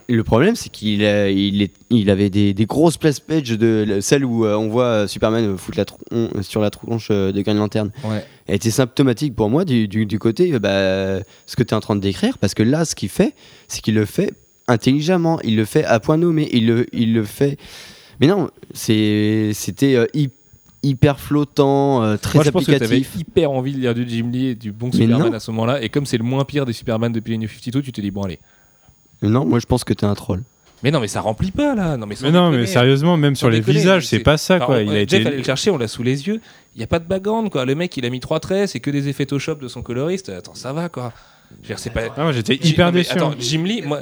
le problème, c'est qu'il il il avait des, des grosses place pages de celle où euh, on voit euh, Superman foutre la sur la tronche euh, de Green Lantern. Ouais. Elle était symptomatique pour moi du, du- du côté euh, bah, ce que tu es en train de décrire, parce que là, ce qu'il fait, c'est qu'il le fait intelligemment, il le fait à point nommé, il le, il le fait. Mais non, c'était euh, hy- hyper flottant, euh, très Moi je pense que applicatif. hyper envie de lire du Jim Lee et du bon Mais Superman non. à ce moment-là. Et comme c'est le moins pire des Superman depuis les New 52, tu te dis bon allez. Non, moi je pense que t'es un troll. Mais non mais ça remplit pas là. Non mais, non, mais déconner. sérieusement, même sur les déconner, visages, c'est- pas ça, Enfin, quoi. on- Il a Jeff été. allait le chercher, on l'a sous les yeux. Il y a pas de background quoi. Le mec il a mis trois traits, c'est que des effets Photoshop de son coloriste. Attends ça va quoi. Pas. Ah, j'étais Jim- hyper déçu. Attends, hein. Jim Lee, moi,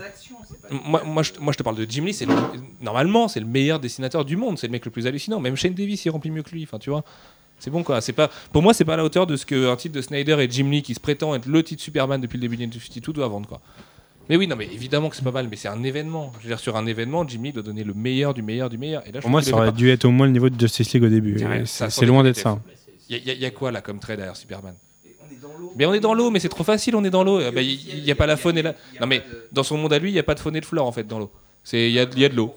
moi, moi, je, moi, je te parle de Jim Lee, c'est le- normalement c'est le meilleur dessinateur du monde, c'est le mec le plus hallucinant. Même Shane Davis il remplit mieux que lui. Enfin tu vois. C'est bon quoi. C'est pas. Pour moi c'est pas à la hauteur de ce qu'un titre de Snyder et Jim Lee qui se prétend être le titre Superman depuis le début de New 52 doit vendre quoi. Mais oui non mais évidemment que c'est pas mal, mais c'est un événement. Je veux dire sur un événement, Jim Lee doit donner le meilleur du meilleur du meilleur. Et là je Pour moi, ça aurait dû être au moins le niveau de Justice League au début. C'est loin d'être ça. pas. Y y a quoi là comme trait derrière Superman? Mais on est dans l'eau, mais c'est trop facile, on est dans l'eau. Il n'y a pas la faune et la. Non, mais dans son monde à lui, il n'y a pas de faune et de flore en fait dans l'eau. Il y a, y a de l'eau.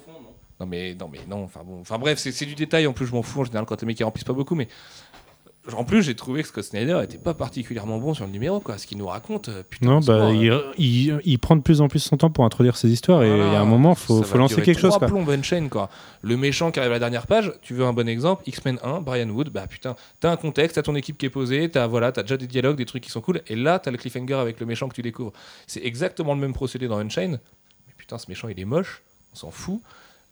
Non, mais non, mais non. Enfin bon. Enfin bref, c'est c'est du détail. En plus, je m'en fous en général quand les mecs ils remplissent pas beaucoup. Mais en plus, j'ai trouvé que Scott Snyder était pas particulièrement bon sur le numéro, quoi. Ce qu'il nous raconte, euh, putain. Non, bah, il, euh, il- il prend de plus en plus son temps pour introduire ses histoires et il y a voilà, un moment, faut, faut lancer quelque chose. trois Quoi. plombs Unchained, quoi. Le méchant qui arrive à la dernière page, tu veux un bon exemple? X-Men 1, Brian Wood, bah putain, t'as un contexte, t'as ton équipe qui est posée, t'as voilà, t'as déjà des dialogues, des trucs qui sont cool, et là t'as le cliffhanger avec le méchant que tu découvres. C'est exactement le même procédé dans Unchained, mais putain, ce méchant il est moche, on s'en fout.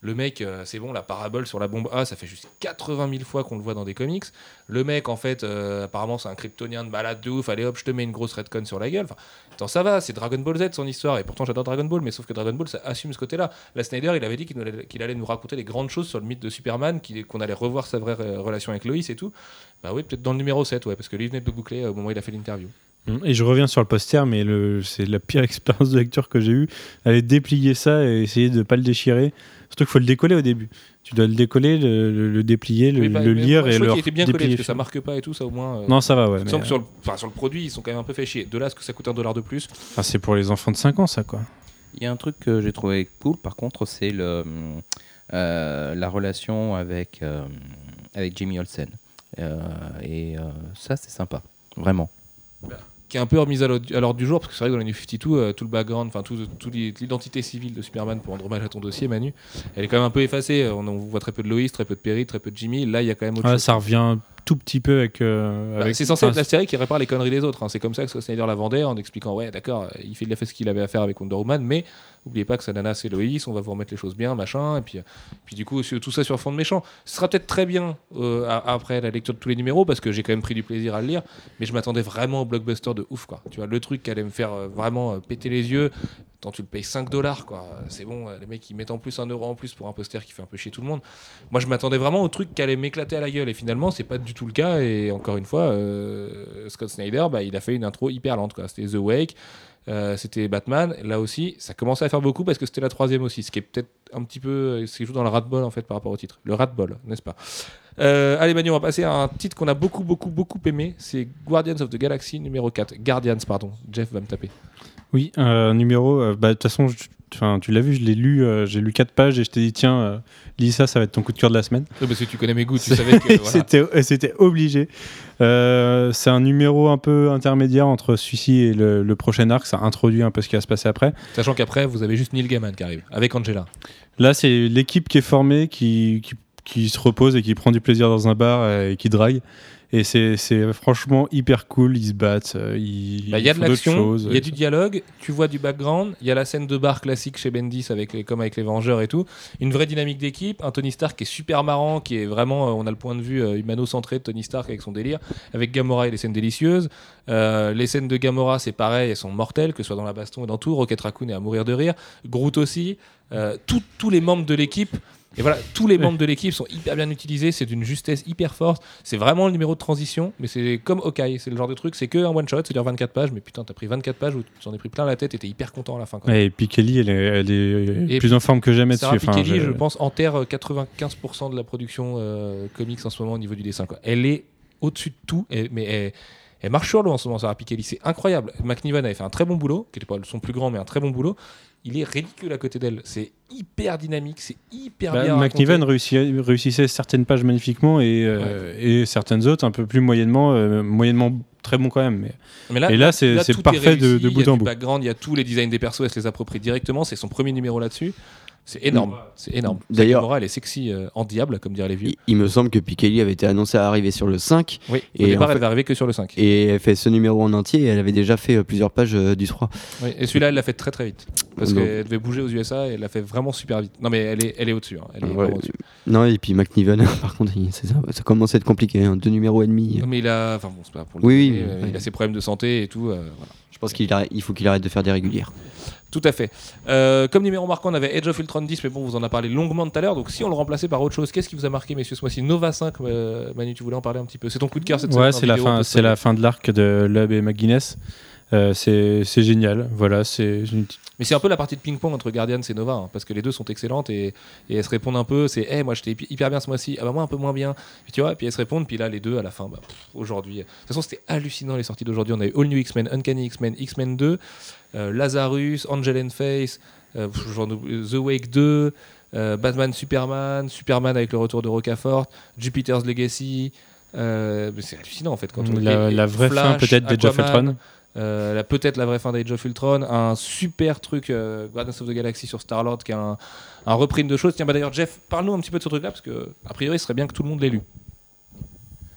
Le mec, euh, c'est bon, la parabole sur la bombe A, ça fait juste 80 000 fois qu'on le voit dans des comics. Le mec, en fait, euh, apparemment, c'est un kryptonien de malade de ouf. Allez hop, je te mets une grosse redcon sur la gueule. Enfin, attends, ça va, c'est Dragon Ball Z son histoire. Et pourtant, j'adore Dragon Ball, mais sauf que Dragon Ball, ça assume ce côté-là. La Snyder, il avait dit qu'il allait, nous raconter les grandes choses sur le mythe de Superman, qu'on allait revoir sa vraie euh, relation avec Loïs et tout. Bah oui, peut-être dans le numéro 7, ouais, parce que lui venait de le boucler au moment où il a fait l'interview. Et je reviens sur le poster, mais le, c'est la pire expérience de lecture que j'ai eue. Aller déplier ça et essayer de pas le déchirer. Surtout qu'il faut le décoller au début. Tu dois le décoller, le, le- le déplier, le, bah, le lire et le était bien collé, déplier. parce que ça marque pas et tout, ça au moins. euh, Non, ça va, ouais. sens que sur le, enfin, sur le produit, ils sont quand même un peu fait chier. De là, à ce que ça coûte un dollar de plus enfin, c'est pour les enfants de 5 ans, ça, quoi. Il y a un truc que j'ai trouvé cool, par contre, c'est le, euh, la relation avec, euh, avec Jimmy Olsen. Euh, et euh, ça, c'est sympa, vraiment. Qui est un peu remise à l'ordre du jour, parce que c'est vrai que dans les New 52, euh, tout le background, enfin tout, tout li- l'identité civile de Superman pour rendre hommage à ton dossier, Manu, elle est quand même un peu effacée. On, on voit très peu de Lois, très peu de Perry, très peu de Jimmy. Là, il y a quand même autre Ouais, chose. ça revient tout petit peu avec. euh, Bah, c'est censé être la série qui répare les conneries des autres. hein. C'est comme ça que Scott Snyder la vendait en expliquant ouais, d'accord, il, fait, il a fait ce qu'il avait à faire avec Wonder Woman, mais n'oubliez pas que sa nana c'est Lois, on va vous remettre les choses bien, machin. Et puis, puis du coup, tout ça sur fond de méchant. Ce sera peut-être très bien euh, après la lecture de tous les numéros parce que j'ai quand même pris du plaisir à le lire, mais je m'attendais vraiment au blockbuster de ouf, quoi. Tu vois, le truc qui allait me faire euh, vraiment péter les yeux. Quand tu le payes 5 dollars, quoi. C'est bon, les mecs ils mettent en plus un euro en plus pour un poster qui fait un peu chier tout le monde. Moi, je m'attendais vraiment au truc qui allait m'éclater à la gueule. Et finalement, c'est pas du tout le cas. Et encore une fois, euh, Scott Snyder, bah, il a fait une intro hyper lente. C'était The Wake, euh, c'était Batman. Là aussi, ça commençait à faire beaucoup parce que c'était la troisième aussi. Ce qui est peut-être un petit peu. euh, Ce qui joue dans le rat-ball en fait par rapport au titre. Le rat-ball, n'est-ce pas? Allez, Manu, on va passer à un titre qu'on a beaucoup, beaucoup, beaucoup aimé. C'est Guardians of the Galaxy numéro 4. Guardians, pardon. Jeff va me taper. Oui, un numéro. euh, bah, De toute façon, je- enfin, tu l'as vu, je l'ai lu. euh, j'ai lu 4 pages et je t'ai dit, tiens, euh, lis ça, ça va être ton coup de cœur de la semaine. Oui, parce que tu connais mes goûts, tu savais que. voilà. C'était euh, c'était obligé. Euh, c'est un numéro un peu intermédiaire entre celui-ci et le, le prochain arc. Ça introduit un peu ce qui va se passer après. Sachant qu'après, vous avez juste Neil Gaiman qui arrive avec Angela. Là, c'est l'équipe qui est formée, qui, qui, qui se repose et qui prend du plaisir dans un bar et qui drague. Et c'est franchement hyper cool. Ils se battent, euh, ils, Bah, Il y a de l'action, choses. il y a du dialogue, tu vois du background, il y a la scène de bar classique chez Bendis avec les, comme avec les Vengeurs et tout. Une vraie dynamique d'équipe, un Tony Stark qui est super marrant, qui est vraiment, euh, on a le point de vue euh, humano-centré de Tony Stark avec son délire, avec Gamora et les scènes délicieuses. Euh, les scènes de Gamora, c'est pareil, elles sont mortelles, que ce soit dans la baston et dans tout. Rocket Raccoon est à mourir de rire. Groot aussi. Euh, tout- tous les membres de l'équipe. Et voilà, tous les membres de l'équipe sont hyper bien utilisés, c'est d'une justesse hyper forte. C'est vraiment le numéro de transition, mais c'est comme Hawkeye, c'est le genre de truc, c'est que un one shot, c'est-à-dire 24 pages, mais putain, t'as pris 24 pages où tu en as pris plein la tête et t'es hyper content à la fin. Quand même. Ouais, et puis Kelly, elle est, elle est plus en forme que jamais Sarah dessus. Enfin, je- je pense, enterre euh, 95% de la production euh, comics en ce moment au niveau du dessin. quoi. Elle est au-dessus de tout, et- mais elle, elle marche sur l'eau en ce moment, Sarah Pikeli. C'est incroyable. McNiven avait fait un très bon boulot, qui n'était pas son plus grand, mais un très bon boulot. Il est ridicule à côté d'elle. C'est hyper dynamique, c'est hyper Bah, bien. McNiven réussissait certaines pages magnifiquement et, euh, et certaines autres un peu plus moyennement, euh, moyennement très bon quand même. Mais... Mais là, Et là, c'est- parfait de- de il bout y a en du bout. background, il y a tous les designs des persos, elle se les approprie directement. C'est son premier numéro là-dessus. C'est énorme. C'est énorme. D'ailleurs- elle est sexy euh, en diable, comme diraient les vieux. Il, il me semble que Pikeli avait été annoncé à arriver sur le 5 Oui, au Et départ, en elle va arriver que sur le 5. et elle fait ce numéro en entier et elle avait déjà fait euh, plusieurs pages euh, du 3. Oui, et celui-là, elle l'a fait très très vite. Parce Non. qu'elle devait bouger aux USA et elle l'a fait vraiment super vite. Non, mais elle est, elle est au-dessus. hein. Elle est Ouais. au-dessus. Non, et puis McNiven, par contre, il- ça, ça commence à être compliqué, hein, deux numéros et demi. Mais il a. Enfin bon, c'est pas pour le Oui, oui, donner, euh, oui. Il a ses problèmes de santé et tout. voilà. Je pense qu'il il faut qu'il arrête de faire des régulières. Tout à fait. Euh, comme numéro marquant, on avait Edge of Ultron 10, mais bon, vous en a parlé longuement tout à l'heure. Donc si on le remplaçait par autre chose, qu'est-ce qui vous a marqué, messieurs, ce mois-ci Nova 5, euh, Manu, tu voulais en parler un petit peu C'est ton coup de cœur cette Ouais, semaine en c'est la fin, la fin de l'arc de Lub et McGuinness. Euh, c'est génial. Voilà, c'est une- Mais c'est un peu la partie de ping-pong entre Guardians et Nova, hein, parce que les deux sont excellentes et, et elles se répondent un peu. C'est, hey, moi j'étais hyper- bien ce mois-ci, ah bah moi un peu moins bien. Puis tu vois, puis elles se répondent, puis là les deux à la fin, bah, aujourd'hui. De toute façon, c'était hallucinant les sorties d'aujourd'hui. On a eu All New X-Men, Uncanny X-Men, X-Men 2, euh, Lazarus, Angel and Face, euh, The Wake 2. euh, Batman Superman, Superman avec le retour de Rocafort, Jupiter's Legacy, Euh, c'est hallucinant en fait. Quand on la, et- et la vraie fin peut-être of Aquaman, Ultron. Euh, peut-être la vraie fin d'Age of Ultron, un super truc euh, Guardians of the Galaxy sur Star Lord qui est un, un reprint de choses. Tiens, bah d'ailleurs, Jeff, parle-nous un petit peu de ce truc-là parce que a priori, ce serait bien que tout le monde l'ait lu.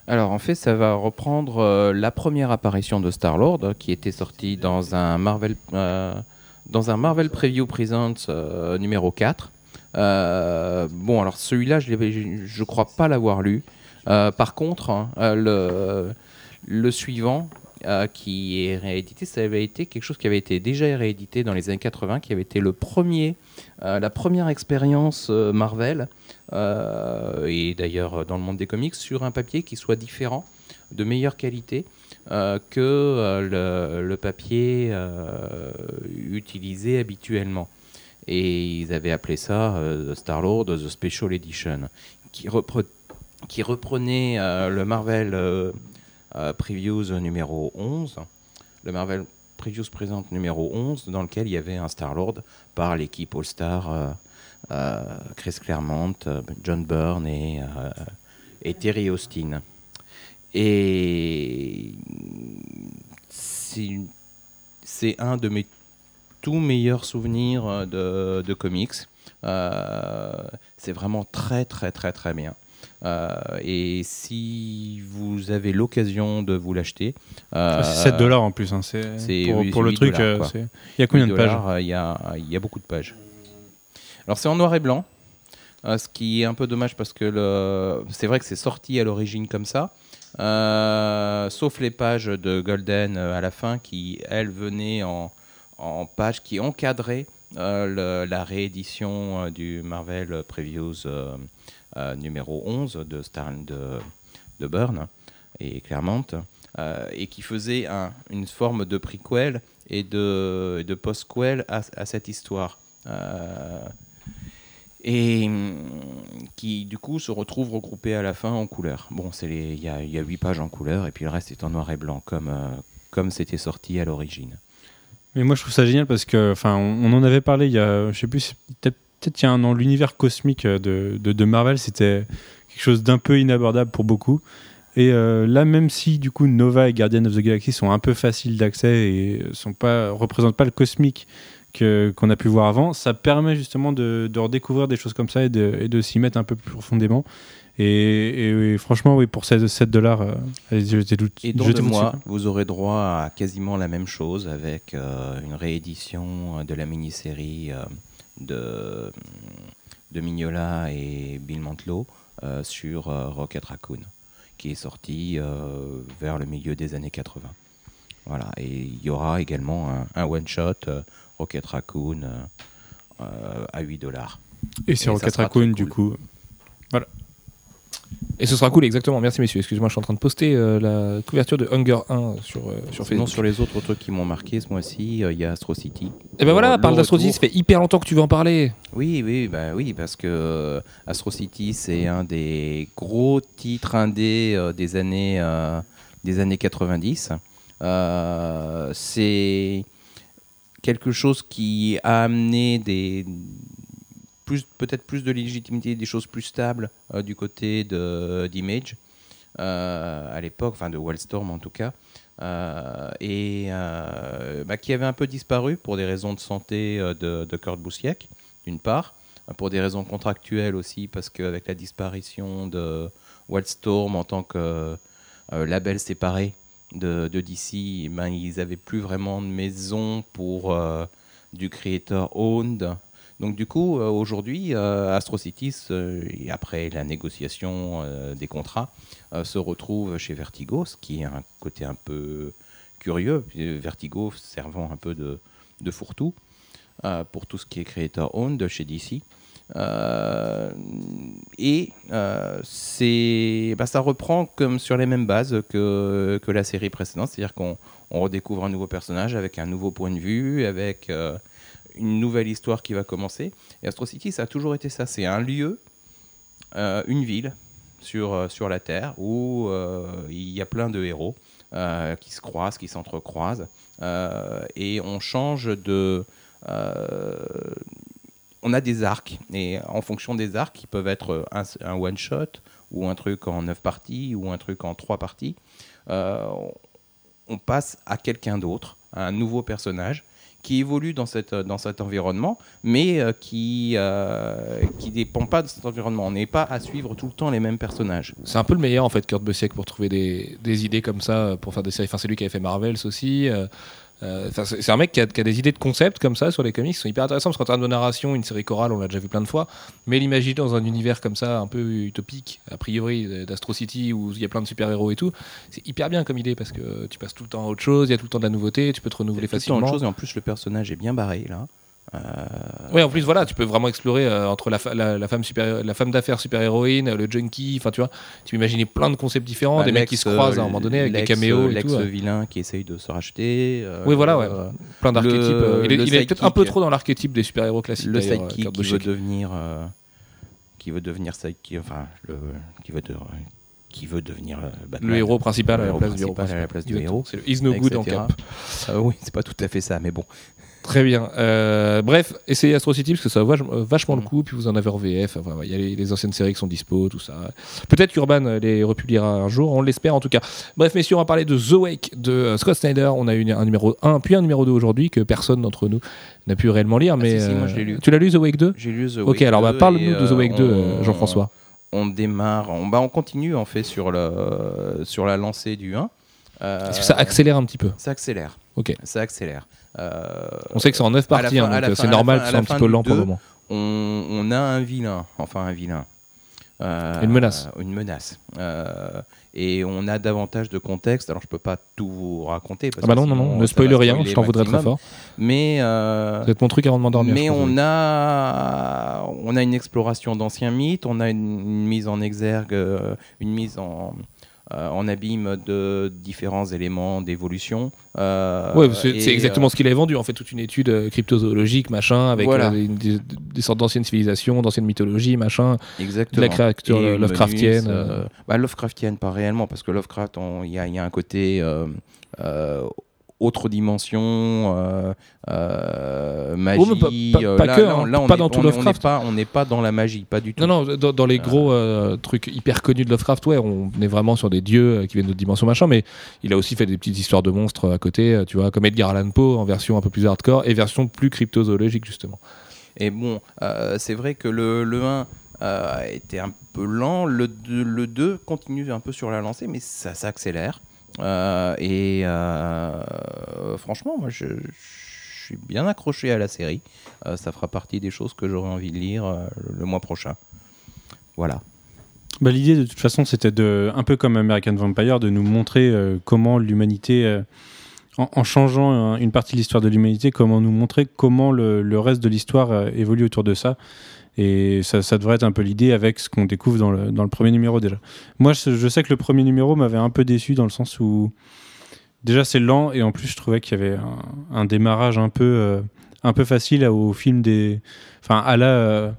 Alors en fait, ça va reprendre euh, la première apparition de Star-Lord euh, qui était sortie dans un Marvel, dans un Marvel Preview Presents numéro 4. Euh, bon, alors celui-là, je ne crois pas l'avoir lu. Par contre, hein, le suivant euh, qui est réédité, ça avait été quelque chose qui avait été déjà réédité dans les années 80, qui avait été le premier, euh, la première expérience euh, Marvel et d'ailleurs dans le monde des comics, sur un papier qui soit différent, de meilleure qualité que le, papier utilisé habituellement. Et ils avaient appelé ça Star-Lord The Special Edition, qui, repre- qui reprenait le Marvel euh, Previews numéro 11, le Marvel Previews présente numéro 11, dans lequel il y avait un Star-Lord par l'équipe All-Star. euh, euh, Chris Claremont, John Byrne et, Terry Austin. Et c'est un de mes tout meilleurs souvenirs de, comics. C'est vraiment très très très très bien. Euh, et si vous avez l'occasion de vous l'acheter, euh, c'est 7 dollars en plus. hein, c'est pour, oui, pour c'est le 8 truc. euh, Il y a combien de 8 pages euh, Il y, a, il y a beaucoup de pages. Alors c'est en noir et blanc, euh, ce qui est un peu dommage parce que le... c'est vrai que c'est sorti à l'origine comme ça, euh, sauf les pages de Golden euh, à la fin qui, elles, venaient en, en pages qui encadraient euh, le- la réédition euh, du Marvel Previews euh, euh, numéro 11 de, Star, de, de Byrne et Claremont, euh, et qui faisait un- une forme de prequel et de, de postquel à, cette histoire. Euh, et hum, qui du coup se retrouve regroupé à la fin en couleur. Bon, il y y a 8 pages en couleur et puis le reste est en noir et blanc comme euh, comme c'était sorti à l'origine. Mais moi, je trouve ça génial parce que, enfin, on, on en avait parlé il y a, je sais plus, peut-être peut-être il y a un an, l'univers cosmique de, de, de Marvel, c'était quelque chose d'un peu inabordable pour beaucoup. Et euh, là, même si du coup Nova et Guardian of the Galaxy sont un peu faciles d'accès et sont pas représentent pas le cosmique que qu'on a pu voir avant, ça permet justement de, de redécouvrir des choses comme ça et de, s'y mettre un peu plus profondément. Et, et- et franchement, oui, pour 7, 7 dollars, euh, jetez. Et dans deux mois, vous aurez droit à quasiment la même chose avec euh, une réédition euh, de la mini-série euh, de, de Mignola et Bill Mantlo euh, sur euh, Rocket Raccoon, qui est sorti euh, vers le milieu des années 80. Voilà, et il y aura également un, un one-shot Rocket Raccoon à 8 dollars. Et c'est Rocket Raccoon, du cool. coup. Et ce sera cool, exactement. Merci messieurs. Excusez-moi, je suis en train de poster euh, la couverture de Hunger 1 sur, euh, sur Facebook. sur les autres trucs qui m'ont marqué ce mois-ci, euh, il y a Astro City. Et ben voilà, Le parle d'Astro City, ça fait hyper longtemps que tu veux en parler. Oui, oui, bah oui, parce que euh, Astro City, c'est un des gros titres indés des années des années 90. Euh, c'est quelque chose qui a amené des peut-être plus de légitimité, des choses plus stables euh, du côté d'Image euh, à l'époque, enfin de Wildstorm en tout cas. Euh, et bah, qui avait un peu disparu pour des raisons de santé de, Kurt Busiek, d'une part, pour des raisons contractuelles aussi, parce qu'avec la disparition de Wildstorm en tant que label séparé de, DC, eh ben, ils n'avaient plus vraiment de maison pour du creator owned. Donc du coup, euh, aujourd'hui, euh, Astro Cities, euh, après la négociation des contrats, se retrouve chez Vertigo, ce qui est un côté un peu curieux, Vertigo servant un peu de, fourre-tout pour tout ce qui est creator owned chez DC. Et bah, ça reprend comme sur les mêmes bases que, la série précédente, c'est-à-dire qu'on on redécouvre un nouveau personnage avec un nouveau point de vue, avec une nouvelle histoire qui va commencer. Et Astro City, ça a toujours été ça, c'est un lieu, euh, une ville sur, euh, sur la Terre où euh, il y a plein de héros qui se croisent, qui s'entrecroisent, et on change de... on a des arcs, et en fonction des arcs, qui peuvent être un, one-shot ou un truc en 9 parties, ou un truc en 3 parties, on passe à quelqu'un d'autre, à un nouveau personnage qui évolue dans, cette, dans cet environnement, mais euh, qui euh, qui dépend pas de cet environnement. On n'est pas à suivre tout le temps les mêmes personnages. C'est un peu le meilleur en fait, Kurt Busiek, pour trouver des, des idées comme ça, euh, pour faire des séries. Enfin, c'est lui qui avait fait Marvels aussi. Euh, c'est un mec qui a, qui a des idées de concept comme ça sur les comics qui sont hyper intéressants parce qu'en termes de narration, une série chorale, on l'a déjà vu plein de fois, mais l'imaginer dans un univers comme ça, un peu utopique, a priori, d'Astro City où il y a plein de super-héros et tout, c'est hyper bien comme idée parce que tu passes tout le temps à autre chose, il y a tout le temps de la nouveauté, tu peux te renouveler C'est tout le temps autre facilement. chose, et en plus le personnage est bien barré là. Euh, Oui, en plus, voilà, tu peux vraiment explorer euh, entre la, fa- la, la femme, super, la femme d'affaires super-héroïne, le junkie, enfin, tu vois, tu peux imaginer plein de concepts différents, bah, des mecs qui se croisent à un euh, moment donné avec des caméos. L'ex-vilain qui essaye de se racheter. Oui, voilà, ouais. Plein d'archétypes. il il est peut-être un peu trop dans l'archétype des super-héros classiques. le sidekick qui veut devenir qui veut devenir sidekick enfin le qui veut de- qui veut devenir Batman. Le héros principal Le à la héros place du héros. principal à la place du héros, C'est le Is No Good en cap. Euh, oui c'est pas tout à fait ça mais bon Très bien. Euh, bref, essayez Astro City parce que ça vach- euh, vachement le Mm. coup. Puis vous en avez en VF. Enfin, Il y a les, les anciennes séries qui sont dispo, tout ça. Peut-être qu'Urban euh, les republiera un jour. On l'espère en tout cas. Bref, messieurs, on va parler de The Wake de Scott Snyder. On a eu un numéro 1 puis un numéro 2 aujourd'hui que personne d'entre nous n'a pu réellement lire. Mais Ah, si, si, moi, je l'ai lu. Tu l'as lu The Wake 2 j'ai lu The Ok, Wake alors bah, 2 parle-nous de The Wake 2, euh, on- Jean-François. on démarre on, bah, on continue en fait sur le sur la lancée du 1 Euh, Est-ce que ça accélère un petit peu? Ça accélère Ok. ça accélère On sait que c'est en 9 à la parties, hein, donc euh, c'est normal que ce soit un petit peu lent pour le 2, moment. on, on a un vilain, enfin un vilain. Euh, Une menace. Une menace. Euh, et on a davantage de contexte. Alors je peux pas tout vous raconter. Parce Ah bah que non, non, non, ne spoil rien, je t'en voudrais très fort. Mais, euh, mon truc avant de m'endormir. mais on a, on a une exploration d'anciens mythes, on a une, une mise en exergue, euh, une mise en, euh, en abîme de différents éléments d'évolution. Euh, Ouais, c'est exactement euh, ce qu'il avait vendu en fait, toute une étude euh, cryptozoologique, machin, avec Voilà. euh, des, des- des sortes d'anciennes civilisations, d'anciennes mythologies, machin. Exactement. De la créature Lovecraftienne, euh. bah, Lovecraftienne, pas réellement, parce que Lovecraft, il y, a- il y a un côté euh, euh, autre dimension, euh, euh, magie. Oh, mais pas- pas- euh, pas là, que, là, hein, on- là, on pas est- dans tout on est- Lovecraft. On n'est pas, dans la magie, pas du tout. Non, non, dans, dans les gros euh, trucs hyper connus de Lovecraft, ouais, on est vraiment sur des dieux qui viennent d'autres dimensions, machin, mais il a aussi fait des petites histoires de monstres à côté, tu vois, comme Edgar Allan Poe en version un peu plus hardcore et version plus cryptozoologique, justement. Et bon, c'est vrai que le, le 1 euh, était un peu lent, le 2, le 2 continue un peu sur la lancée, mais ça s'accélère. Euh, et euh, franchement, moi, je, suis bien accroché à la série. Euh, ça fera partie des choses que j'aurai envie de lire le mois prochain. Voilà. Bah, L'idée, de toute façon, c'était un peu comme American Vampire, de nous montrer comment l'humanité, en, changeant euh, une partie de l'histoire de l'humanité, comment nous montrer comment le, reste de l'histoire évolue autour de ça. Et ça, devrait être un peu l'idée avec ce qu'on découvre dans le, dans le premier numéro déjà. Moi, je, sais que le premier numéro m'avait un peu déçu dans le sens où déjà c'est lent et en plus je trouvais qu'il y avait un, démarrage un peu, euh, un peu facile au film des, enfin à la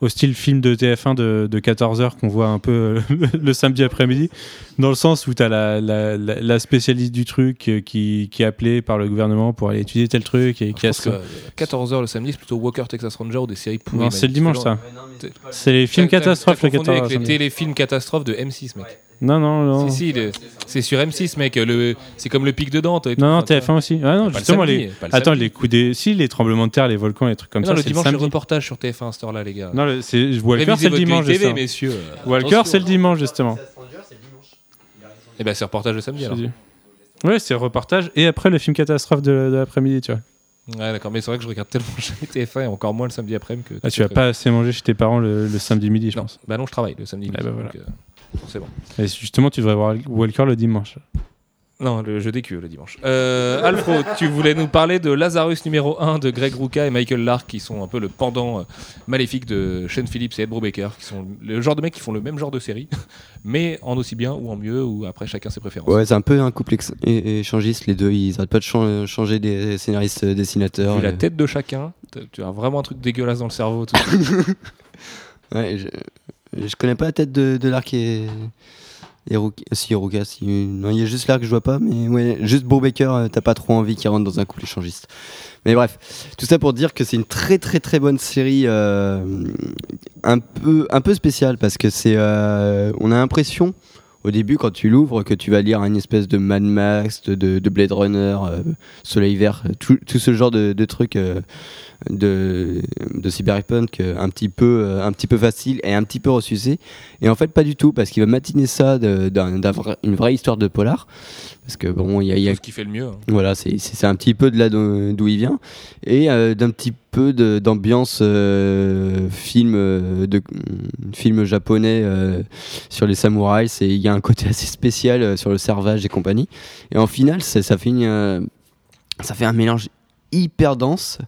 au style film de TF1 de, de 14h qu'on voit un peu euh, le samedi après-midi, dans le sens où tu as la, la, spécialiste du truc euh, qui, qui est appelée par le gouvernement pour aller étudier tel truc et qui a ce- 14h le samedi, c'est plutôt Walker Texas Ranger ou des séries pourries. Non, c'est le dimanche ça. C'est les films T'as- t'as- catastrophes t'as le confondu 14h. avec les téléfilms catastrophes de M6, mec. Non, non, non. Si, si, le- c'est sur M6, mec. Le, c'est comme le pic de Dante. et tout. Non, non, Enfin, tu vois. TF1 aussi. Ah non, Pas le justement, samedi, les... pas le Attends, samedi. les coups des. Si, les tremblements de terre, les volcans, les trucs comme Mais ça. non, le c'est dimanche, le samedi. reportage sur TF1 à cette heure-là, les gars. Non, le- c'est Walker, Révisez c'est le votre dimanche. grille TV, justement. messieurs. Walker, Attention. c'est le dimanche, justement. Et ben, c'est reportage le samedi, alors. Ouais, c'est le reportage et après le film catastrophe de, de l'après-midi, tu vois. Ouais, d'accord, mais c'est vrai que je regarde tellement jamais TF1 et encore moins le samedi après-midi que. Ah, tu vas pas assez manger chez tes parents le, le samedi midi, je Non, pense. bah non, je travaille le samedi. Ah midi, bah voilà. donc, euh, forcément. Et justement, tu devrais voir Walker le dimanche. Non, le jeu des culs le dimanche. Euh, Alfro, tu voulais nous parler de Lazarus numéro 1 de Greg Rucka et Michael Lark, qui sont un peu le pendant euh, maléfique de Shane Phillips et Ed Brubaker, qui sont le genre de mecs qui font le même genre de série, mais en aussi bien ou en mieux, ou après chacun ses préférences. Ouais, c'est un peu un couple échangiste, les deux. Ils arrêtent pas de chan- changer des scénaristes, euh, dessinateurs. Vu la euh. tête de chacun, tu as vraiment un truc dégueulasse dans le cerveau. Tout. Ouais, je, je connais pas la tête de, l'arc et, si Ruka, si. Non, il y a juste là que je vois pas, mais ouais, juste Bob Baker, euh, t'as pas trop envie qu'il rentre dans un couple échangiste. Mais bref, tout ça pour dire que c'est une très très très bonne série, euh, un peu un peu spéciale parce que c'est, euh, on a l'impression au début quand tu l'ouvres que tu vas lire une espèce de Mad Max, de, de Blade Runner, euh, Soleil Vert, tout, tout ce genre de, de trucs. euh, de, de cyberpunk euh, un petit peu euh, un petit peu facile et un petit peu ressucé et en fait pas du tout parce qu'il va matiner ça de- d'un- d'un vrai- une vraie histoire de polar parce que bon il y a, y ce qui fait le mieux. hein. voilà, c'est un petit peu de là d'où il vient et euh, d'un petit peu d'ambiance euh, film euh, de film japonais sur les samouraïs. C'est il y a un côté assez spécial sur le servage et compagnie. Et en final, ça, fait une, ça fait un mélange hyper dense,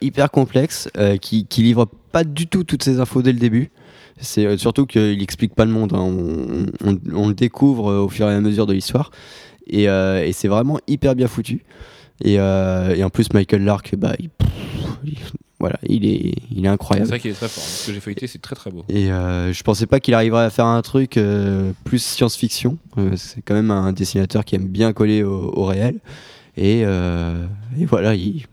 hyper complexe, euh, qui, qui livre pas du tout toutes ces infos dès le début. C'est euh, surtout qu'il explique pas le monde. hein. On, on- on le découvre euh, au fur et à mesure de l'histoire. Et, euh, et c'est vraiment hyper bien foutu. Et, euh, et en plus, Michael Lark, bah, il- pff, il- voilà, il est, il est C'est incroyable. vrai qu'il est très fort. Ce que j'ai feuilleté, c'est très très beau. Et euh, je pensais pas qu'il arriverait à faire un truc euh, plus science-fiction. Euh, c'est quand même un dessinateur qui aime bien coller au, au réel. Et, euh, et voilà, il...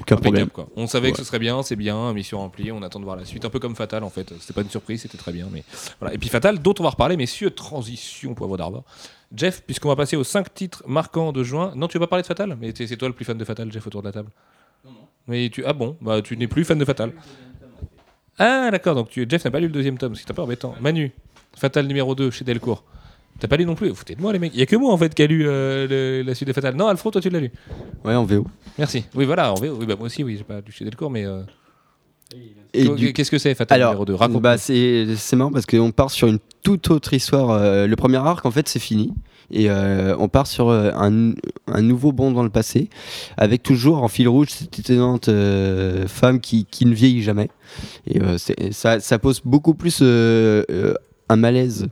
aucun problème. Impeccable, quoi. On savait que ce serait bien, c'est bien, mission remplie, on attend de voir la suite. Un peu comme Fatal en fait. C'était pas une surprise, c'était très bien. Mais voilà. Et puis Fatal, dont on va reparler, messieurs, transition poivre d'arbre. Jeff, puisqu'on va passer aux 5 titres marquants de juin. Non, tu veux pas parler de Fatal? Mais c'est toi le plus fan de Fatal, Jeff, autour de la table Non, non. Mais tu... Ah bon, bah tu n'es plus fan de Fatal. Ah d'accord, donc tu... Jeff n'a pas lu le deuxième tome, c'est un peu embêtant. Manu, Fatal numéro 2 chez Delcourt. T'as pas lu non plus Vous foutez de moi les mecs. Il y a que moi en fait qui a lu euh, le- la suite de Fatal. Non, Alfred, toi tu l'as lu. Ouais, en VO. Merci. Oui, voilà, en VO. Oui, bah, moi aussi, oui, j'ai pas lu chez Delcourt, mais. euh, Et qu'est- du- Qu'est-ce que c'est, Fatal numéro 2 Raconte. bah, c'est c'est marrant parce qu'on part sur une toute autre histoire. Euh, le premier arc, en fait, c'est fini. Et euh, on part sur euh, un, un nouveau bond dans le passé, avec toujours en fil rouge cette étonnante euh, femme qui, qui ne vieillit jamais. Et euh, c'est- ça, ça pose beaucoup plus euh, euh, un malaise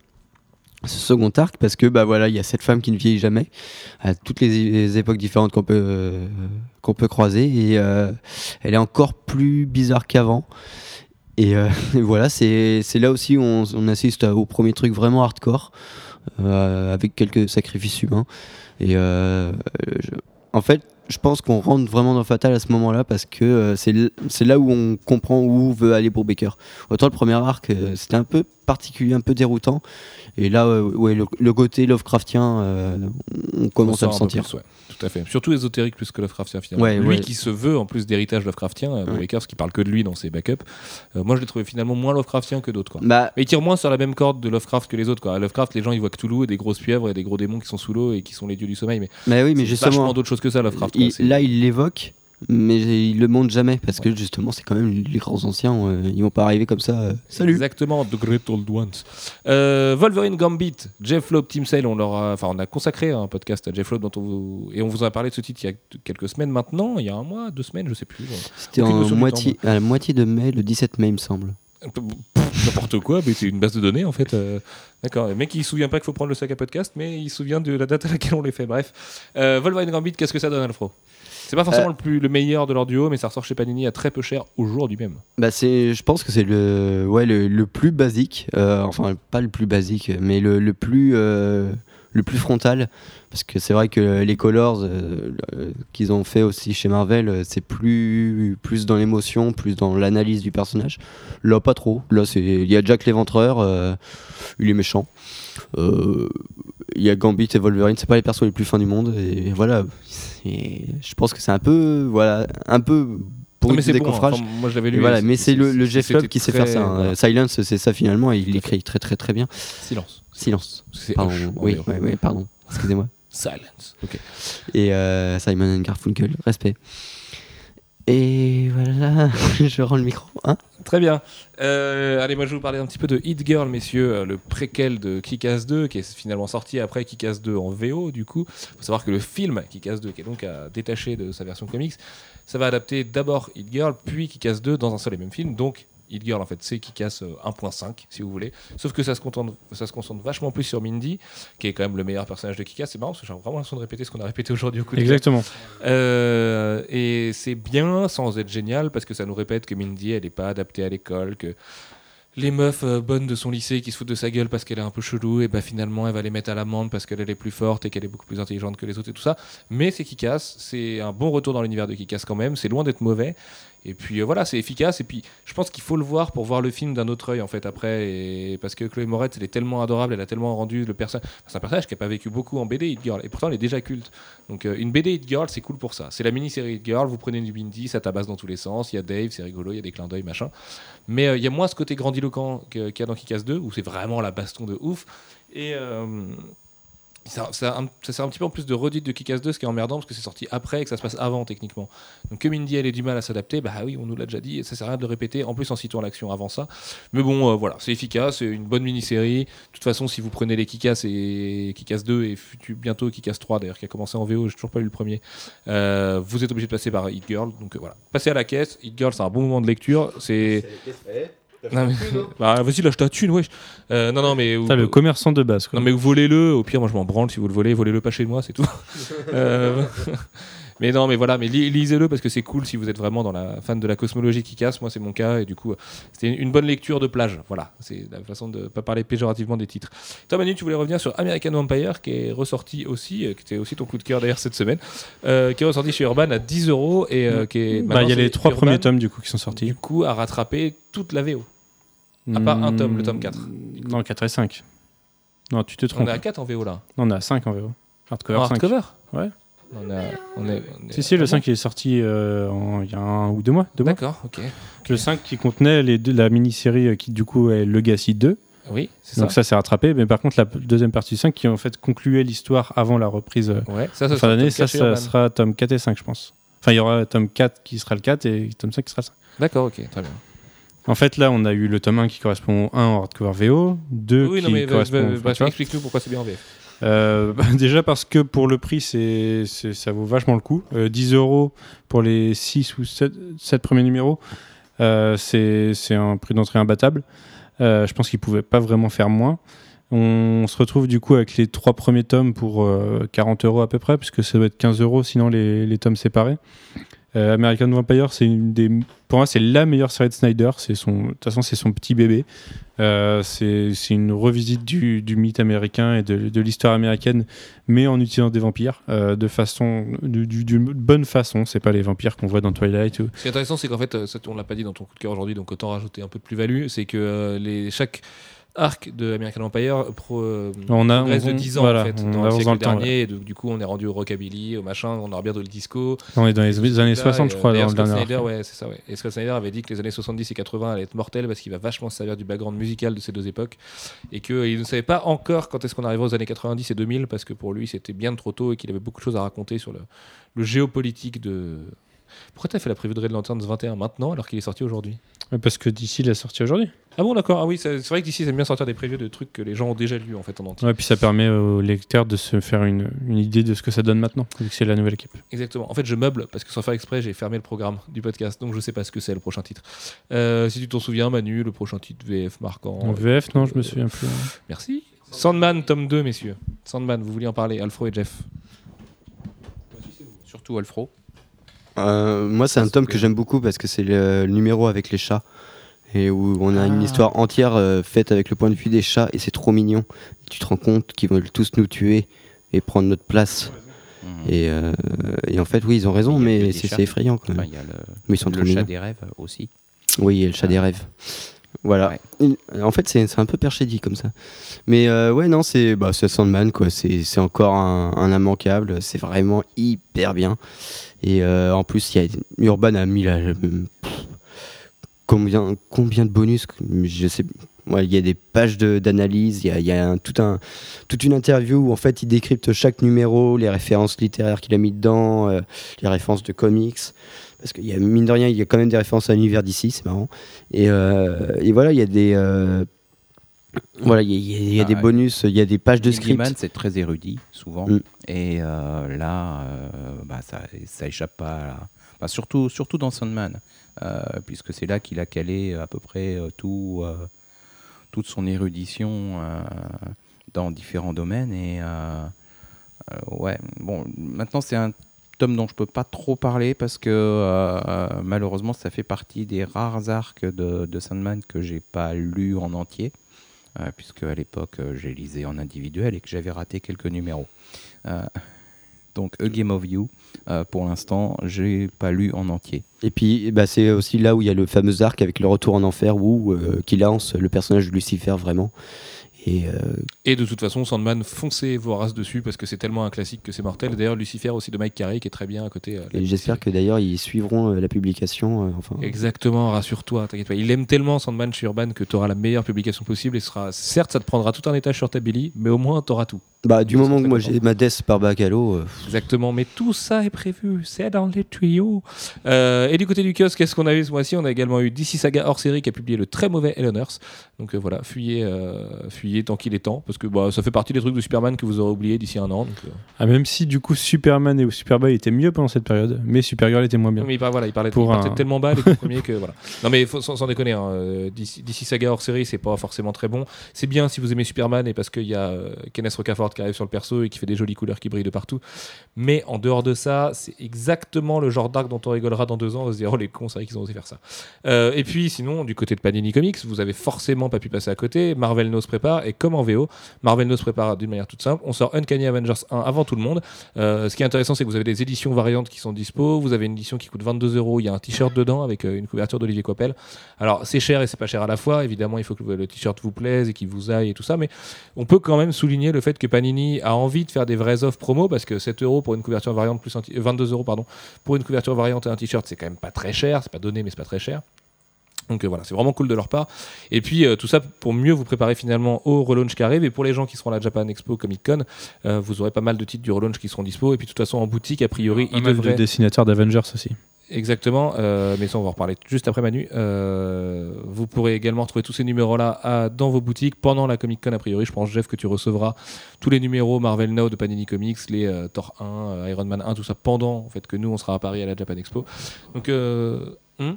ce second arc parce que bah voilà il y a cette femme qui ne vieillit jamais à toutes les, époques différentes qu'on peut euh, qu'on peut croiser et euh, elle est encore plus bizarre qu'avant et, euh, voilà, c'est là aussi où on, assiste au premier truc vraiment hardcore, avec quelques sacrifices humains. Et en fait, je pense qu'on rentre vraiment dans Fatal à ce moment-là parce que euh, c'est là où on comprend où veut aller pour Baker. Autant le premier arc, euh, c'était un peu particulier, un peu déroutant. Et là, euh, ouais, le, le côté Lovecraftien, euh, on commence à le sentir. plus, ouais. Tout à fait. Surtout ésotérique plus que Lovecraftien, finalement. Ouais, lui qui se veut en plus d'héritage Lovecraftien, euh, Bob Ouais. Bakers, qui parle que de lui dans ses backups. Moi, je l'ai trouvé finalement moins Lovecraftien que d'autres. Bah, Mais il tire moins sur la même corde de Lovecraft que les autres. Quoi. À Lovecraft, les gens ils voient Cthulhu et des grosses pieuvres et des gros démons qui sont sous l'eau et qui sont les dieux du sommeil. Mais, bah oui, mais c'est justement, d'autres choses que ça, Lovecraft. Il- là, il l'évoque, mais il le montre jamais parce que justement, c'est quand même les grands anciens. euh, ils vont pas arriver comme ça. euh, Salut. Exactement, The Great Old Ones. Euh, Wolverine Gambit, Jeff Loeb, Team Sale, on leur a, enfin, on a consacré un podcast à Jeff Loeb dont on vous, et on vous en a parlé de ce titre il y a quelques semaines maintenant, il y a un mois, deux semaines, je sais plus. C'était en moitié, à la moitié de mai, le 17 mai, il me semble. N'importe quoi, mais c'est une base de données en fait. euh, D'accord, le mec il se souvient pas qu'il faut prendre le sac à podcast, mais il se souvient de la date à laquelle on les fait. Bref, euh, Wolverine Gambit, qu'est-ce que ça donne, Alfro? C'est pas forcément le, plus, le meilleur de leur duo, mais ça ressort chez Panini à très peu cher aujourd'hui même. Bah c'est, je pense que c'est le, ouais, le, le plus basique. euh, enfin, pas le plus basique, mais le, le plus, euh, le plus frontal. Parce que c'est vrai que les Colors euh, qu'ils ont fait aussi chez Marvel, euh, c'est plus, plus dans l'émotion, plus dans l'analyse du personnage. Là, pas trop. Là, il y a Jack l'éventreur, euh, il est méchant. Il y a Gambit et Wolverine, c'est pas les persos les plus fins du monde. Et voilà. Je pense que c'est un peu, voilà, un peu pour Non, mais c'est des bon, coffrages. enfin, moi je l'avais lu. Voilà, mais c'est le, le Jeff Love qui sait faire ça. hein. voilà. Silence, c'est ça finalement, et il Tout à écrit très très très bien. Silence. Silence. Pardon. Oui, oui, oui, pardon. Excusez-moi. Silence. Ok. Et euh, Simon and Garfunkel, respect. Et voilà, je rends le micro. Hein Très bien. Euh, allez, moi je vais vous parler un petit peu de Hit Girl, messieurs, euh, le préquel de Kick-Ass 2, qui est finalement sorti après Kick-Ass 2 en VO, du coup. Il faut savoir que le film Kick-Ass 2, qui est donc à détacher de sa version comics, ça va adapter d'abord Hit Girl, puis Kick-Ass 2 dans un seul et même film. Donc, Hit Girl, en fait, c'est Kick-Ass euh, 1.5, si vous voulez. Sauf que ça se, contente, ça se concentre vachement plus sur Mindy, qui est quand même le meilleur personnage de Kick-Ass. C'est marrant, parce que j'ai vraiment l'impression de répéter ce qu'on a répété aujourd'hui au coup de. Exactement. Euh, et c'est bien sans être génial parce que ça nous répète que Mindy elle n'est pas adaptée à l'école, que les meufs euh, bonnes de son lycée qui se foutent de sa gueule parce qu'elle est un peu chelou, et bah finalement elle va les mettre à l'amende parce qu'elle est plus forte et qu'elle est beaucoup plus intelligente que les autres et tout ça. Mais c'est Kikas, c'est un bon retour dans l'univers de Kikas quand même, c'est loin d'être mauvais. Et puis euh, voilà, c'est efficace. Et puis je pense qu'il faut le voir pour voir le film d'un autre œil en fait après. Et parce que Chloé Moretz, elle est tellement adorable, elle a tellement rendu le personnage. C'est un personnage qui n'a pas vécu beaucoup en BD Hit Girl. Et pourtant elle est déjà culte. Donc euh, une BD Hit Girl, c'est cool pour ça. C'est la mini-série Hit Girl, vous prenez du Bindi, ça tabasse dans tous les sens. Il y a Dave, c'est rigolo, il y a des clins d'œil, machin. Mais euh, il y a moins ce côté grandiloquent que- qu'il y a dans Kikas 2, où c'est vraiment la baston de ouf. Et. Ça, ça, ça sert un petit peu en plus de redite de Kick-Ass 2, ce qui est emmerdant parce que c'est sorti après et que ça se passe avant techniquement. Donc que Mindy elle ait du mal à s'adapter, bah oui, on nous l'a déjà dit, ça sert à rien de répéter, en plus en citant l'action avant ça. Mais bon, euh, voilà, c'est efficace, c'est une bonne mini-série. De toute façon, si vous prenez les Kick-Ass et Kick-Ass 2 et futu- bientôt Kick-Ass 3 d'ailleurs, qui a commencé en VO, j'ai toujours pas lu le premier, euh, vous êtes obligé de passer par Hit Girl. Donc euh, voilà, passez à la caisse, Hit Girl c'est un bon moment de lecture, c'est... Non, mais... bah, vas-y, lâche ta thune, wesh. Euh, non, non, mais... Le commerçant de base. Quoi. Non mais volez-le, au pire moi je m'en branle si vous le volez, volez-le pas chez moi, c'est tout. Euh, mais non mais voilà, mais li- lisez-le parce que c'est cool si vous êtes vraiment dans la fan de la cosmologie qui casse, moi c'est mon cas et du coup c'était une bonne lecture de plage, voilà, c'est la façon de pas parler péjorativement des titres. Toi Manu, tu voulais revenir sur American Vampire qui est ressorti aussi, euh, qui était aussi ton coup de cœur d'ailleurs cette semaine, euh, qui est ressorti chez Urban à 10 euros et euh, qui est... Bah, il y a les trois Urban, premiers tomes du coup qui sont sortis. Du coup à rattraper toute la VO. À part un tome, le tome 4. Non, 4 et 5. Non, tu te On trompes. est à 4 en VO là. Non, on est à 5 en VO. Hardcover En 5. hardcover Ouais. On, a, on est, on est- Si, si, le Ah 5 il est sorti euh, en- il y a un ou deux mois. Deux bon mois. D'accord, ok. Le 5 qui contenait les deux, la mini-série euh, qui du coup est Legacy 2. Oui, c'est ça. Donc ça, c'est rattrapé. Mais par contre, la deuxième partie du 5 qui en fait concluait l'histoire avant la reprise euh, Ouais, ça, ça fin d'année, ça, 4 chez ça sera tome 4 et 5, je pense. Enfin, il y aura tome 4 qui sera le 4 et tome 5 qui sera le 5. D'accord, ok, très bien. En fait, là, on a eu le tome 1 qui correspond au 1 en hardcover VO, 2 oui, qui non, mais bah, correspond bah, bah, vois. explique-nous pourquoi c'est bien en VF. Euh, bah, déjà parce que pour le prix, c'est, ça vaut vachement le coup. Euh, 10 euros pour les 6 ou 7, premiers numéros, euh, c'est, un prix d'entrée imbattable. Euh, je pense qu'ils ne pouvaient pas vraiment faire moins. On se retrouve du coup avec les trois premiers tomes pour euh, 40 euros à peu près, puisque ça doit être 15 euros sinon les, les tomes séparés. Euh, American Vampire, c'est une des, pour moi, c'est la meilleure série de Snyder. C'est son, de toute façon, c'est son petit bébé. Euh, c'est, une revisite du, du mythe américain et de, de l'histoire américaine, mais en utilisant des vampires euh, de façon, du- du- d'une bonne façon. C'est pas les vampires qu'on voit dans Twilight. Ce qui est intéressant, c'est qu'en fait, ça, on l'a pas dit dans ton coup de cœur aujourd'hui, donc autant rajouter un peu de plus-value, c'est que les, chaque arc de American Empire pro, euh, On a, on- de 10 ans voilà, en fait, on dans le siècle dans le temps. dernier, et du coup on est rendu au rockabilly, au machin, on aura bientôt le disco. On est dans les, les années Là, 60, et, je euh, crois, dans Scott dernier Snyder, ouais, c'est ça, ouais. Et Scott Snyder avait dit que les années 70 et 80 allaient être mortelles parce qu'il va vachement se servir du background musical de ces deux époques et qu'il ne savait pas encore quand est-ce qu'on arrivait aux années 90 et 2000 parce que pour lui c'était bien trop tôt et qu'il avait beaucoup de choses à raconter sur le, le géopolitique de. Pourquoi t'as fait la prévue de Red Lanterns 21 maintenant alors qu'il est sorti aujourd'hui? Ouais, Parce que d'ici, il est sorti aujourd'hui. Ah bon d'accord, ah oui, c'est vrai que d'ici c'est bien sortir des préviews de trucs que les gens ont déjà lus en fait en entier. Ouais, puis ça permet aux lecteurs de se faire une, une idée de ce que ça donne maintenant, vu que c'est la nouvelle équipe. Exactement. En fait, je meuble parce que sans faire exprès, j'ai fermé le programme du podcast, donc je sais pas ce que c'est le prochain titre. Euh, si tu t'en souviens, Manu, le prochain titre VF marquant. En VF, non, je me souviens plus. Merci. Sandman, tome 2, messieurs. Sandman, vous vouliez en parler, Alfro et Jeff? Surtout Alfro. Euh, moi, c'est un tome que j'aime beaucoup parce que c'est le, numéro avec les chats. Et où on a une Ah. histoire entière euh, faite avec le point de vue des chats et c'est trop mignon. Et tu te rends compte qu'ils veulent tous nous tuer et prendre notre place. Mhm. Et, euh, et en fait, oui, ils ont raison, mais c'est effrayant quand Enfin, même. il y a le, Mais ils sont le trop chat mignons. des rêves aussi. Oui, et le chat des rêves. Voilà. Ouais. Il- En fait, c'est un peu perché dit comme ça. Mais euh, ouais, non, c'est bah, Sandman, quoi. C'est encore un, un immanquable. C'est vraiment hyper bien. Et euh, en plus, il y a Urban a mis la. pff, combien, combien de bonus Je sais. Ouais, il y a des pages de- d'analyse, il y a, il y a un- tout un, toute une interview où en fait il décrypte chaque numéro, les références littéraires qu'il a mis dedans, euh, les références de comics. Parce qu'il y a, mine de rien, il y a quand même des références à l'univers d'ici, c'est marrant. Et, euh, et voilà, il y a des. euh, voilà, il y a, il y a- il y a Ah, des bonus, il y a des pages de script. C'est très érudit, souvent. Mm. Et euh, là, bah, ça, ça échappe pas à la- bah, surtout, surtout dans Sandman, puisque c'est là qu'il a calé à peu près tout, toute son érudition dans différents domaines. Et ouais, bon, maintenant c'est un tome dont je peux pas trop parler parce que euh, malheureusement ça fait partie des rares arcs de, Sandman que j'ai pas lu en entier, euh, puisque à l'époque euh, j'ai lisé en individuel et que j'avais raté quelques numéros. Euh, donc A Game of You, euh, pour l'instant j'ai pas lu en entier. Et puis, bah, c'est aussi là où il y a le fameux arc avec le retour en enfer, où euh, qui lance le personnage de Lucifer vraiment. Et euh, Et de toute façon, Sandman, foncez vos races dessus parce que c'est tellement un classique que c'est mortel. D'ailleurs, Lucifer aussi de Mike Carey qui est très bien à côté. euh, et j'espère que d'ailleurs ils suivront euh, la publication. enfin, Exactement, rassure-toi, t'inquiète pas. Il aime tellement Sandman chez Urban que tu auras la meilleure publication possible et sera certes ça te prendra tout un étage sur ta Billy, mais au moins tu auras tout. bah, du moment que moi j'ai ma death par Bacalo, euh, Exactement, mais tout ça est prévu, c'est dans les tuyaux. Euh, et du côté du kiosque, qu'est-ce qu'on a eu ce mois-ci? On a également eu DC Saga hors série qui a publié le très mauvais Eloners. Donc euh, voilà, fuyez, euh, fuyez tant qu'il est temps, parce que bah, ça fait partie des trucs de Superman que vous aurez oublié d'ici un an. Donc, euh. Ah, même si du coup Superman et Superboy étaient mieux pendant cette période, mais Supergirl était moins bien. Mais par- voilà, il parlait Pour un- tellement bas les premiers que voilà. Non mais faut, sans, sans déconner, hein, DC Saga hors série, c'est pas forcément très bon. C'est bien si vous aimez Superman et parce qu'il y a Kenneth Rocafort qui arrive sur le perso et qui fait des jolies couleurs qui brillent de partout. Mais en dehors de ça, c'est exactement le genre d'arc dont on rigolera dans deux ans. On va se dire oh les cons, c'est vrai qu'ils ont osé faire ça. Et puis sinon, du côté de Panini Comics, vous avez forcément pas pu passer à côté. Marvel No se prépare et comme en VO, Marvel No se prépare d'une manière toute simple. On sort Uncanny Avengers 1 avant tout le monde. Euh, ce qui est intéressant, c'est que vous avez des éditions variantes qui sont dispo. Vous avez une édition qui coûte 22 euros. Il y a un t-shirt dedans avec euh, une couverture d'Olivier Coppel. Alors, c'est cher et c'est pas cher à la fois. Évidemment, il faut que le t-shirt vous plaise et qu'il vous aille et tout ça. Mais on peut quand même souligner le fait que Panini a envie de faire des vraies offres promo parce que 7 euros pour une couverture variante plus un t- euh, 22 euros pardon pour une couverture variante et un t-shirt, c'est quand même pas très cher. C'est pas donné, mais c'est pas très cher. Donc euh, voilà, c'est vraiment cool de leur part. Et puis euh, tout ça pour mieux vous préparer finalement au relaunch qui arrive. Et pour les gens qui seront à la Japan Expo Comic Con, euh, vous aurez pas mal de titres du relaunch qui seront dispo. Et puis de toute façon en boutique, a priori, il devrait. de dessinateurs d'Avengers aussi. Exactement, mais ça on va en reparler juste après Manu. Vous pourrez également retrouver tous ces numéros-là dans vos boutiques pendant la Comic Con a priori. Je pense Jeff que tu recevras tous les numéros Marvel Now de Panini Comics, les Thor 1, euh, Iron Man 1, tout ça pendant en fait que nous on sera à Paris à la Japan Expo. Donc hmm?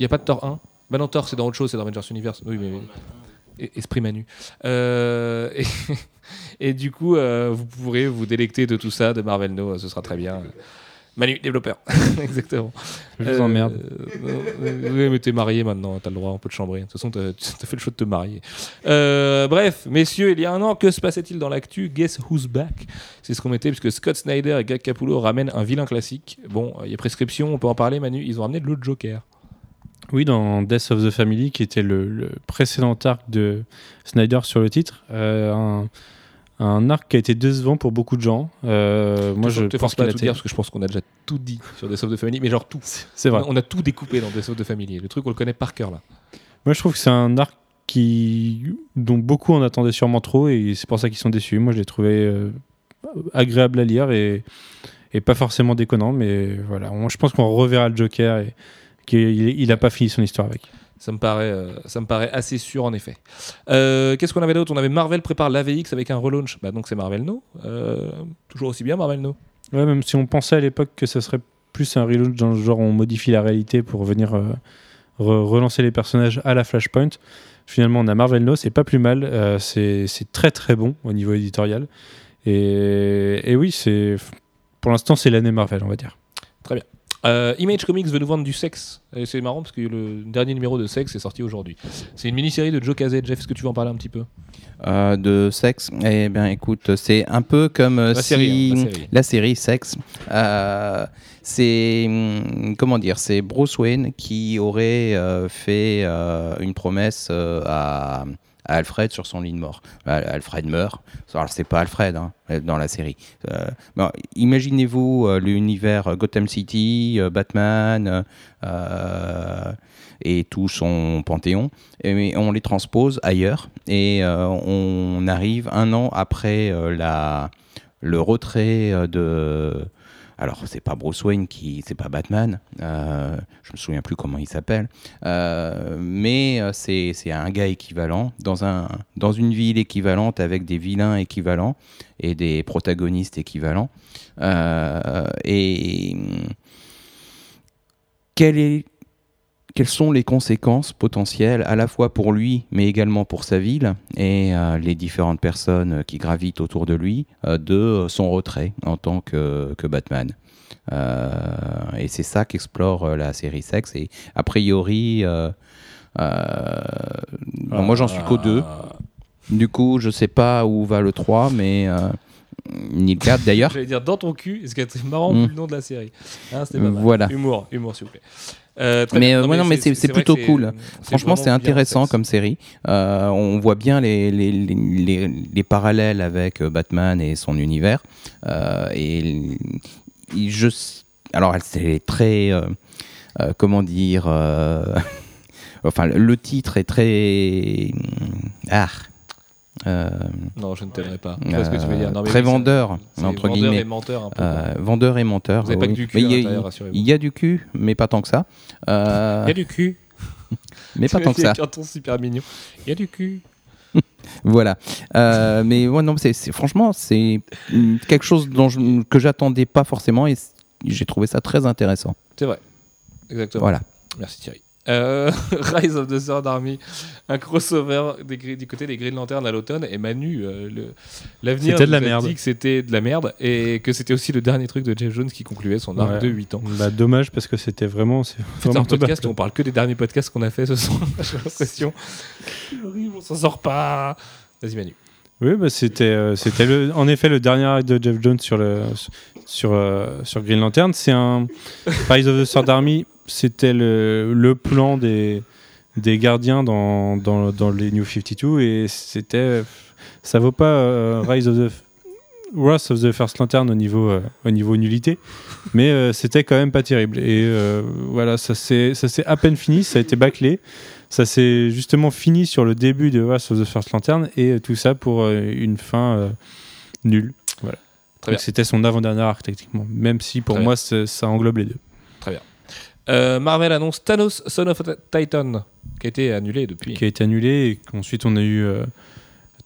N'y a pas de Thor 1 Bah non Thor c'est dans autre chose, c'est dans Avengers Universe. Oui mais et- Esprit Manu. Euh, et, et du coup, euh, vous pourrez vous délecter de tout ça, de Marvel No, ce sera très bien. Manu, développeur. Exactement. Je vous emmerde. Euh, oui, mais t'es marié maintenant, t'as le droit, on peut te chambrer. De toute façon, t'as t'as fait le choix de te marier. Euh, bref, messieurs, il y a un an, que se passait-il dans l'actu? Guess who's back? C'est ce qu'on mettait, puisque Scott Snyder et Gag Capullo ramènent un vilain classique. Bon, il y a prescription, on peut en parler, Manu. Ils ont ramené le Joker. Oui, dans Death of the Family, qui était le, le précédent arc de Snyder sur le titre, euh, un, un arc qui a été décevant pour beaucoup de gens. Euh, moi, je te pense pas à tout dire, parce que je pense qu'on a déjà tout dit sur Death of the Family, mais genre tout. C'est vrai. On a, on a tout découpé dans Death of the Family. Le truc, on le connaît par cœur, là. Moi, je trouve que c'est un arc qui, dont beaucoup en attendaient sûrement trop, et c'est pour ça qu'ils sont déçus. Moi, je l'ai trouvé euh, agréable à lire et, et pas forcément déconnant, mais voilà. On- je pense qu'on reverra le Joker et qu'il n'a pas fini son histoire avec. Ça me paraît, euh, ça me paraît assez sûr en effet. Euh, Qu'est-ce qu'on avait d'autre? On avait Marvel prépare l'AVX avec un relaunch. Bah, donc c'est Marvel No. Euh, toujours aussi bien Marvel No. Ouais, même si on pensait à l'époque que ce serait plus un relaunch dans le genre on modifie la réalité pour venir re- relancer les personnages à la Flashpoint. Finalement, on a Marvel No, c'est pas plus mal. c'est très très bon au niveau éditorial. Et, et oui, c'est pour l'instant, c'est l'année Marvel, on va dire. Euh, Image Comics veut nous vendre du sexe. Et c'est marrant parce que le dernier numéro de sexe est sorti aujourd'hui. C'est une mini-série de Joe Casey. Jeff, est-ce que tu veux en parler un petit peu? Euh, de sexe, eh bien écoute, c'est un peu comme La si série, hein, la série. la série Sexe, euh, c'est hum, comment dire, c'est Bruce Wayne qui aurait fait une promesse à, Alfred sur son lit de mort. Al- Alfred meurt. C'est pas Alfred hein, dans la série. Euh, bon, Imaginez-vous euh, l'univers Gotham City, euh, Batman. et tout son panthéon, et on les transpose ailleurs et on arrive un an après la, le retrait de. Alors, c'est pas Bruce Wayne qui. C'est pas Batman, euh, je me souviens plus comment il s'appelle, euh, mais euh, c'est un gars équivalent dans, un, dans une ville équivalente avec des vilains équivalents et des protagonistes équivalents. Et. Quel est quelles sont les conséquences potentielles à la fois pour lui mais également pour sa ville et euh, les différentes personnes qui gravitent autour de lui euh, de son retrait en tant que, que Batman. Euh, et c'est ça qu'explore euh, la série Sex. Et a priori, euh, euh, bon, moi j'en suis qu'au 2. Ah. Du coup, je sais pas où va le 3, mais euh, ni le 4 d'ailleurs. J'allais dire dans ton cul, ce qui est marrant Mm. vu le nom de la série. Hein, c'était mal. Voilà. Humour, humour s'il vous plaît. Euh, Mais, euh, ouais, non, mais c'est- plutôt cool. Franchement, c'est intéressant comme série. Euh, on voit bien les, les, les, les- les parallèles avec Batman et son univers. Et je, alors, elle- c'est très. comment dire Enfin, le titre est très. Ah euh, Non, je ne t'aiderai pas. Je vois ce que tu veux dire. Non, mais très oui, ça- vendeur, c'est entre vendeur guillemets. et menteur un peu. euh, vendeur et menteur. Vous avez pas oui. que du cul il y a- l'intérieur, rassurez-vous. il y a du cul, mais pas tant que ça. Euh, Il y a du cul. mais pas tant que ça. C'est super mignon. Il y a du cul. Voilà. Euh, mais ouais, non, c'est, franchement, c'est quelque chose dont je- que j'attendais pas forcément et j'ai trouvé ça très intéressant. C'est vrai. Exactement. Voilà. Merci Thierry. Euh, Rise of the Third Army, un crossover des du côté des Green Lantern à l'automne. Et Manu, euh, l'avenir de la merde. dit que c'était de la merde et que c'était aussi le dernier truc de Jeff Jones qui concluait son arc Ouais. de 8 ans. Bah, dommage parce que c'était vraiment. C'est un podcast où on parle que des derniers podcasts qu'on a fait ce soir. J'ai l'impression. C'est horrible, on s'en sort pas. Vas-y Manu. Oui, bah, c'était, euh, c'était le, en effet le dernier arc de Jeff Jones sur, le, sur, euh, sur Green Lantern. C'est un Rise of the Third Army. C'était le, le plan des, des gardiens dans, dans, dans les New 52 et c'était. Ça vaut pas euh, Rise of the. Wrath of the First Lantern au niveau, euh, au niveau nullité, mais euh, c'était quand même pas terrible. Et euh, voilà, ça s'est à peine fini, ça a été bâclé. Ça s'est justement fini sur le début de Wrath of the First Lantern et tout ça pour une fin nulle. Voilà. C'était son avant-dernier arc techniquement, même si pour Très moi ça englobe les deux. Euh, Marvel annonce Thanos Son of Titan qui a été annulé depuis. Qui a été annulé et qu'ensuite on a eu euh,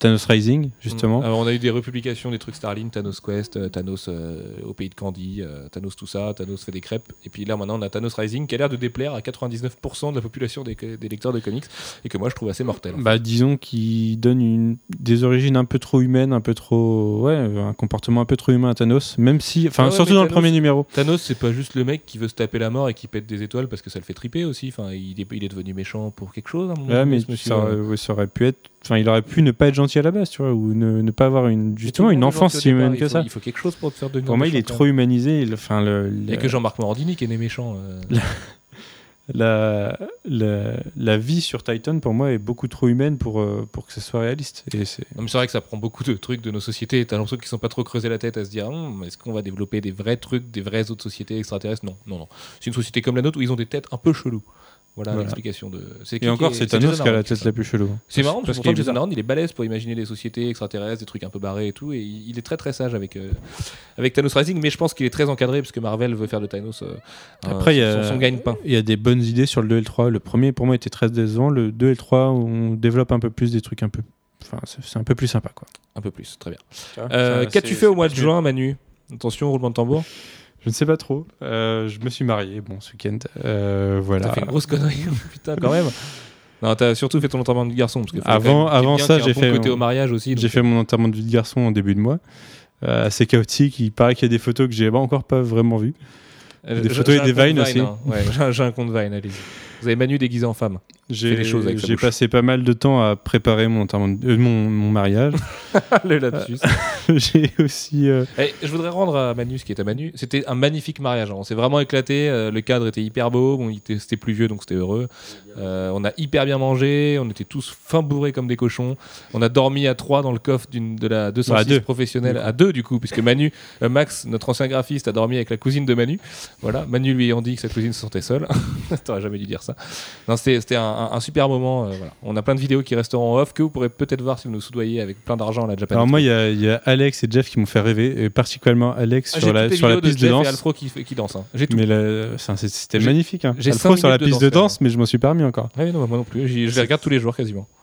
Thanos Rising justement. Alors, on a eu des republications des trucs Starlink, Thanos Quest, euh, Thanos euh, au pays de Candy, euh, Thanos tout ça, Thanos fait des crêpes. Et puis là maintenant on a Thanos Rising qui a l'air de déplaire à 99% de la population des, des lecteurs de comics et que moi je trouve assez mortel. Bah, disons qu'il donne une, des origines un peu trop humaines, un peu trop. Ouais, un comportement un peu trop humain à Thanos, même si. Enfin, Ah ouais, surtout dans le Thanos- premier numéro. Thanos c'est pas juste le mec qui veut se taper la mort et qui pète des étoiles parce que ça le fait triper aussi. Enfin, il est, il est devenu méchant pour quelque chose. à un moment Ouais, mais ça, ouais, ça aurait pu être. Enfin, il aurait pu ne pas être gentil à la base, tu vois, ou ne, ne pas avoir une, justement une enfance si humaine que ça. Il faut quelque chose pour te faire devenir Pour moi, il est trop humanisé. il- Enfin, le, y a que Jean-Marc Morandini qui est né méchant. euh. la, la, la vie sur Titan, pour moi, est beaucoup trop humaine pour, euh, pour que ce soit réaliste. Et c'est. Non, mais c'est vrai que ça prend beaucoup de trucs de nos sociétés. T'as l'impression qu'ils sont pas trop creusés la tête à se dire Hum, est-ce qu'on va développer des vrais trucs, des vraies autres sociétés extraterrestres? Non, non, non. C'est une société comme la nôtre où ils ont des têtes un peu cheloues. Voilà, Voilà. l'explication de. Et encore, c'est Thanos qui a la tête la plus chelou. C'est marrant parce parce que qu'il est Jason. Aaron, il est balèze pour imaginer des sociétés extraterrestres, des trucs un peu barrés et tout, et il est très très sage avec, euh, avec Thanos Rising, mais je pense qu'il est très encadré parce que Marvel veut faire de Thanos euh, Après, il y a- son, son gagne-pain. Il y a des bonnes idées sur le 2 et le 3. Le premier, pour moi, était très décevant. Le 2 et le 3, on développe un peu plus des trucs un peu. Enfin, c'est un peu plus sympa, quoi. Un peu plus, très bien. Euh, Qu'as-tu fait au mois de juin, Manu? Attention, roulement de tambour. Je ne sais pas trop. Euh, je me suis marié, bon, ce week-end. Euh, voilà. T'as fait une grosse connerie, putain, quand même. Non, t'as surtout fait ton enterrement de garçon. Parce que Avant- avant ça, j'ai fait côté mon- au mariage aussi. J'ai fait mon enterrement de vie de garçon en début de mois. Euh, assez chaotique. Il paraît qu'il y a des photos que j'ai pas encore pas vraiment vues. euh, des photos et des compte Vine aussi. hein. Ouais, j'ai un compte Vine, allez-y. Vous avez Manu déguisé en femme. J'ai passé pas mal de temps à préparer mon, euh, mon, mon mariage. Le lapsus. j'ai aussi. euh, Eh, je voudrais rendre à Manu ce qui est à Manu. C'était un magnifique mariage. hein. On s'est vraiment éclaté. euh, le cadre était hyper beau. Bon, c'était pluvieux, donc c'était heureux. Euh, on a hyper bien mangé. On était tous fin bourrés comme des cochons. On a dormi à trois dans le coffre de la 206 à deux, professionnelle. À deux, du coup, puisque Manu, euh, Max, notre ancien graphiste, a dormi avec la cousine de Manu. Voilà. Manu lui ayant dit que sa cousine se sentait seule. T'aurais jamais dû dire ça. Non, c'était un, super moment. euh, voilà. On a plein de vidéos qui resteront en off que vous pourrez peut-être voir si vous nous soudoyez avec plein d'argent à la Japan. Alors moi, il y, a- il y a Alex et Jeff qui m'ont fait rêver, et particulièrement Alex Ah, sur, la, sur la piste de de, Jeff et danse. Alfro qui, qui dansent. hein. J'ai tout. Mais c'était magnifique. Hein. j'ai Alfro sur la de piste de danse, danse, mais je m'en suis pas remis encore. Ouais, non, moi non plus. Je les regarde tous les jours quasiment.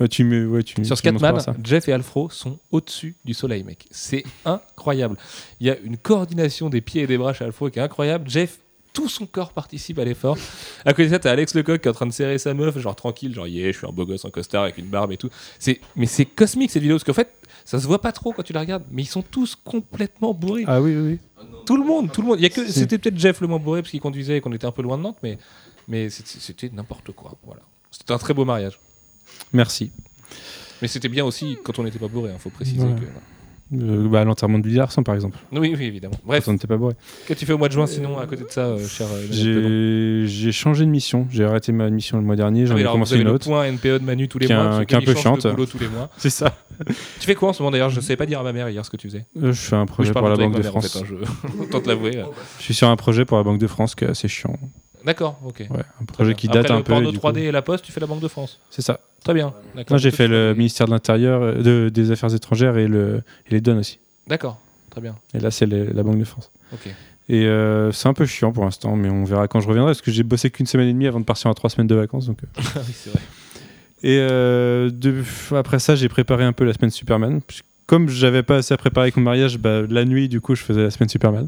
Ouais, tu me, ouais, tu, Sur Scatman. Jeff et Alfro sont au-dessus du soleil, mec. C'est incroyable. Il y a une coordination des pieds et des bras chez Alfro qui est incroyable. Jeff, tout son corps participe à l'effort. À côté de ça, t'as Alex Lecoq qui est en train de serrer sa meuf, genre tranquille, genre yeah, je suis un beau gosse en costard avec une barbe et tout. C'est, mais c'est cosmique cette vidéo parce qu'en fait, ça se voit pas trop quand tu la regardes, mais ils sont tous complètement bourrés. Ah oui, oui, oui. Tout le monde, tout le monde. Il y a que, c'était peut-être Jeff le moins bourré parce qu'il conduisait et qu'on était un peu loin de Nantes, mais, mais c'était, n'importe quoi. Voilà. C'était un très beau mariage. Merci. Mais c'était bien aussi quand on n'était pas bourré, il faut préciser Ouais. que. Euh, bah, L'enterrement de Billy Larson, par exemple. Oui, oui, évidemment. Bref, on n'était pas bourré. qu'est-ce que tu fais au mois de juin sinon à côté de ça, euh, cher euh, J'ai changé de mission. J'ai arrêté ma mission le mois dernier. J'en Ah ai commencé une autre. point NPE de Manu tous les Qui mois. un- qui est un peu chiante. boulot tous les mois. C'est ça. Tu fais quoi en ce moment d'ailleurs? Je ne savais pas dire à ma mère hier ce que tu faisais. Euh, je fais un projet je pour la Banque de France. en fait, hein, je... Autant te l'avouer. Je suis sur un projet pour la Banque de France qui est assez chiant. D'accord, ok. Ouais, un projet qui date un peu. porno et du 3D coup- et la Poste, tu fais la Banque de France. C'est ça. Très bien. Moi, j'ai fait le ministère de l'Intérieur, euh, de- des Affaires étrangères et, le, et les douanes aussi. D'accord, très bien. Et là, c'est la Banque de France. Ok. Et euh, c'est un peu chiant pour l'instant, mais on verra quand je reviendrai, parce que j'ai bossé qu'une semaine et demie avant de partir en trois semaines de vacances. Donc, euh. Ah oui, c'est vrai. Et euh, de- après ça, j'ai préparé un peu la semaine Superman. Comme j'avais pas assez à préparer avec mon mariage, bah, la nuit, du coup, je faisais la semaine Superman.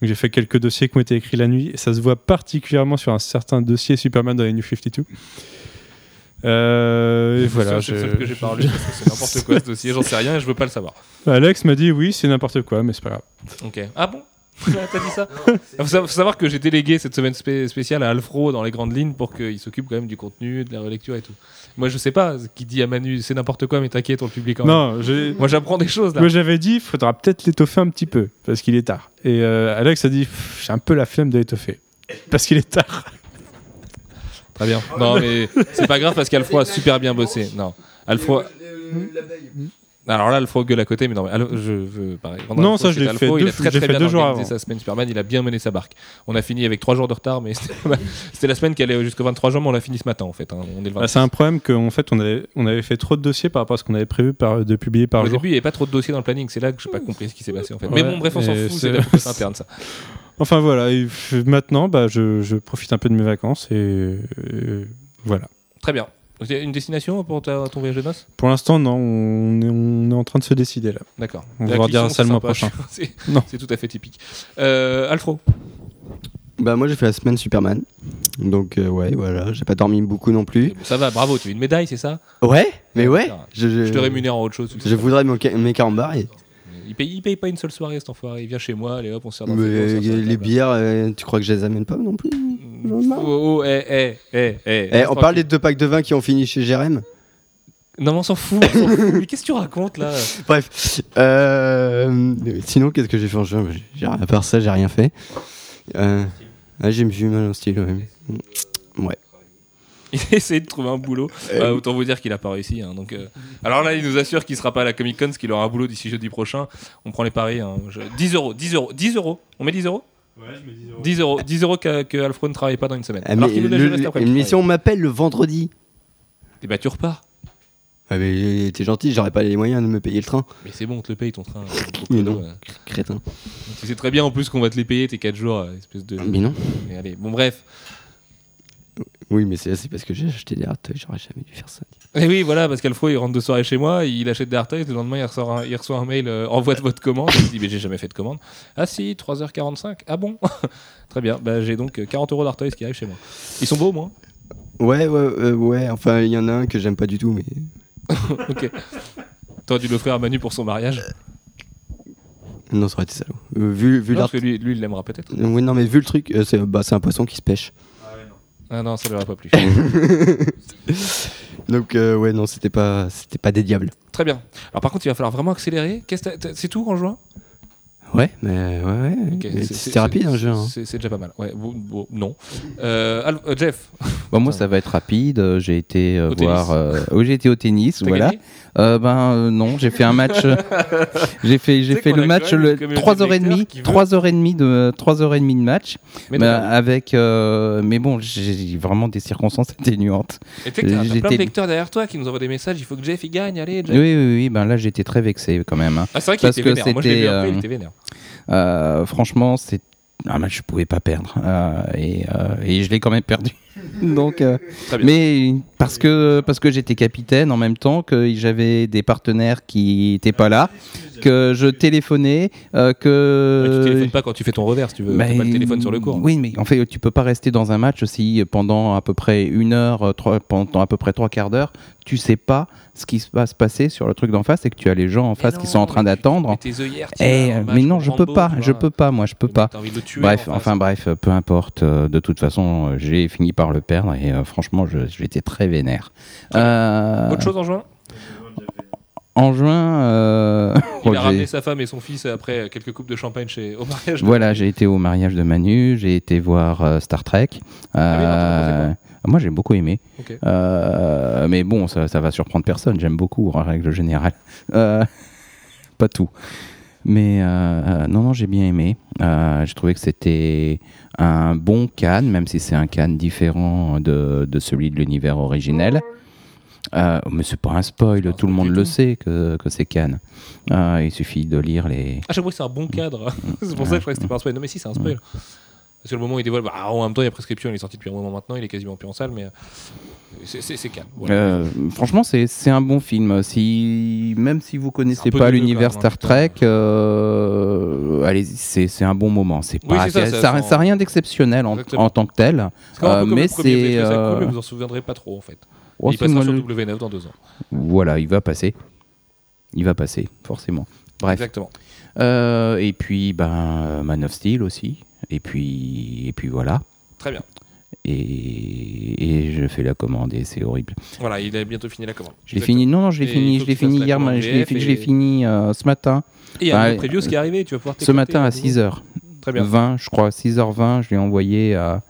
Donc j'ai fait quelques dossiers qui ont été écrits la nuit. Et ça se voit particulièrement sur un certain dossier Superman dans les New 52. Euh, et voilà. C'est je- que j'ai que c'est n'importe quoi ce dossier, j'en sais rien et je veux pas le savoir. Alex m'a dit oui, c'est n'importe quoi, mais c'est pas grave. Ok. Ah bon? T'as dit ça? Il faut, sa- faut savoir que j'ai délégué cette semaine spé- spéciale à Alfro dans les grandes lignes pour qu'il s'occupe quand même du contenu, de la relecture et tout. Moi je sais pas, qui dit à Manu c'est n'importe quoi, mais t'inquiète, on le publie quand même. Non, Moi j'apprends des choses là. Moi j'avais dit, faudra peut-être l'étoffer un petit peu, parce qu'il est tard. Et euh, Alex a dit, j'ai un peu la flemme de l'étoffer, parce qu'il est tard. Très bien. Non mais c'est pas grave parce qu'Alfro a super bien bossé. Non. Alfro. Alors là, Alfro gueule à côté, mais non, mais Al- je veux pareil. Non, Alfro ça, je chez l'ai Alfro, fait il a très j'ai très fait bien deux jours organisé avant. sa semaine Superman, il a bien mené sa barque. On a fini avec trois jours de retard, mais c'était c'était la semaine qui allait jusqu'au 23 juin, mais on l'a fini ce matin en fait. hein. On est le Bah, 26. c'est un problème qu'en fait, on avait, on avait fait trop de dossiers par rapport à ce qu'on avait prévu par, de publier par Au jour. début, il n'y avait pas trop de dossiers dans le planning, c'est là que j'ai pas compris ce qui s'est passé en fait. Ouais, mais bon, bref, on s'en et fout, c'est- c'est la interne ça. Enfin voilà, et maintenant, bah, je, je profite un peu de mes vacances et, et voilà. Très bien. Donc, il y a une destination pour ta- ton voyage de noces? Pour l'instant, non, on est, on est en train de se décider là. D'accord. On va dire ça le mois prochain. C'est Non. c'est tout à fait typique. Euh, Alfro, Bah moi j'ai fait la semaine Superman. Donc euh, ouais voilà, j'ai pas dormi beaucoup non plus. ça va, bravo, tu as une médaille, c'est ça? Ouais, mais ouais. Je, je- Je te rémunère en autre chose. Je voudrais ca- mes carambars et Il paye, il paye pas une seule soirée cet enfoiré. Il vient chez moi, allez hop, on se sert dans mais, euh, les bières, euh, tu crois que je les amène pas non plus marre. Oh, oh, eh, eh, eh, on parle des deux packs de vin qui ont fini chez Jérém. Non, mais on s'en fout. on s'en fout. mais qu'est-ce que tu racontes là? Bref. Euh, sinon, qu'est-ce que j'ai fait en juin? À part ça, j'ai rien fait. Euh, ah, j'ai vu mal au style, ouais. Ouais. Il a essayé de trouver un boulot. Bah, autant vous dire qu'il a pas réussi. hein, donc, euh, Alors là, il nous assure qu'il sera pas à la Comic Con, parce qu'il aura un boulot d'ici jeudi prochain. On prend les paris. hein. Je- 10 euros, 10 euros, 10 euros. On met 10 euros? 10 euros, 10 euros que, que Alfred ne travaille pas dans une semaine. Ah, Alors mais qu'il nous l'a le- après-midi, une il mission m'appelle le vendredi. Et bah tu repars. Ah, mais t'es gentil, j'aurais pas les moyens de me payer le train. Mais c'est bon, on te le paye ton train. Mais non. Euh, Crétin. Tu sais très bien en plus qu'on va te les payer tes 4 jours, euh, espèce de. Mais non. Mais allez, bon bref. Oui, mais c'est parce que j'ai acheté des hardtoys, j'aurais jamais dû faire ça. Et oui, voilà, parce qu'Alfro il rentre de soirée chez moi, il achète des hardtoys, le lendemain il reçoit un, il reçoit un mail, euh, envoie de votre commande. Il se dit, mais j'ai jamais fait de commande. Ah si, 3h45. Ah bon? Très bien, bah, j'ai donc euh, 40 euros d'hardtoys qui arrivent chez moi. Ils sont beaux au moins Ouais, ouais, euh, ouais. Enfin, il y en a un que j'aime pas du tout, mais. Ok. T'aurais dû l'offrir à Manu pour son mariage. Non, ça aurait été salaud. Euh, vu vu Non, parce que lui, lui il l'aimera peut-être. Euh, Oui, non, mais vu le truc, euh, c'est bah, c'est un poisson qui se pêche. Ah non, ça lui aura pas plu. Donc, euh, ouais, non, c'était pas, c'était pas des diables. Très bien. Alors par contre, il va falloir vraiment accélérer. Qu'est-ce que t'as- t'as- C'est tout en juin? Ouais, mais ouais, ouais. Ok, mais c'est- c'est- C'était rapide un jeu. hein. C'est c'est déjà pas mal. Ouais, bon, bon, non. Euh, Al- euh, Jeff, Bon, moi, ça va être rapide. Euh, J'ai été euh, Au tennis. voir. euh, oui, j'ai été au tennis. t'as voilà. gagné? Euh, ben euh, non, j'ai fait un match. euh, j'ai fait, j'ai fait le match le communauté 3h30, qui veut- 3h30 de 3h30 de match. Mais Bah, avec euh, mais bon, j'ai vraiment des circonstances atténuantes. Et tu sais que t'as- plein de lecteurs derrière toi qui nous envoient des messages. Il faut que Jeff il gagne. Allez, Jeff. Oui, oui, oui, ben là j'étais très vexé quand même. hein. Ah, c'est vrai qu'il était que vénère. Moi, je vu après, il était vénère. Franchement, c'est un match que je pouvais pas perdre et, et je l'ai quand même perdu. Donc, euh, mais parce que parce que j'étais capitaine en même temps que j'avais des partenaires qui étaient pas là. que je téléphonais, euh, que. Ouais, tu téléphones pas quand tu fais ton revers, si tu veux. Bah, pas le téléphone sur le cours. Oui, mais en fait, tu peux pas rester dans un match si pendant à peu près une heure, euh, trois, pendant à peu près trois quarts d'heure, tu sais pas ce qui va se passer sur le truc d'en face et que tu as les gens en face qui sont en train d'attendre. Eh, mais non, je peux pas, je peux pas, moi, je peux pas. t'as envie de le tuer Bref, en face. enfin bref, peu importe. euh, De toute façon, j'ai fini par le perdre et euh, franchement, j'étais très vénère. Euh, Autre chose en juin? En juin, euh, Il a ramené sa femme et son fils après quelques coupes de champagne chez... au mariage. voilà, j'ai été au mariage de Manu, j'ai été voir euh, Star Trek. Ah oui, moi, j'ai beaucoup aimé. Mais bon, ça, ça va surprendre personne. J'aime beaucoup en règle générale. Pas tout. Mais euh, euh, non, non, j'ai bien aimé. Euh, j'ai trouvé que c'était un bon Cannes, même si c'est un Cannes différent de, de celui de l'univers originel. Euh, mais c'est pas un spoil, tout le monde le tout. sait que, que c'est Cannes. Euh, il suffit de lire les. Ah, j'avoue que c'est un bon cadre. c'est pour ça que je croyais que c'était pas un spoil. Non, mais si, c'est un spoil. Parce que le moment où il dévoile, bah, en même temps, il y a prescription, il est sorti depuis un moment maintenant, il est quasiment plus en salle, mais c'est- calme. Voilà. Euh, franchement, c'est un bon film. Si, même si vous connaissez pas l'univers Star. Trek, euh, allez, c'est un bon moment. C'est Oui, pas, c'est ça, ça, rien d'exceptionnel en, en tant que tel. Euh, comme mais c'est, euh, vous en souviendrez pas trop en fait. Oh, il passera sur le- W9 dans deux ans. Voilà, il va passer. Il va passer, forcément. Bref. Exactement. Euh, et puis, ben, Man of Steel aussi. Et puis, et puis voilà. Très bien. Et, et je fais la commande et c'est horrible. Voilà, il a bientôt fini la commande. Je l'ai fini. Non, non, je l'ai fini. Je l'ai fini hier. Je l'ai et- fini euh, ce matin. Et il y a un autre previews qui est arrivé, tu vas pouvoir Ce matin à nouveau. 6h. Très bien. 20, je crois, 6h20, je l'ai envoyé à,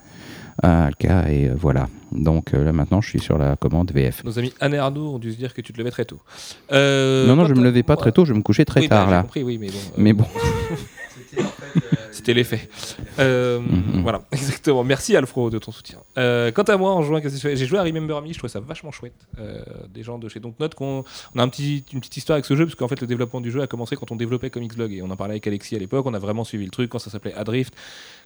à Alka et euh, voilà. Donc euh, là maintenant, je suis sur la commande VF. Nos amis Anne et Arnaud ont dû se dire que tu te levais très tôt. Non, non, je me levais pas très tôt, je me couchais très Oui, bah, tard j'ai là. compris, oui, mais bon. Mais bon, C'était l'effet. Euh, Mhm. Voilà, exactement. Merci Alfro de ton soutien. Euh, quant à moi, en que j'ai joué à Remember Me, je trouvais ça vachement chouette. Euh, des gens de chez Dontnod, qu'on on a un petit, une petite histoire avec ce jeu, parce qu'en fait, le développement du jeu a commencé quand on développait Comics Blog. Et on en parlait avec Alexis à l'époque, on a vraiment suivi le truc quand ça s'appelait Adrift.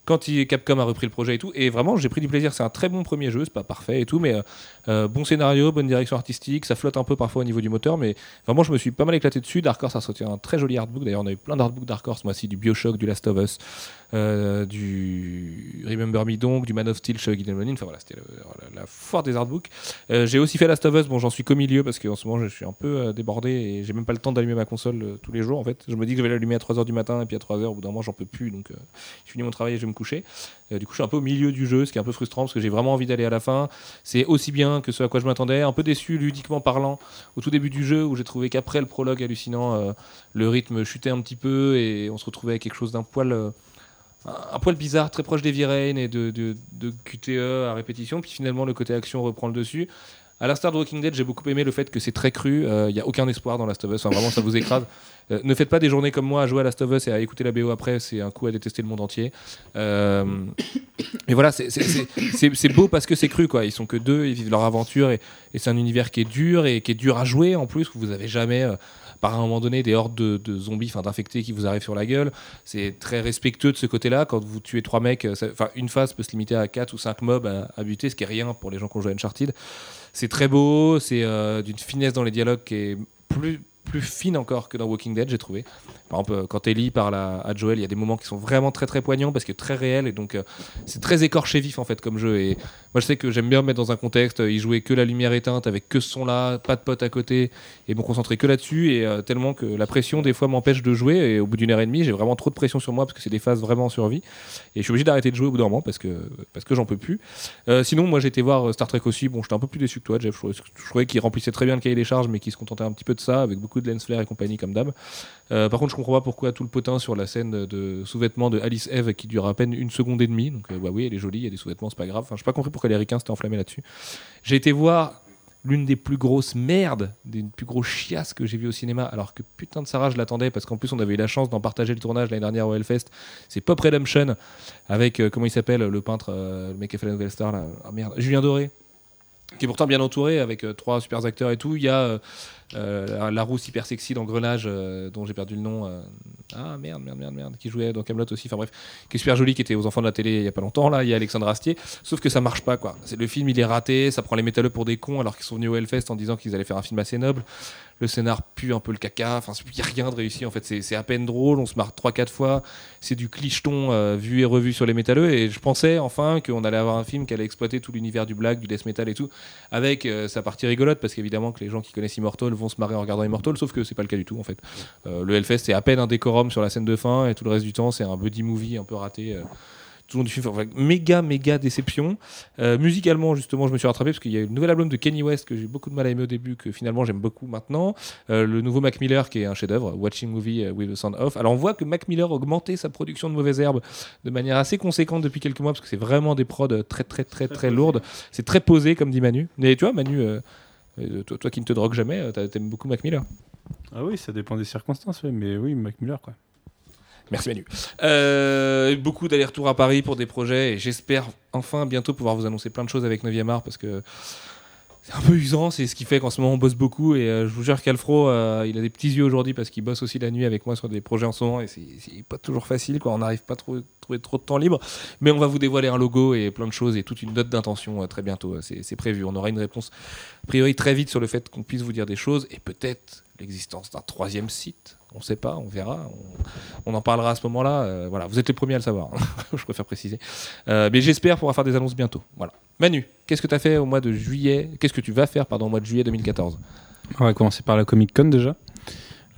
Quand il- Capcom a repris le projet et tout, et vraiment j'ai pris du plaisir. C'est un très bon premier jeu, c'est pas parfait et tout, mais euh, euh, bon scénario, bonne direction artistique, ça flotte un peu parfois au niveau du moteur, mais vraiment je me suis pas mal éclaté dessus. Dark Horse a sorti un très joli artbook, d'ailleurs on a eu plein d'artbooks Dark Horse, moi aussi, du Bioshock, du Last of Us, euh, du Remember Me donc, du Man of Steel chez Monin. Enfin voilà, c'était la, foire des artbooks. Euh, j'ai aussi fait Last of Us, bon j'en suis qu'au milieu parce qu'en ce moment je suis un peu euh, débordé et j'ai même pas le temps d'allumer ma console tous les jours en fait. Je me dis que je vais l'allumer à 3h du matin et puis à 3h au bout d'un moment j'en peux plus donc je finis mon travail et je vais me coucher. Du coup je suis un peu au milieu du jeu, ce qui est un peu frustrant parce que j'ai vraiment envie d'aller à la fin. C'est aussi bien que ce à quoi je m'attendais, un peu déçu ludiquement parlant au tout début du jeu où j'ai trouvé qu'après le prologue hallucinant, le rythme chutait un petit peu et on se retrouvait avec quelque chose d'un poil... un- poil bizarre, très proche Rain et de, de, de QTE à répétition, puis finalement le côté action reprend le dessus. À l'instar de Walking Dead, j'ai beaucoup aimé le fait que c'est très cru, il n'y a aucun espoir dans Last of Us, Enfin, vraiment ça vous écrase. Euh, ne faites pas des journées comme moi à jouer à Last of Us et à écouter la BO après, c'est un coup à détester le monde entier. Euh, mais voilà, c'est- beau parce que c'est cru, quoi. Ils sont que deux, ils vivent leur aventure et, et c'est un univers qui est dur et qui est dur à jouer en plus, vous avez jamais, euh, par un moment donné, des hordes de, zombies, enfin d'infectés qui vous arrivent sur la gueule. C'est très respectueux de ce côté-là. Quand vous tuez trois mecs, euh, enfin une phase peut se limiter à quatre ou cinq mobs à, buter, ce qui est rien pour les gens qui ont joué à Uncharted. C'est très beau, c'est euh, d'une finesse dans les dialogues qui est plus fine encore que dans Walking Dead, j'ai trouvé. Par exemple, euh, quand Ellie parle à, à Joel, il y a des moments qui sont vraiment très très poignants parce que très réels et donc euh, c'est très écorché vif en fait comme jeu. Et moi je sais que j'aime bien me mettre dans un contexte, euh, y jouer que la lumière éteinte avec que ce son là, pas de potes à côté et me concentrer que là-dessus et euh, tellement que la pression des fois m'empêche de jouer et au bout d'une heure et demie j'ai vraiment trop de pression sur moi parce que c'est des phases vraiment en survie et je suis obligé d'arrêter de jouer au bout d'un moment parce que parce que j'en peux plus. Euh, sinon moi j'ai été voir euh, Star Trek aussi, bon j'étais un peu plus déçu que toi Jeff, je trouvais, trouvais qu'il remplissait très bien le cahier des charges mais qu'il se contentait un petit peu de ça avec beaucoup de lens flare et compagnie comme d'hab. Euh, par contre comprends pas pourquoi tout le potin sur la scène de sous-vêtements de Alice Eve qui dure à peine une seconde et demie, donc euh, bah oui elle est jolie, il y a des sous-vêtements c'est pas grave, enfin j'ai pas compris pourquoi les ricains s'étaient enflammés là-dessus. J'ai été voir l'une des plus grosses merdes, des plus grosses chiasses que j'ai vu au cinéma, alors que putain de Sarah, je l'attendais parce qu'en plus on avait eu la chance d'en partager le tournage l'année dernière au Hellfest. C'est Pop Redemption avec euh, comment il s'appelle le peintre, euh, le mec qui fait star ah merde, Julien Doré, qui est pourtant bien entouré avec euh, trois super acteurs et tout. Il y a euh, la rousse hyper sexy d'engrenage euh, dont j'ai perdu le nom. euh, ah merde, merde, merde, merde, qui jouait dans Camelot aussi. Enfin bref, qui est super jolie, qui était aux enfants de la télé il y a pas longtemps. Là, il y a Alexandre Astier. Sauf que ça marche pas quoi. C'est le film, il est raté. Ça prend les métalleux pour des cons alors qu'ils sont venus au Hellfest en disant qu'ils allaient faire un film assez noble. le scénar pue un peu le caca. Enfin, il n'y a rien de réussi. En fait, c'est c'est à peine drôle. On se marre 3-4 fois. C'est du clicheton euh, vu et revu sur les métalleux. Et je pensais enfin qu'on allait avoir un film qui allait exploiter tout l'univers du black, du death metal et tout, avec sa partie rigolote. Parce qu'évidemment, que les gens qui connaissent Immortal vont se marrer en regardant Immortal. Sauf que c'est pas le cas du tout, en fait. Euh, le Hellfest, c'est à peine un décorum sur la scène de fin. Et tout le reste du temps, c'est un buddy movie un peu raté. euh, tout le long du film, enfin, méga méga déception. Euh, musicalement, justement, je me suis rattrapé parce qu'il y a eu le nouvel album de Kenny West que j'ai beaucoup de mal à aimer au début, que finalement j'aime beaucoup maintenant. Euh, le nouveau Mac Miller qui est un chef-d'œuvre, Watching Movie with the Sound Off. Alors on voit que Mac Miller a augmenté sa production de mauvaises herbes de manière assez conséquente depuis quelques mois parce que c'est vraiment des prods euh, très très très très lourdes. C'est très posé comme dit Manu. Mais tu vois, Manu, toi, toi qui ne te drogues jamais, euh, t'a- t'aimes beaucoup Mac Miller. Ah oui, ça dépend des circonstances, mais oui, Mac Miller, quoi. Merci Manu. Euh, beaucoup d'allers-retours à Paris pour des projets et j'espère enfin bientôt pouvoir vous annoncer plein de choses avec 9e art parce que c'est un peu usant, c'est ce qui fait qu'en ce moment on bosse beaucoup et euh, je vous jure qu'Alfro euh, il a des petits yeux aujourd'hui parce qu'il bosse aussi la nuit avec moi sur des projets en ce moment et c'est pas toujours facile quoi, on n'arrive pas à trouver, trouver trop de temps libre. Mais on va vous dévoiler un logo et plein de choses et toute une note d'intention euh, très bientôt, c'est prévu, on aura une réponse a priori très vite sur le fait qu'on puisse vous dire des choses et peut-être l'existence d'un troisième site, on sait pas, on verra, on, on en parlera à ce moment-là. euh, voilà, vous êtes les premiers à le savoir, je préfère préciser. Euh, mais j'espère pouvoir faire des annonces bientôt. Voilà. Manu, qu'est-ce que tu as fait au mois de juillet? Qu'est-ce que tu vas faire pardon, au mois de juillet 2014 On va commencer par la Comic Con déjà.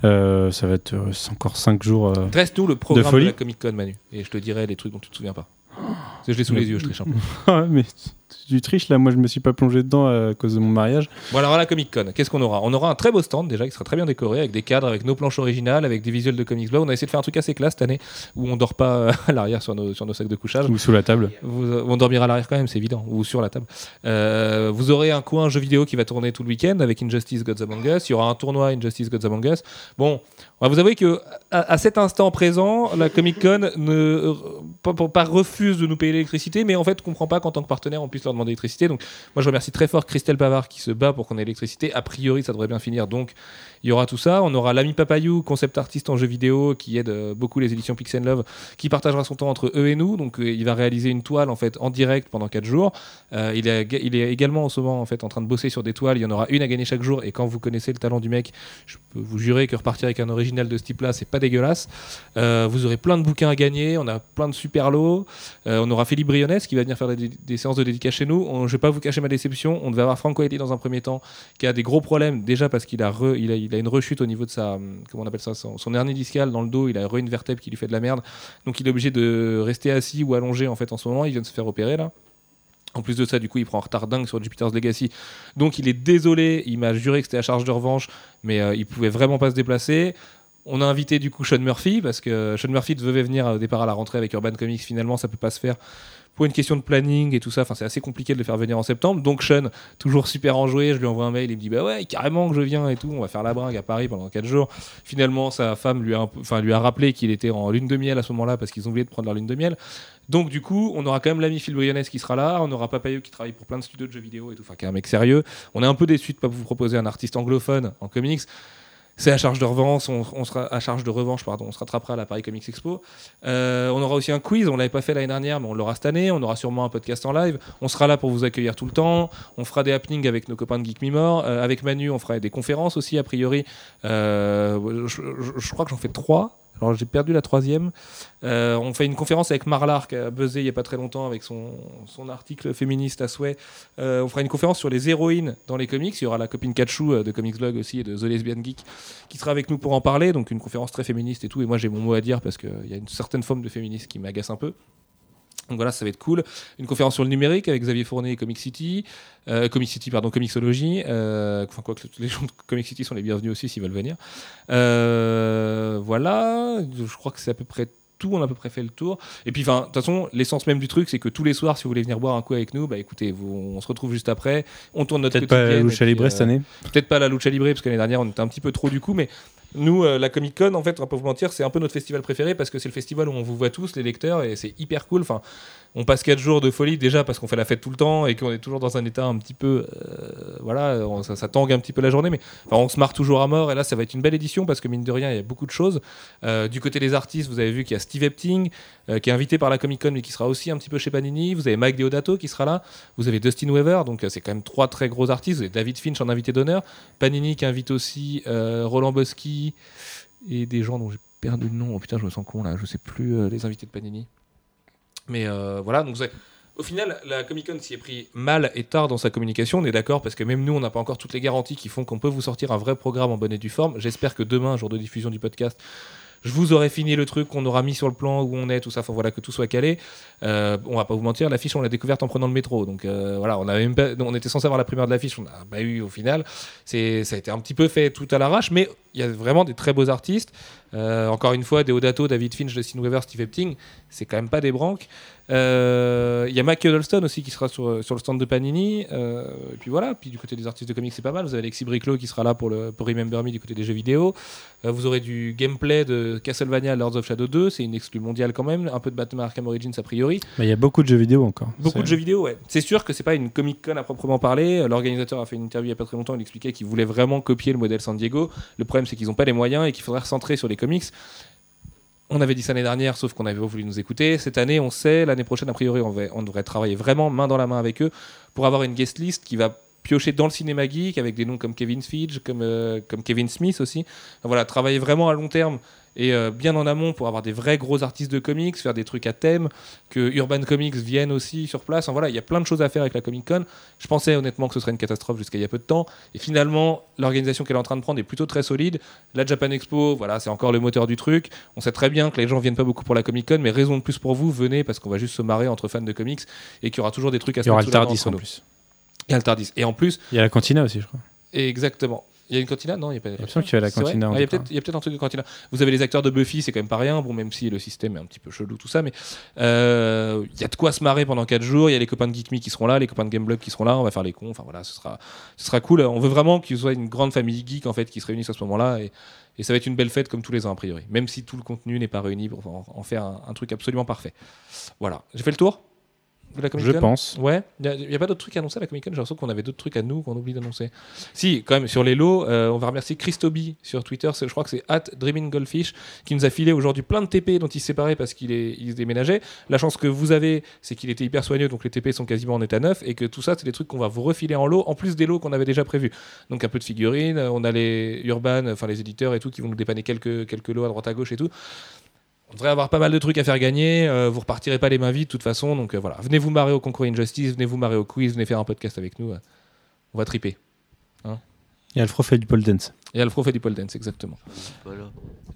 Euh, ça va être encore 5 jours. Dresse-nous le programme de, folie la Comic Con, Manu, et je te dirai les trucs dont tu te souviens pas. Parce que je l'ai sous les yeux, je triche un peu. Mais tu- tu triches là, moi je me suis pas plongé dedans à cause de mon mariage. Bon alors à la Comic Con, qu'est-ce qu'on aura? On aura un très beau stand déjà qui sera très bien décoré avec des cadres, avec nos planches originales, avec des visuels de Comics Blog. On a essayé de faire un truc assez classe cette année où on dort pas euh, à l'arrière sur nos, sur nos sacs de couchage. Ou sous la table. Vous, euh, on dormira à l'arrière quand même, c'est évident, ou sur la table. Euh, vous aurez un coin jeu vidéo qui va tourner tout le week-end avec Injustice Gods Among Us. Il y aura un tournoi Injustice Gods Among Us. Bon, on va vous avouer que à, à cet instant présent, la Comic Con ne euh, pas, pas- pas refuse de nous payer l'électricité, mais en fait comprend pas qu'en tant que partenaire on puisse leur demander l'électricité. Donc moi je remercie très fort Christelle Pavard qui se bat pour qu'on ait l'électricité. A priori ça devrait bien finir, donc il y aura tout ça. On aura l'ami Papayou, concept artiste en jeu vidéo, qui aide euh, beaucoup les éditions Pixel Love, qui partagera son temps entre eux et nous. Donc euh, il va réaliser une toile en fait en direct pendant 4 jours. Euh, il, est, également en ce moment en fait en train de bosser sur des toiles. Il y en aura une à gagner chaque jour. Et quand vous connaissez le talent du mec, je peux vous jurer que repartir avec un original de ce type-là, c'est pas dégueulasse. Vous aurez plein de bouquins à gagner. On a plein de super lots. On aura Philippe Brionès qui va venir faire des, séances de dédicace chez nous. On- je vais pas vous cacher ma déception. On devait avoir Franco Etti dans un premier temps qui a des gros problèmes déjà parce qu'il a, re- a, il a une rechute au niveau de sa hum, comment on appelle ça son, son hernie discale dans le dos. Il a une vertèbre qui lui fait de la merde. Donc il est obligé de rester assis ou allongé en fait en ce moment. Il vient de se faire opérer là. En plus de ça, du coup, il prend un retard dingue sur Jupiter's Legacy. Donc, il est désolé. Il m'a juré que c'était à charge de revanche, mais euh, il pouvait vraiment pas se déplacer. On a invité du coup Sean Murphy parce que Sean Murphy devait venir au départ à la rentrée avec Urban Comics. Finalement, ça peut pas se faire pour une question de planning et tout ça. C'est assez compliqué de le faire venir en septembre. Donc, Sean, toujours super enjoué, je lui envoie un mail. Il me dit Bah ouais, carrément que je viens et tout. On va faire la bringue à Paris pendant 4 jours. Finalement, sa femme lui a, enfin, lui a rappelé qu'il était en lune de miel à ce moment-là parce qu'ils ont oublié de prendre leur lune de miel. Donc du coup, on aura quand même l'ami Phil Brionès qui sera là, on aura Papayou qui travaille pour plein de studios de jeux vidéo et tout, enfin qui est un mec sérieux. On est un peu déçu de pas vous proposer un artiste anglophone en comics. C'est à charge de revanche, on, sera à charge de revanche, pardon, on se rattrapera à la Paris Comics Expo. Euh, on aura aussi un quiz, on l'avait pas fait l'année dernière, mais on l'aura cette année. On aura sûrement un podcast en live. On sera là pour vous accueillir tout le temps. On fera des happenings avec nos copains de Geek Mimor. Euh, avec Manu, on fera des conférences aussi a priori. Euh, je crois que j'en fais trois. Alors j'ai perdu la troisième. Euh, on fait une conférence avec Marlar qui a buzzé il n'y a pas très longtemps avec son, son article féministe à souhait. Euh, on fera une conférence sur les héroïnes dans les comics. Il y aura la copine Kachou euh, de Comics Blog aussi et de The Lesbian Geek qui sera avec nous pour en parler. Donc une conférence très féministe et tout. Et moi j'ai mon mot à dire parce qu'il y a une certaine forme de féminisme qui m'agace un peu. Donc voilà, ça va être cool. Une conférence sur le numérique avec Xavier Fournet et Comic City. Euh, Comic City, pardon, Comixology. Euh, enfin, quoi que les gens de Comic City sont les bienvenus aussi s'ils veulent venir. Euh, voilà, je crois que c'est à peu près tout, on a à peu près fait le tour. Et puis, enfin, de toute façon, l'essence même du truc, c'est que tous les soirs, si vous voulez venir boire un coup avec nous, bah écoutez, vous, on se retrouve juste après. On tourne notre Peut-être pas quotidienne, Lucha et puis, Libre euh, cette année. Peut-être pas la Lucha Libre, parce que l'année dernière, on était un petit peu trop du coup, mais Nous, euh, la Comic Con, en fait, on va pas vous mentir, c'est un peu notre festival préféré parce que c'est le festival où on vous voit tous, les lecteurs, et c'est hyper cool. On passe 4 jours de folie déjà parce qu'on fait la fête tout le temps et qu'on est toujours dans un état un petit peu. euh, voilà, ça, tangue un petit peu la journée, mais enfin, on se marre toujours à mort. Et là, ça va être une belle édition parce que mine de rien, il y a beaucoup de choses. Euh, du côté des artistes, vous avez vu qu'il y a Steve Epting euh, qui est invité par la Comic Con mais qui sera aussi un petit peu chez Panini. Vous avez Mike Deodato qui sera là. Vous avez Dustin Weaver, donc c'est quand même trois très gros artistes. Vous avez David Finch en invité d'honneur. Panini qui invite aussi Roland Bosky et des gens dont j'ai perdu le nom. Oh putain, je me sens con là, je sais plus les invités de Panini. Mais euh, voilà, donc au final, la Comic Con s'y est pris mal et tard dans sa communication, on est d'accord, parce que même nous, on n'a pas encore toutes les garanties qui font qu'on peut vous sortir un vrai programme en bonne et due forme. J'espère que demain, jour de diffusion du podcast, je vous aurai fini le truc qu'on aura mis sur le plan où on est, tout ça, enfin voilà, que tout soit calé. Euh, on va pas vous mentir, l'affiche, on l'a découverte en prenant le métro. Donc euh, voilà, on, avait même on était censé avoir la primeur de l'affiche, on n'a pas eu au final. Ça a été un petit peu fait tout à l'arrache, mais il y a vraiment des très beaux artistes. Euh, encore une fois, Deodato, David Finch, Justin Weaver, Steve Epting, c'est quand même pas des branques. Euh, Il y a Mac Huddleston aussi qui sera sur, sur le stand de Panini. Euh, et puis voilà, puis du côté des artistes de comics, c'est pas mal. Vous avez Alexis Briclot qui sera là pour, le, pour Remember Me du côté des jeux vidéo. Euh, vous aurez du gameplay de Castlevania Lords of Shadow 2, c'est une exclue mondiale quand même. Un peu de Batman Arkham Origins a priori. Il y a beaucoup de jeux vidéo encore. Beaucoup de jeux vidéo, ouais. C'est sûr que c'est pas une Comic Con à proprement parler. L'organisateur a fait une interview il y a pas très longtemps. Il expliquait qu'il voulait vraiment copier le modèle San Diego. Le problème, c'est qu'ils n'ont pas les moyens et qu'il faudrait recentrer sur les comics. On avait dit ça l'année dernière, sauf qu'on avait voulu nous écouter. Cette année, on sait, l'année prochaine, a priori, on devrait travailler vraiment main dans la main avec eux pour avoir une guest list qui va piocher dans le cinéma geek avec des noms comme Kevin Feige, comme, euh, comme Kevin Smith aussi. Voilà, travailler vraiment à long terme et euh, bien en amont pour avoir des vrais gros artistes de comics, faire des trucs à thème, que Urban Comics viennent aussi sur place. Enfin, voilà, il y a plein de choses à faire avec la Comic Con. Je pensais honnêtement que ce serait une catastrophe jusqu'à il y a peu de temps. Et finalement, l'organisation qu'elle est en train de prendre est plutôt très solide. La Japan Expo, voilà, c'est encore le moteur du truc. On sait très bien que les gens viennent pas beaucoup pour la Comic Con, mais raison de plus pour vous, venez parce qu'on va juste se marrer entre fans de comics et qu'il y aura toujours des trucs à Il se y aura le Tardis en plus. Il y a le Tardis. Et en plus, Il y a la cantina aussi, je crois. exactement. Il y a une cantina Non, il n'y a pas. Il me semble qu'il y a la C'est vrai cantina. en Ah, Il y a peut-être un truc de cantina. Vous avez les acteurs de Buffy, c'est quand même pas rien. Bon, même si le système est un petit peu chelou, tout ça, mais euh, il y a de quoi se marrer pendant 4 jours. Il y a les copains de Geek Me qui seront là, les copains de Gameblog qui seront là. On va faire les cons. Enfin voilà, ce sera, ce sera cool. On veut vraiment qu'il soit une grande famille geek en fait qui se réunisse à ce moment-là et, et ça va être une belle fête comme tous les ans a priori. Même si tout le contenu n'est pas réuni pour en, en faire un, un truc absolument parfait. Voilà. J'ai fait le tour? De la Comic Je pense. Ouais, il n'y a, pas d'autres trucs à annoncer à la Comic Con. J'ai l'impression qu'on avait d'autres trucs à nous qu'on oublie d'annoncer. Si, quand même, sur les lots, euh, on va remercier Christoby sur Twitter. Je crois que c'est at Dreaming Goldfish qui nous a filé aujourd'hui plein de TP dont il se séparait parce qu'il est, il se déménageait. La chance que vous avez, c'est qu'il était hyper soigneux, donc les TP sont quasiment en état neuf et que tout ça, c'est des trucs qu'on va vous refiler en lot en plus des lots qu'on avait déjà prévus. Donc un peu de figurines, euh, on a les Urban, enfin les éditeurs et tout qui vont nous dépanner quelques, quelques lots à droite à gauche et tout. On devrait avoir pas mal de trucs à faire gagner. euh, vous repartirez pas les mains vides de toute façon. Donc euh, voilà, venez vous marrer au concours Injustice, venez vous marrer au quiz, venez faire un podcast avec nous. euh, on va triper. Et Alfro fait du pole dance. Et Alfro fait du pole dance, exactement.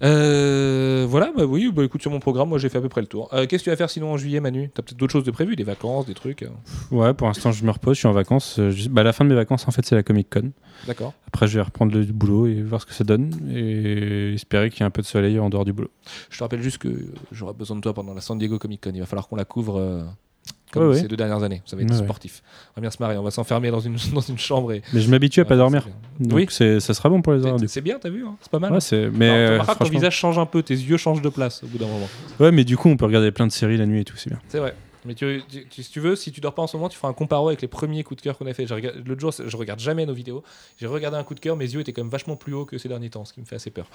Euh, voilà, bah oui, bah écoute, sur mon programme, moi j'ai fait à peu près le tour. Euh, Qu'est-ce que tu vas faire sinon en juillet, Manu? T'as peut-être d'autres choses de prévues, des vacances, des trucs euh, Ouais, pour l'instant, je me repose, je suis en vacances. Euh, je- bah, la fin de mes vacances, en fait, c'est la Comic Con. D'accord. Après, je vais reprendre le boulot et voir ce que ça donne. Et espérer qu'il y ait un peu de soleil en dehors du boulot. Je te rappelle juste que j'aurai besoin de toi pendant la San Diego Comic Con. Il va falloir qu'on la couvre euh, comme Ouais, ouais. ces deux dernières années. Ça va être Ouais, sportif. On va bien se marrer. On va s'enfermer dans une, dans une chambre et. Mais je m'habitue à pas dormir. Donc Oui. ça sera bon pour les horaires. C'est- bien, t'as vu hein C'est pas mal. C'est- mais tu euh, ton visage change un peu, tes yeux changent de place au bout d'un moment. Ouais, mais du coup, on peut regarder plein de séries la nuit et tout, c'est bien. C'est vrai. Mais tu, si tu veux, si tu dors pas en ce moment, tu feras un comparo avec les premiers coups de cœur qu'on a fait. L'autre jour, je regarde jamais nos vidéos. J'ai regardé un coup de cœur, mes yeux étaient quand même vachement plus hauts que ces derniers temps, ce qui me fait assez peur.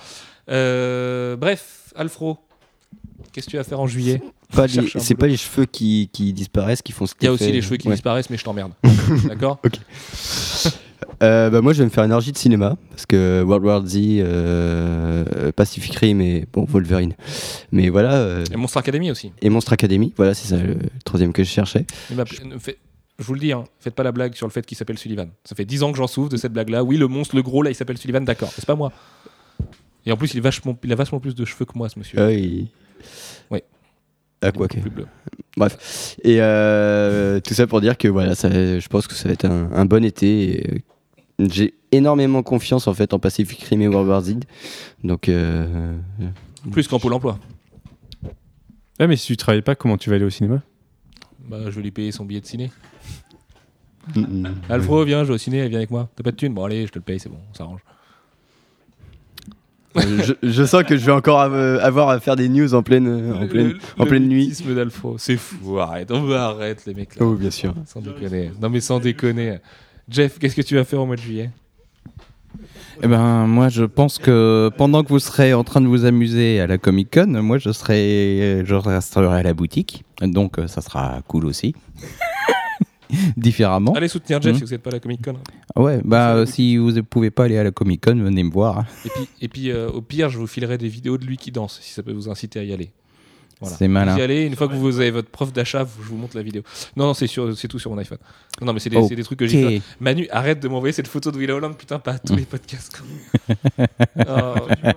Euh, bref, Alfro, qu'est-ce que tu vas faire en juillet C'est pas les cheveux qui, qui disparaissent qui font ce Il y a aussi les cheveux qui Ouais. disparaissent, mais je t'emmerde. D'accord Euh, bah, moi, je vais me faire une orgie de cinéma parce que World War Z, euh, Pacific Rim et bon, Wolverine. Mais voilà. euh, Et Monstre Academy aussi. et Monstre Academy, voilà, c'est ça le troisième que je cherchais. Ne fait- Je vous le dis, hein, faites pas la blague sur le fait qu'il s'appelle Sullivan. Ça fait 10 ans que j'en souffre de cette blague-là. Oui, le monstre, le gros, là, il s'appelle Sullivan, d'accord. C'est pas moi. Et en plus, il, est vachement, il a vachement plus de cheveux que moi, ce monsieur. Ah oui. Ouais. Ah, quoi plus bleu. Bref. Et euh, tout ça pour dire que voilà, ça, je pense que ça va être un, un bon été. euh, J'ai énormément confiance en fait en Pacific Rim et World War Z. Donc, euh, Plus qu'en Pôle emploi. Ouais, mais si tu travailles pas, comment tu vas aller au cinéma? Bah, je vais lui payer son billet de ciné. Alfro, viens, je vais au ciné, viens avec moi. T'as pas de thune Bon, allez, je te le paye, c'est bon, on s'arrange. Je, je sens que je vais encore av- avoir à faire des news en pleine, en pleine, Le- en le pleine nuit. mutisme d'Alfo, c'est fou. Arrête, on va arrête les mecs là. Oh, bien sûr. Sans déconner. Non mais sans déconner. Jeff, qu'est-ce que tu vas faire au mois de juillet? Eh ben, moi, je pense que pendant que vous serez en train de vous amuser à la Comic Con, moi, je serai, je resterai à la boutique. Donc, euh, ça sera cool aussi. Différemment. Allez soutenir Jeff Mhm. si vous n'êtes pas à la Comic Con. Ouais, bah, euh, si vous ne pouvez pas aller à la Comic Con, venez me voir. Et puis, et puis euh, au pire, je vous filerai des vidéos de lui qui danse si ça peut vous inciter à y aller. Voilà. C'est malin. Vous y allez, une fois que vous avez votre preuve d'achat, je vous montre la vidéo. Non, non, c'est sur- c'est tout sur mon iPhone. Non, mais c'est des, c'est des trucs que j'ai fait. Manu, arrête de m'envoyer cette photo de Will Holland, putain, pas à tous les podcasts. Oh,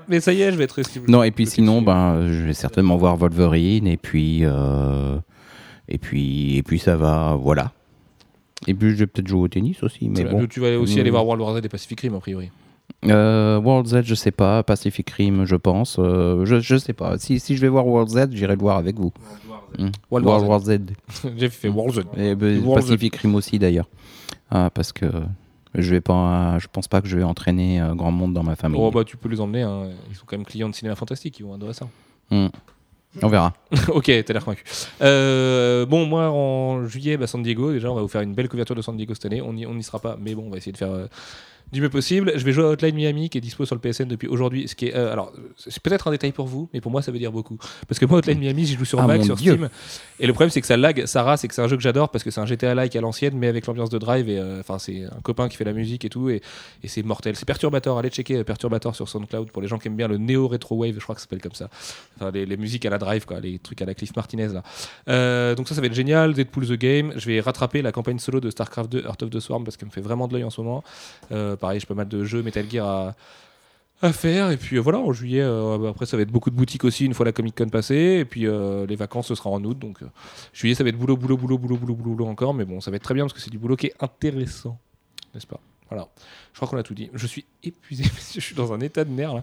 mais ça y est, je vais être. Non, et puis sinon, ben, je vais certainement voir Wolverine, et puis, euh, et puis, et puis ça va, voilà. Et puis, je vais peut-être jouer au tennis aussi, mais bon. Tu vas aussi Mm. aller voir World War Z et Pacific Rim, a priori. Euh, World Z, je sais pas. Pacific Rim, je pense. Euh, je, je sais pas. Si, si je vais voir World Z, j'irai le voir avec vous. Hmm. World World, War War Z. Jeff fait World Z. Et ben, World Z. Pacific Rim aussi d'ailleurs. Ah, parce que je vais pas, je pense pas que je vais entraîner euh, grand monde dans ma famille. Oh, bah, tu peux les emmener, hein. ils sont quand même clients de cinéma fantastique, ils vont adorer ça. Hmm. On verra. ok, t'as l'air convaincu. Euh, bon, moi en juillet, bah, San Diego, déjà, on va vous faire une belle couverture de San Diego cette année. On n'y on sera pas, mais bon, on va essayer de faire euh, du mieux possible. Je vais jouer à Hotline Miami qui est dispo sur le PSN depuis aujourd'hui. Ce qui est, euh, alors, c'est peut-être un détail pour vous, mais pour moi, ça veut dire beaucoup. Parce que moi, Hotline Miami, j'y joue sur Ah, Mac, sur Dieu. Steam. Et le problème, c'est que ça lag, ça rase, c'est que c'est un jeu que j'adore parce que c'est un GTA-like à l'ancienne, mais avec l'ambiance de Drive. Et euh, enfin, c'est un copain qui fait la musique et tout, et, et c'est mortel. C'est Perturbator. Allez checker euh, Perturbator sur SoundCloud pour les gens qui aiment bien le néo retro wave. Je crois que ça s'appelle comme ça. Enfin, les, les musiques à la Drive, quoi, les trucs à la Cliff Martinez là. Euh, donc ça, ça va être génial. Deadpool the Game. Je vais rattraper la campagne solo de StarCraft 2 Heart of the Swarm parce qu'elle me fait vraiment de l'œil en ce moment. Pareil, j'ai pas mal de jeux Metal Gear à, à faire. Et puis euh, voilà, en juillet, euh, après, ça va être beaucoup de boutiques aussi une fois la Comic Con passée. Et puis euh, les vacances, ce sera en août. Donc juillet, ça va être boulot, boulot, boulot, boulot, boulot, boulot encore. Mais bon, ça va être très bien parce que c'est du boulot qui est intéressant. N'est-ce pas? Voilà. Je crois qu'on a tout dit. Je suis épuisé, je suis dans un état de nerfs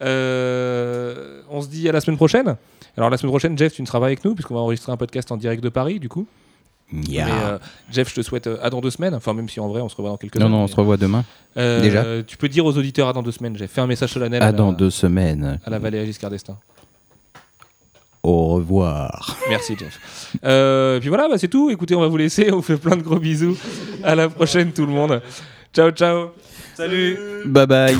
on se dit à la semaine prochaine? Alors la semaine prochaine, Jeff, tu ne seras pas avec nous puisqu'on va enregistrer un podcast en direct de Paris, du coup. Yeah. Mais euh, Jeff, je te souhaite euh, à dans deux semaines. Enfin, même si en vrai, on se revoit dans quelques non, heures, non, on mais, se revoit demain. euh, déjà. Tu peux dire aux auditeurs à dans deux semaines. Jeff, fais un message solennel à, À la, dans deux semaines. à la Valérie Giscard d'Estaing. Au revoir. Merci, Jeff. Euh, puis voilà, bah, c'est tout. Écoutez, on va vous laisser. On vous fait plein de gros bisous. À la prochaine, tout le monde. Ciao, ciao. Salut. Bye bye.